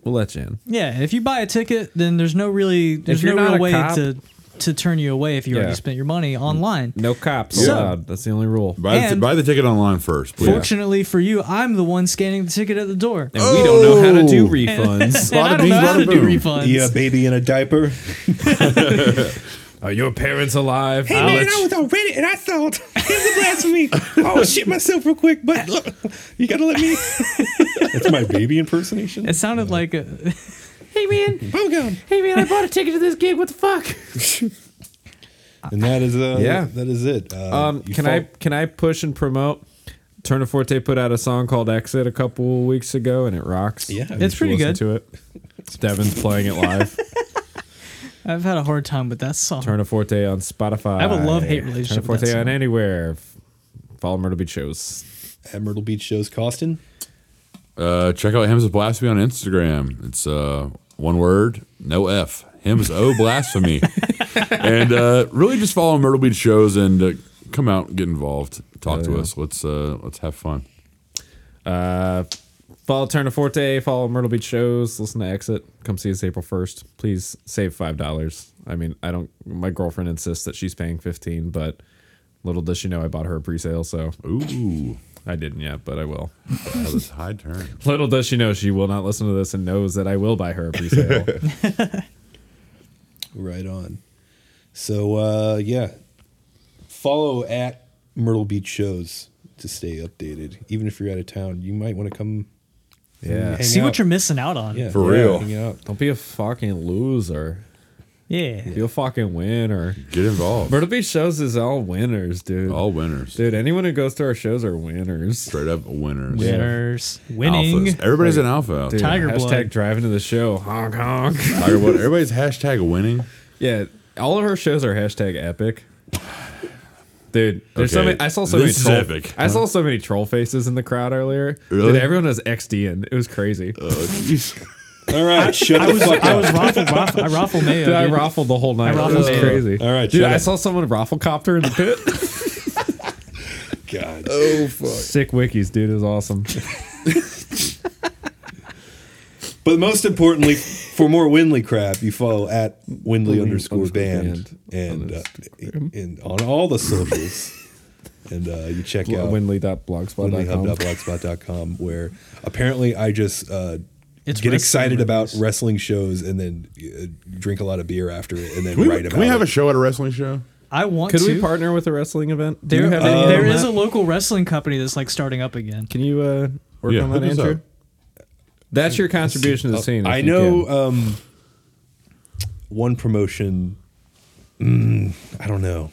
we'll let you in. yeah, if you buy a ticket, then there's no really there's you're no not real a way cop- to to turn you away if you Yeah. already spent your money online. No cops So- allowed. That's the only rule. Buy, the, And- buy the ticket online first, please. Fortunately for you, I'm the one scanning the ticket at the door. And we don't know how to do Oh. refunds. And I don't know how to do boom. refunds. yeah, baby in a diaper. Are your parents alive? Hey I'll man, let I was on Reddit and I thought here's a blasphemy. oh shit myself real quick, but look, you gotta let me. That's my baby impersonation. It sounded like a, hey man, I'm gone. hey man, I bought a ticket to this gig. What the fuck? And that is uh Yeah. that is it. Uh, Um, can fall- I can I push and promote? Tourneforte put out a song called "Exit" a couple weeks ago, and it rocks. Yeah. It's should pretty listen To it. Devin's playing it live. I've had a hard time with that song. Tourneforte on Spotify. I have a love-hate relationship Turner with Forte that on song. anywhere. Follow Myrtle Beach shows. at Myrtle Beach shows Caustin? Uh, check out Hymns of Blasphemy on Instagram. It's uh, one word, no F. Hymns O Blasphemy. and uh, really just follow Myrtle Beach shows and uh, come out, get involved, talk Yeah, to yeah. us. Let's uh, let's have fun. Uh, follow Tourneforte. Follow Myrtle Beach shows. Listen to Exit. Come see us April first. Please save five dollars. I mean, I don't. My girlfriend insists that she's paying fifteen, but little does she know I bought her a pre-sale, so Ooh, I didn't yet, but I will. that was high turn. Little does she know she will not listen to this and knows that I will buy her a pre-sale. Right on. So uh yeah. Follow at Myrtle Beach shows to stay updated. Even if you're out of town, you might want to come yeah. hang See out. what you're missing out on. yeah, For yeah, real. hang. Don't be a fucking loser. Yeah. You'll fucking win or Get involved. Myrtle Beach shows is all winners, dude. All winners. Dude, anyone who goes to our shows are winners. Straight up winners. Winners. Winning. Alphas. Everybody's an alpha out Dude, there. Tiger hashtag blood. driving to the show. Honk honk. Tiger what? Everybody's hashtag winning. yeah, all of our shows are hashtag epic. Dude, there's so Okay, many. I saw so this many is troll. epic. I saw so many troll faces in the crowd earlier. Really? Dude, everyone was XD in. It was crazy. Oh, jeez. All right, shut I the was fuck I up. was raffle, raffle I raffle mayo. Dude, I dude. raffled the whole night. raffled it was mayo. crazy. All right, dude. shut I up. saw someone raffle copter in the pit. God. Oh fuck. Sick wikis, dude. It was awesome. But most importantly, for more Windley crap, you follow at Windley Windley underscore underscore band band and on uh, and on all the socials. and uh, you check out Windley.blogspot.com. windleyhub.blogspot.com where apparently I just uh, It's get wrestling excited about wrestling shows and then uh, drink a lot of beer after it and then Can we, write can about we have it. a show at a wrestling show? I want Could to. we partner with a wrestling event? Do There, you have uh, any there that? a local wrestling company that's like starting up again. Can you uh, work Yeah, on that, hook Andrew? up. That's your contribution to the scene. I know um, one promotion. Mm, I don't know.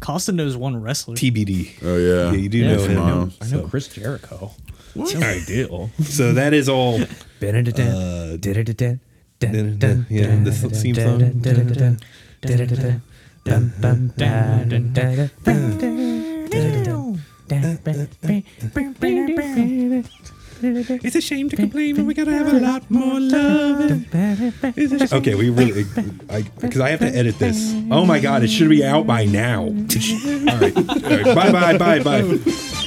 Costa knows one wrestler. TBD. Oh yeah. Yeah, you do Yeah, know I know. I know So, Chris Jericho. What? Ideal. so that is all. Uh, Yeah, the theme song. It's a shame to complain, but we gotta have a lot more love. Okay, we really, because I have to edit this. Oh my god, it should be out by now. All right, all right, bye bye bye bye.